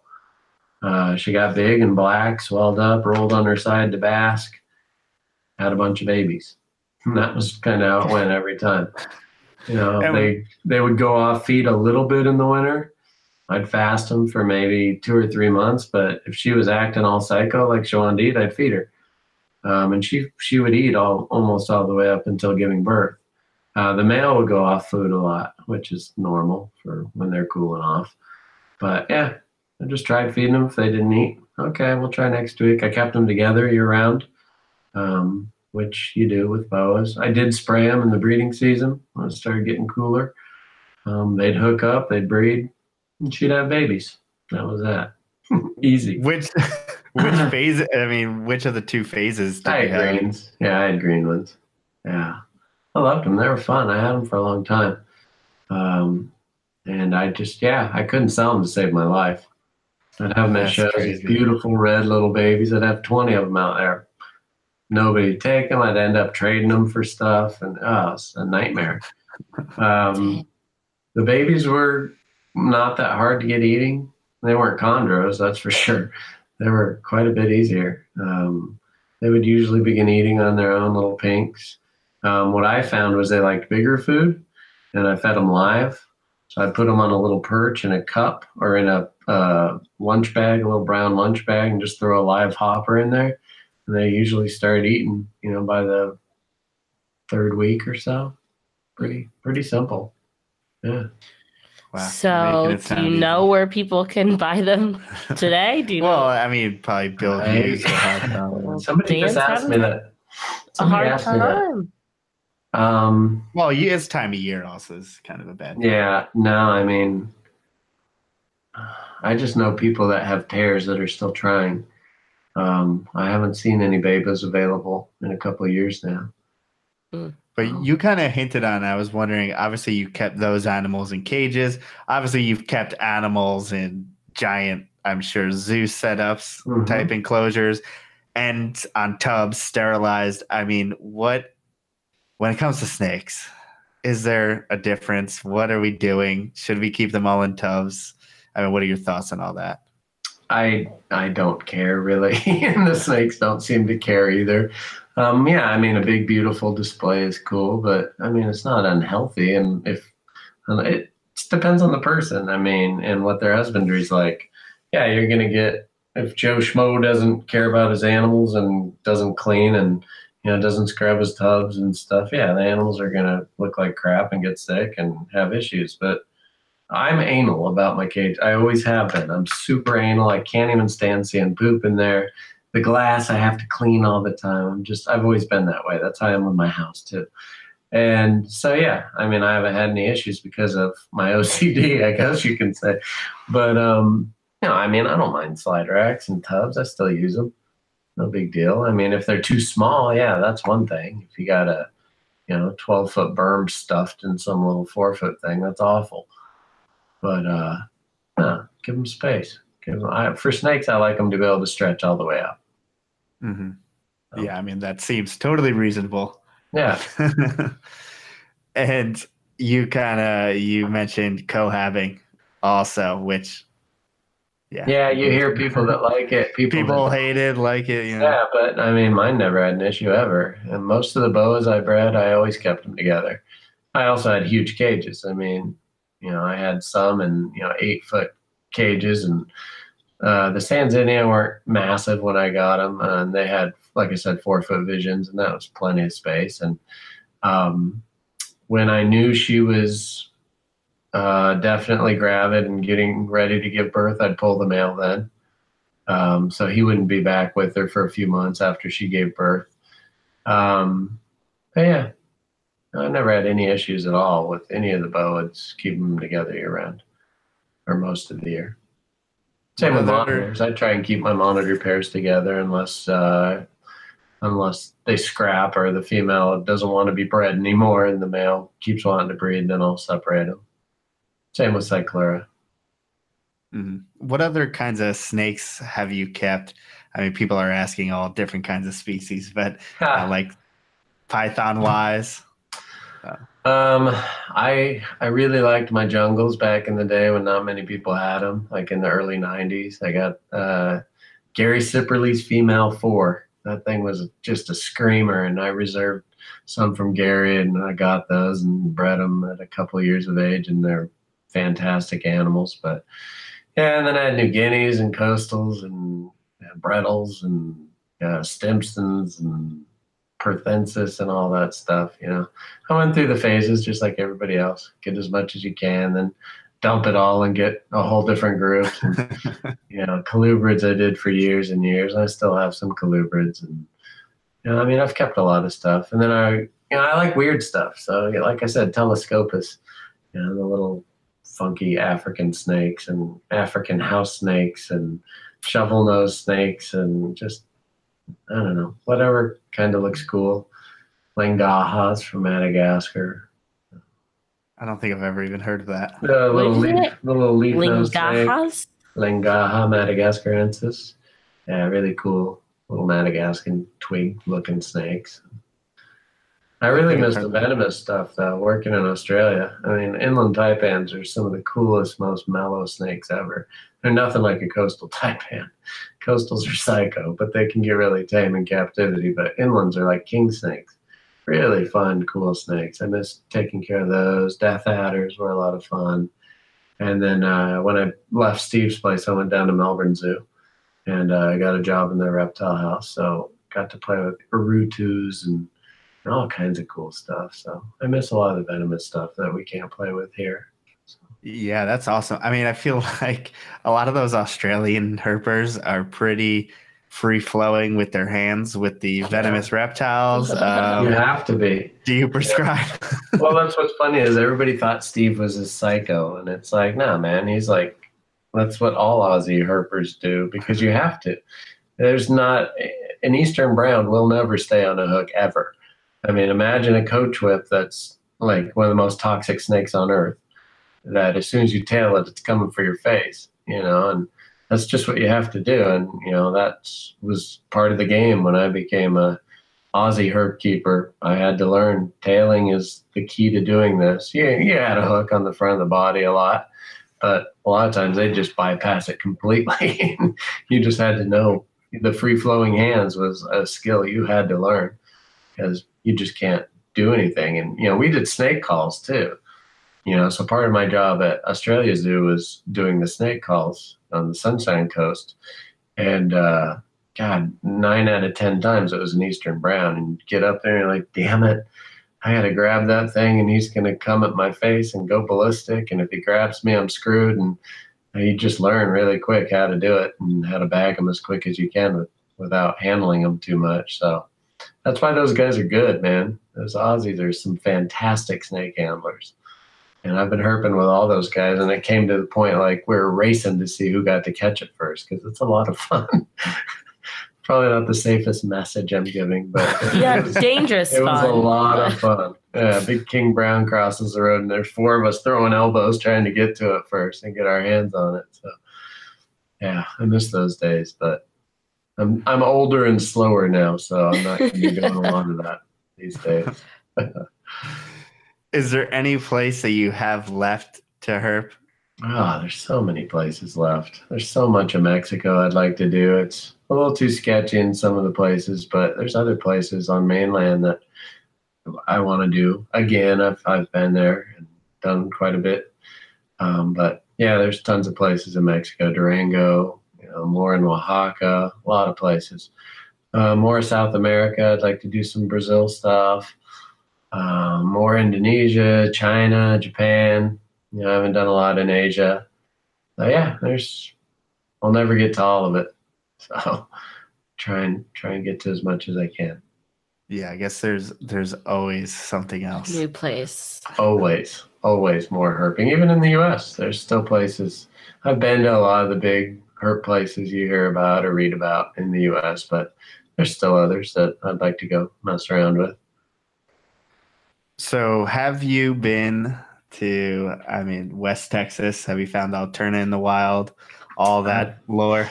Uh, she got big and black, swelled up, rolled on her side to bask, had a bunch of babies. And that was kind of how it went every time. You know, And- they they would go off feed a little bit in the winter. I'd fast them for maybe two or three months, but if she was acting all psycho like she wanted to eat, I'd feed her. Um, and she she would eat all almost all the way up until giving birth. Uh, the male would go off food a lot, which is normal for when they're cooling off. But yeah, I just tried feeding them if they didn't eat. Okay, we'll try next week. I kept them together year round, um, which you do with boas. I did spray them in the breeding season when it started getting cooler. Um, they'd hook up, they'd breed, and she'd have babies. That was that. Easy. Which which phase? I mean, which of the two phases did I had have? greens. Yeah, I had green ones. Yeah, I loved them. They were fun. I had them for a long time. Um, and I just, yeah, I couldn't sell them to save my life. I'd have them at shows, these beautiful red little babies. I'd have 20 of them out there. Nobody would take them. I'd end up trading them for stuff. And oh, it's a nightmare. Um, the babies were not that hard to get eating. They weren't chondros, that's for sure. They were quite a bit easier. Um, they would usually begin eating on their own little pinks. Um, what I found was they liked bigger food, and I fed them live. So I'd put them on a little perch in a cup or in a uh, lunch bag, a little brown lunch bag, and just throw a live hopper in there. And they usually start eating, you know, by the third week or so. Pretty, pretty simple. Yeah. Wow, so, do you easy. know where people can buy them today? Do you Well, know? I mean, probably Bill Hughes will have that. Somebody Dan's just asked me having that. a Somebody hard asked me that. time. Um, Well, yeah, it's time of year also is kind of a bad. yeah, no, I mean, I just know people that have tears that are still trying. Um, I haven't seen any babas available in a couple of years now. But you kind of hinted on. I was wondering. Obviously, you kept those animals in cages. Obviously, you've kept animals in giant, I'm sure, zoo setups Mhm. type enclosures, and on tubs, sterilized. I mean, what when it comes to snakes, is there a difference? What are we doing? Should we keep them all in tubs? I mean, what are your thoughts on all that? I I don't care really, and the snakes don't seem to care either. Um, yeah, I mean, a big beautiful display is cool, but I mean, it's not unhealthy, and if it depends on the person. I mean, and what their husbandry's like. Yeah, you're gonna get if Joe Schmo doesn't care about his animals and doesn't clean and you know doesn't scrub his tubs and stuff. Yeah, the animals are gonna look like crap and get sick and have issues, but I'm anal about my cage. I always have been. I'm super anal. I can't even stand seeing poop in there. The glass I have to clean all the time. I'm just I've always been that way. That's how I am with my house too. And so yeah, I mean I haven't had any issues because of my OCD, I guess you can say. But um, you know, I mean I don't mind slide racks and tubs. I still use them. No big deal. I mean if they're too small, yeah, that's one thing. If you got a you know 12 foot Burm stuffed in some little four foot thing, that's awful but uh, no, give them space. Give them, I, for snakes, I like them to be able to stretch all the way up. Mm-hmm. Um, yeah, I mean that seems totally reasonable. Yeah. and you kind of you mentioned cohabbing also, which yeah, yeah, you hear people that like it. People, people hate it, like it. You know? Yeah, but I mean, mine never had an issue ever. And most of the boas I bred, I always kept them together. I also had huge cages. I mean, you know, I had some in you know eight foot cages, and uh, the Sanzinia weren't massive when I got them, and they had, like I said, four foot visions, and that was plenty of space. And um, when I knew she was uh, definitely gravid and getting ready to give birth, I'd pull the male then. Um, so he wouldn't be back with her for a few months after she gave birth. Um, but yeah, I never had any issues at all with any of the boas keeping them together year round or most of the year. Same with monitors. I try and keep my monitor pairs together unless uh, unless they scrap or the female doesn't want to be bred anymore and the male keeps wanting to breed, then I'll separate them. Same with Cyclura. Mm-hmm. What other kinds of snakes have you kept? I mean, people are asking all different kinds of species, but uh, like python wise. Um, I I really liked my jungles back in the day when not many people had them, like in the early '90s. I got uh, Gary Sipperly's female four. That thing was just a screamer, and I reserved some from Gary, and I got those and bred them at a couple years of age, and they're fantastic animals. But yeah, and then I had New Guineas and coastals and, and Brettles and uh, Stimsons and Perthensis and all that stuff. You know, I went through the phases just like everybody else. Get as much as you can, then dump it all and get a whole different group. And, you know, colubrids I did for years and years. I still have some colubrids, and you know, I mean, I've kept a lot of stuff. And then I, you know, I like weird stuff. So, like I said, Telescopus, you know, the little funky African snakes and African house snakes and shovel nose snakes and just I don't know, whatever kind of looks cool. Langahas from Madagascar. I don't think I've ever even heard of that. The little leaf, little leaf Langahas? Langaha madagascarensis. Yeah, really cool little Madagascan twig looking snakes. I really miss the venomous stuff though, working in Australia. I mean, inland taipans are some of the coolest, most mellow snakes ever. They're nothing like a coastal taipan. Coastals are psycho, but they can get really tame in captivity. But inlands are like king snakes. Really fun, cool snakes. I miss taking care of those. Death adders were a lot of fun. And then uh, when I left Steve's place, I went down to Melbourne Zoo and uh, I got a job in the reptile house. So got to play with urutus and all kinds of cool stuff. So I miss a lot of the venomous stuff that we can't play with here. Yeah, that's awesome. I mean, I feel like a lot of those Australian herpers are pretty free flowing with their hands with the venomous reptiles. Um, you have to be. Do you prescribe? Yeah. well, that's what's funny is everybody thought Steve was a psycho, and it's like, nah, man, he's like, that's what all Aussie herpers do because you have to. There's not an Eastern Brown will never stay on a hook ever. I mean, imagine a coach whip that's like one of the most toxic snakes on earth. That as soon as you tail it, it's coming for your face, you know, and that's just what you have to do. And you know, that was part of the game when I became a Aussie herp keeper, I had to learn tailing is the key to doing this. Yeah, you had a hook on the front of the body a lot, but a lot of times they just bypass it completely. you just had to know the free flowing hands was a skill you had to learn because you just can't do anything. And you know, we did snake calls too. You know, so part of my job at Australia Zoo was doing the snake calls on the Sunshine Coast, and uh, God, nine out of ten times it was an eastern brown, and get up there and you're like, damn it, I got to grab that thing, and he's gonna come at my face and go ballistic, and if he grabs me, I'm screwed. And you just learn really quick how to do it and how to bag them as quick as you can with, without handling them too much. So that's why those guys are good, man. Those Aussies are some fantastic snake handlers. And I've been herping with all those guys, and it came to the point like we are racing to see who got to catch it first because it's a lot of fun. Probably not the safest message I'm giving, but yeah, dangerous. It was a lot of fun. Yeah, big king brown crosses the road, and there's four of us throwing elbows trying to get to it first and get our hands on it. So, yeah, I miss those days, but I'm I'm older and slower now, so I'm not going to be doing a lot of that these days. Is there any place that you have left to herp? Ah, oh, there's so many places left. There's so much of Mexico I'd like to do. It's a little too sketchy in some of the places, but there's other places on mainland that I want to do. Again, I've I've been there and done quite a bit. Um, but yeah, there's tons of places in Mexico, Durango, you know, more in Oaxaca, a lot of places. Uh, more South America. I'd like to do some Brazil stuff. Um, more Indonesia, China, Japan. You know, I haven't done a lot in Asia. But yeah, there's. I'll never get to all of it, so try and try and get to as much as I can. Yeah, I guess there's there's always something else. New place. Always, always more herping. Even in the U.S., there's still places. I've been to a lot of the big herp places you hear about or read about in the U.S., but there's still others that I'd like to go mess around with. So, have you been to, I mean, West Texas? Have you found Alterna in the wild? All that lore?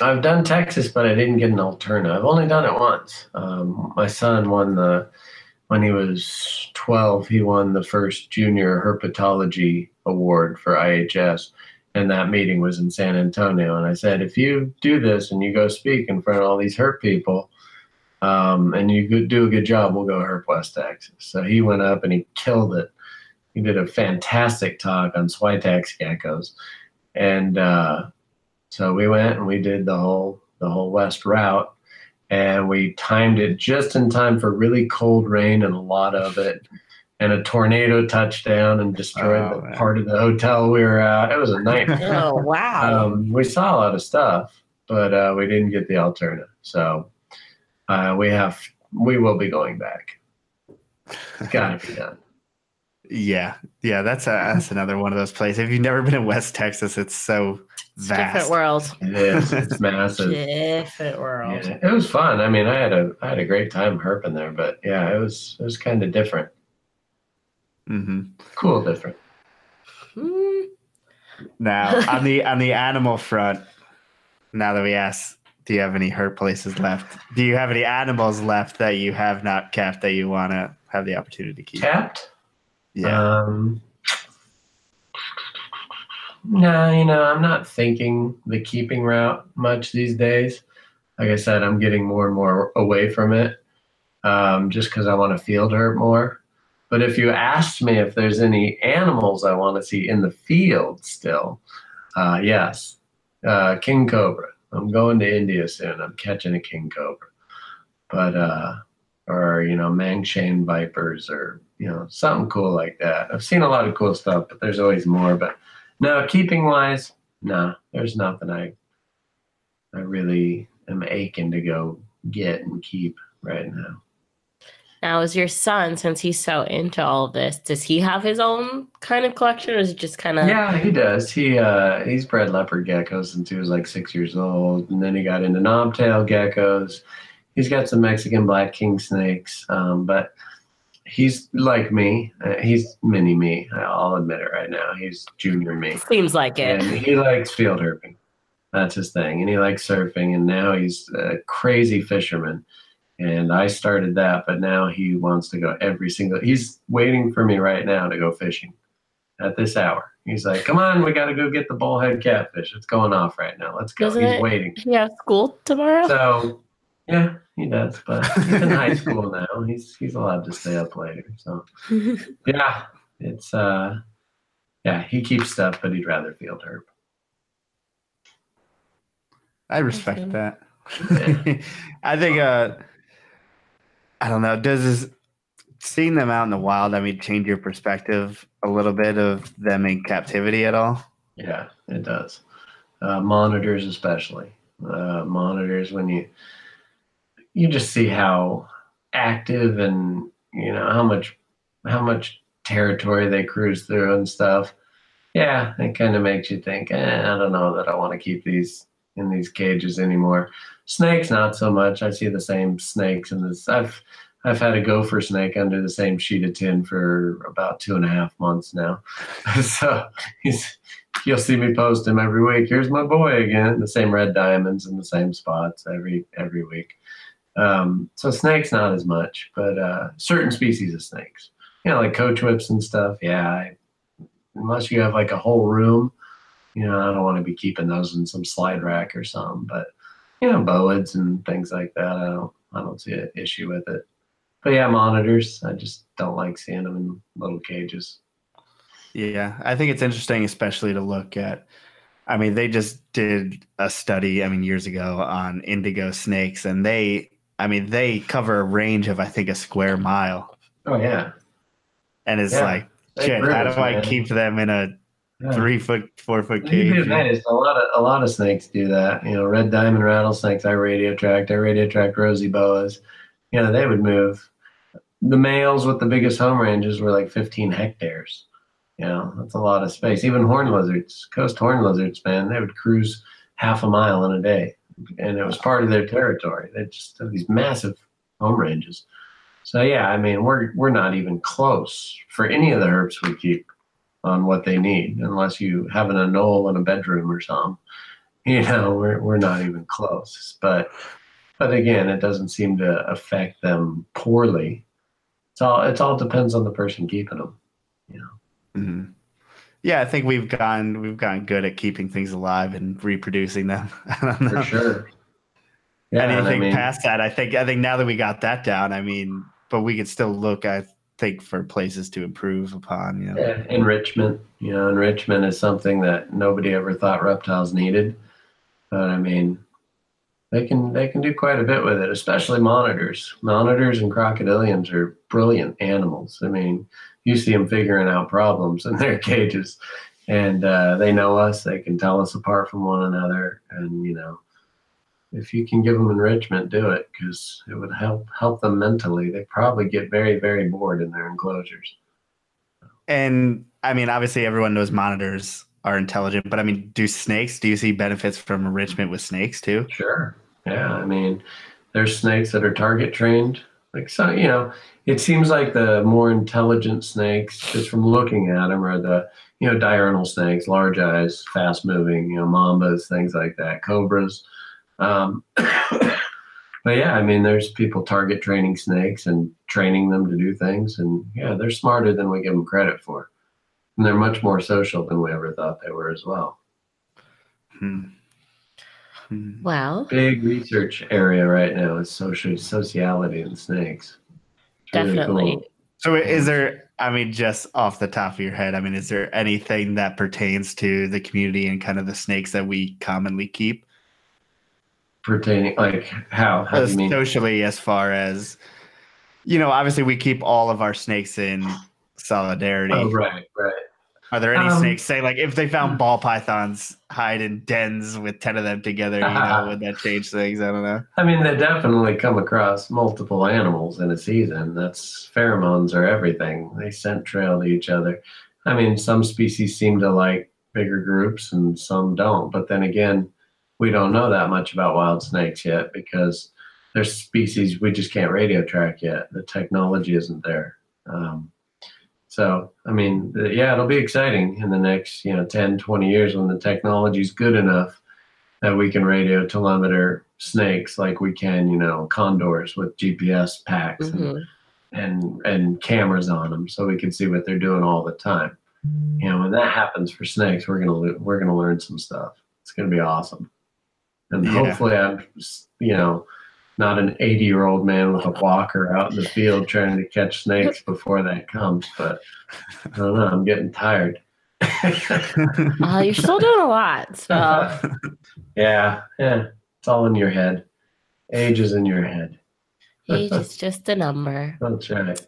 I've done Texas, but I didn't get an Alterna. I've only done it once. Um, my son won the, when he was 12, he won the first junior herpetology award for IHS. And that meeting was in San Antonio. And I said, if you do this and you go speak in front of all these herp people, um, and you do a good job, we'll go Herp West Texas. So he went up and he killed it. He did a fantastic talk on Switak's geckos, and uh, so we went and we did the whole the whole west route, and we timed it just in time for really cold rain and a lot of it, and a tornado touched down and destroyed oh, the part of the hotel we were at. It was a nightmare. oh wow! Um, we saw a lot of stuff, but uh, we didn't get the alternative. So uh, we have we will be going back. It's got to be done. Yeah, yeah, that's a, that's another one of those places. If you've never been in West Texas, it's so vast. Different world. It is. It's massive. Different world. Yeah, it was fun. I mean, I had a I had a great time herping there, but yeah, it was it was kind of different. Mm-hmm. Cool, different. Hmm. Now on the on the animal front, now that we ask, do you have any herp places left? Do you have any animals left that you have not kept that you want to have the opportunity to keep? Kept? Yeah. Um, no, you know, I'm not thinking the keeping route much these days. Like I said, I'm getting more and more away from it um, just because I want to field herp more. But if you asked me if there's any animals I want to see in the field still, uh, yes, uh, king cobra. I'm going to India soon. I'm catching a king cobra, but uh, or you know, Mangshan vipers or you know something cool like that. I've seen a lot of cool stuff, but there's always more. But no, keeping wise, nah, there's nothing I I really am aching to go get and keep right now. Now, is your son, since he's so into all this, does he have his own kind of collection, or is it just kind of? Yeah, he does. He uh, he's bred leopard geckos since he was like six years old, and then he got into knobtail geckos. He's got some Mexican black king snakes, um, but he's like me. Uh, he's mini me. I'll admit it right now. He's junior me. Seems like it. And he likes field herping. That's his thing, and he likes surfing. And now he's a crazy fisherman And I started that, but now he wants to go every single. He's waiting for me right now to go fishing at this hour. He's like, "Come on, we got to go get the bullhead catfish. It's going off right now. Let's go." Doesn't he's it- waiting. Yeah, school tomorrow? So, yeah, he does, but he's in high school now. He's he's allowed to stay up later. So, yeah, it's uh, yeah, he keeps stuff, but he'd rather field herp. I respect Okay. that. I think uh I don't know, does this seeing them out in the wild, I mean, change your perspective a little bit of them in captivity at all? Yeah, it does. Uh, monitors, especially uh, monitors, when you you just see how active and you know how much how much territory they cruise through and stuff. Yeah, it kind of makes you think. Eh, I don't know that I want to keep these in these cages anymore. Snakes, not so much. I see the same snakes in this. I've I've had a gopher snake under the same sheet of tin for about two and a half months now. so you'll see me post him every week. Here's my boy again. The same red diamonds in the same spots every every week. Um, so snakes not as much, but uh, certain species of snakes, you know, like coach whips and stuff. Yeah, I, unless you have like a whole room, you know, I don't want to be keeping those in some slide rack or something. But you know, boas and things like that, I don't I don't see an issue with it. But yeah, monitors. I just don't like seeing them in little cages. Yeah, I think it's interesting, especially to look at. I mean, they just did a study, I mean, years ago on indigo snakes, and they, I mean, they cover a range of, I think, a square mile. Oh yeah, And it's Yeah, like, shit, how do I man. keep them in a Yeah. three foot, four foot cage? amazed. A lot of a lot of snakes do that. You know, red diamond rattlesnakes. I radio tracked. I radio tracked rosy boas. You know, they would move. The males with the biggest home ranges were like 15 hectares. You know, that's a lot of space. Even horn lizards, coast horn lizards, man, they would cruise half a mile in a day, and it was part of their territory. They just have these massive home ranges. So yeah, I mean, we're we're not even close for any of the herps we keep on what they need, unless you have an anole in a bedroom or something. You know, we're we're not even close. But but again, it doesn't seem to affect them poorly. It's all it all depends on the person keeping them. You know. Mhm. Yeah, I think we've gotten we've gotten good at keeping things alive and reproducing them. I don't know. For sure. Yeah, and I Anything mean, past that, I think I think now that we got that down, I mean, but we could still look, I think, for places to improve upon. You know, Yeah, enrichment. You know, enrichment is something that nobody ever thought reptiles needed. But I mean, they can they can do quite a bit with it, especially monitors. Monitors and crocodilians are brilliant animals. I mean, you see them figuring out problems in their cages, and uh, they know us. They can tell us apart from one another, and you know. If you can give them enrichment, do it because it would help help them mentally. They probably get very very bored in their enclosures. and I mean, obviously, everyone knows monitors are intelligent, but I mean, do snakes? Do you see benefits from enrichment with snakes too? Sure. Yeah. I mean, there's snakes that are target trained. Like, so, you know, it seems like the more intelligent snakes, just from looking at them, are the, you know, diurnal snakes, large eyes, fast moving, you know, mambas, things like that, cobras. Um, but yeah, I mean, there's people target training snakes and training them to do things. And yeah, they're smarter than we give them credit for. And they're much more social than we ever thought they were as well. Hmm. Hmm. Well, big research area right now is social sociality and snakes. It's really definitely. cool. So, is there? I mean, just off the top of your head, I mean, is there anything that pertains to the community and kind of the snakes that we commonly keep? Pertaining, like how? How do Uh, you mean? socially as far as you know obviously we keep all of our snakes in solidarity Oh, right, right. are there any Um, snakes say like if they found ball pythons hide in dens with 10 of them together you know would that change things i don't know I mean, they definitely come across multiple animals in a season. That's pheromones are everything. They scent trail to each other. I mean, some species seem to like bigger groups and some don't. But then again, we don't know that much about wild snakes yet because there's species we just can't radio track yet. The technology isn't there. Um, so, I mean, yeah, it'll be exciting in the next, you know, 10, 20 years when the technology is good enough that we can radio telemeter snakes like we can, you know, condors with GPS packs and Mhm. and and cameras on them so we can see what they're doing all the time. You know, when that happens for snakes, we're gonna we're gonna learn some stuff. It's gonna be awesome, and Yeah. hopefully, I'm you know not an 80 year old man with a walker out in the field trying to catch snakes before that comes. But I don't know. I'm getting tired. Uh, you're still doing a lot. So yeah, yeah, it's all in your head. Age is in your head. age is just a number. That's right.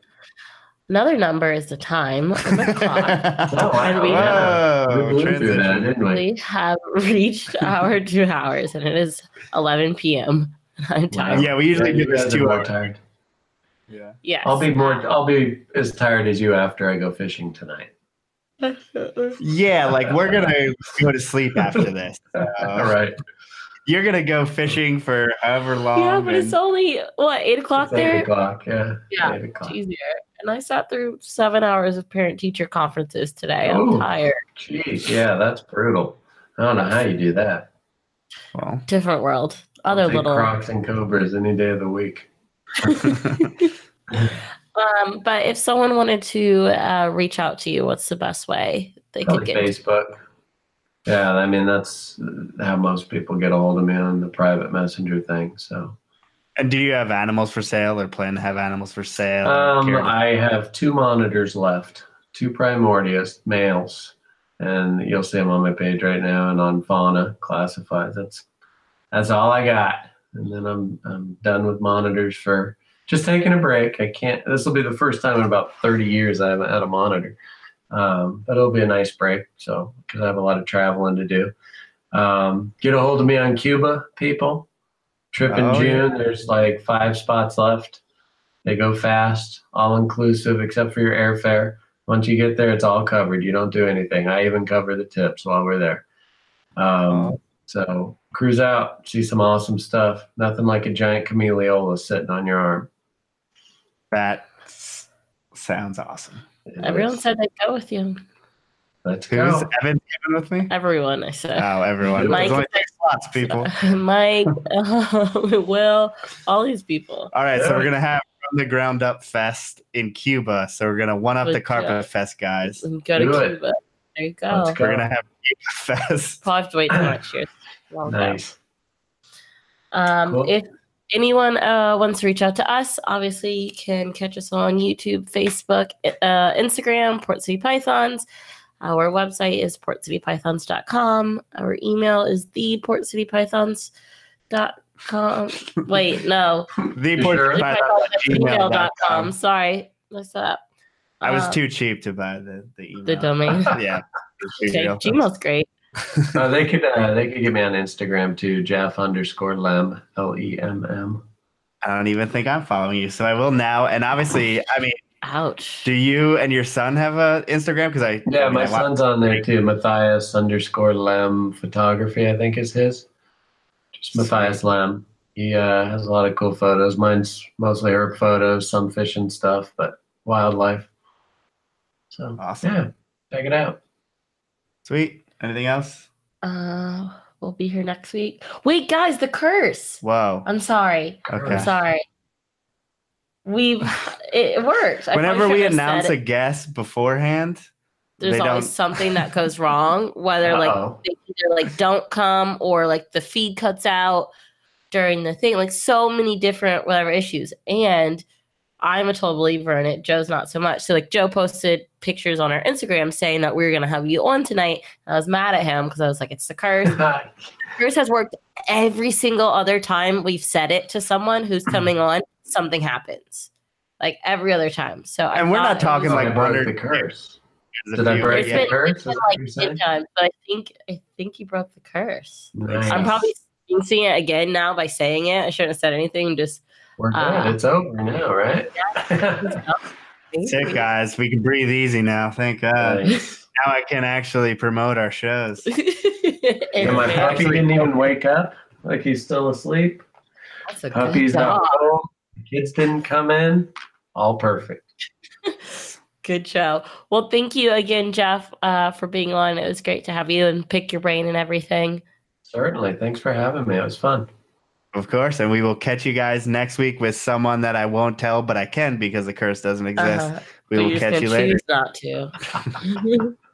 Another number is the time on the clock. Oh, wow, And we- yeah. Whoa, we blew through that, transition. didn't we? We have reached our two hours, and it is 11 p.m. I'm tired. Yeah, we usually Yeah, do this guys two are hours. tired. Yeah. Yes. I'll be more. I'll be as tired as you after I go fishing tonight. Yeah, like we're gonna go to sleep after this. All right. You're gonna go fishing for however long. yeah, but it's only what eight o'clock eight there. o'clock. Yeah. Yeah, Eight o'clock. It's easier. And I sat through seven hours of parent-teacher conferences today. I'm Ooh. tired. Jeez. Yeah, that's brutal. I don't know how you do that. well, Different world. Other little. Crocs and Cobras any day of the week. Um, but if someone wanted to uh, reach out to you, what's the best way they could get? Facebook. Yeah, I mean that's how most people get a hold of me on the private messenger thing. So and do you have animals for sale or plan to have animals for sale? um, I have two monitors left, two Primordius males, and you'll see them on my page right now and on Fauna Classifieds. That's that's all I got, and then I'm I'm done with monitors for just taking a break. I can't. This will be the first time in about 30 years I haven't had a monitor. Um, but it'll be a nice break. So because I have a lot of traveling to do. Um, get a hold of me on Cuba, people. Trip in Oh, June. There's like five spots left. They go fast, all inclusive except for your airfare. Once you get there, it's all covered. You don't do anything. I even cover the tips while we're there. Um, Oh. So cruise out, see some awesome stuff. Nothing like a giant camellia sitting on your arm. that sounds awesome. Everyone said they'd go with you. Let's Who's go. Evan coming with me? Everyone, I said. Oh, everyone. Mike There's only six slots, people. Mike, Will, all these people. All right, so we're gonna have from the ground up fest in Cuba. So we're gonna one up the carpet job. fest, guys. And Go to Do it. Cuba. There you go. Let's go. We're gonna have Cuba fest. Probably have to wait till next year. Long time. Nice. Um, Cool. If anyone uh, wants to reach out to us, obviously you can catch us on YouTube, Facebook, uh, Instagram, Port City Pythons. Our website is portcitypythons.com. Our email is theportcitypythons.com. Wait, no. The You Port sure? City Python at Gmail.com. gmail.com. Sorry, messed up. I was Um, too cheap to buy the the email. the domain. yeah. Okay, Gmail's great. Uh, they could uh, they could get me on Instagram too, Jeff underscore Lemm L E M M. I don't even think I'm following you, so I will now. And obviously, I mean, Ouch. do you and your son have a Instagram? Because I Yeah, I mean, my I son's on there too. Matthias underscore Lemm photography, I think is his. Just Matthias Lemm. He uh, has a lot of cool photos. Mine's mostly herp photos, some fishing stuff, but wildlife. So Awesome. yeah, check it out. Sweet. Anything else? Uh, we'll be here next week. Wait, guys, the curse. Wow. I'm sorry. Okay. I'm sorry. We've it probably Whenever we announce a guest beforehand, there's they always don't- something that goes wrong. Whether like Uh-oh. they either like don't come or like the feed cuts out during the thing. Like so many different whatever issues. And I'm a total believer in it. Joe's not so much. So like Joe posted pictures on our Instagram saying that we were gonna have you on tonight. I was mad at him because I was like, it's the curse. Curse has worked every single other time we've said it to someone who's coming on, something happens. Like every other time. So I And we're not thought talking it was- I like broke one the curse. there's Did I break the curse? been Is that what like ten times, but I think I think you broke the curse. Nice. I'm probably seeing it again now by saying it. I shouldn't have said anything. Just We're good. uh, it's over now, right? Sick guys, we can breathe easy now. Thank God. Nice. Now I can actually promote our shows. Yeah, my puppy didn't even wake up. Like he's still asleep. That's a good Puppy's not job. home. Kids didn't come in. All perfect. Good show. Well, thank you again, Jeff, uh, for being on. It was great to have you and pick your brain and everything. Certainly. Thanks for having me. It was fun. Of course, and we will catch you guys next week with someone that I won't tell, but I can because the curse doesn't exist. Uh-huh. We But will you're just catch you later. choose not to.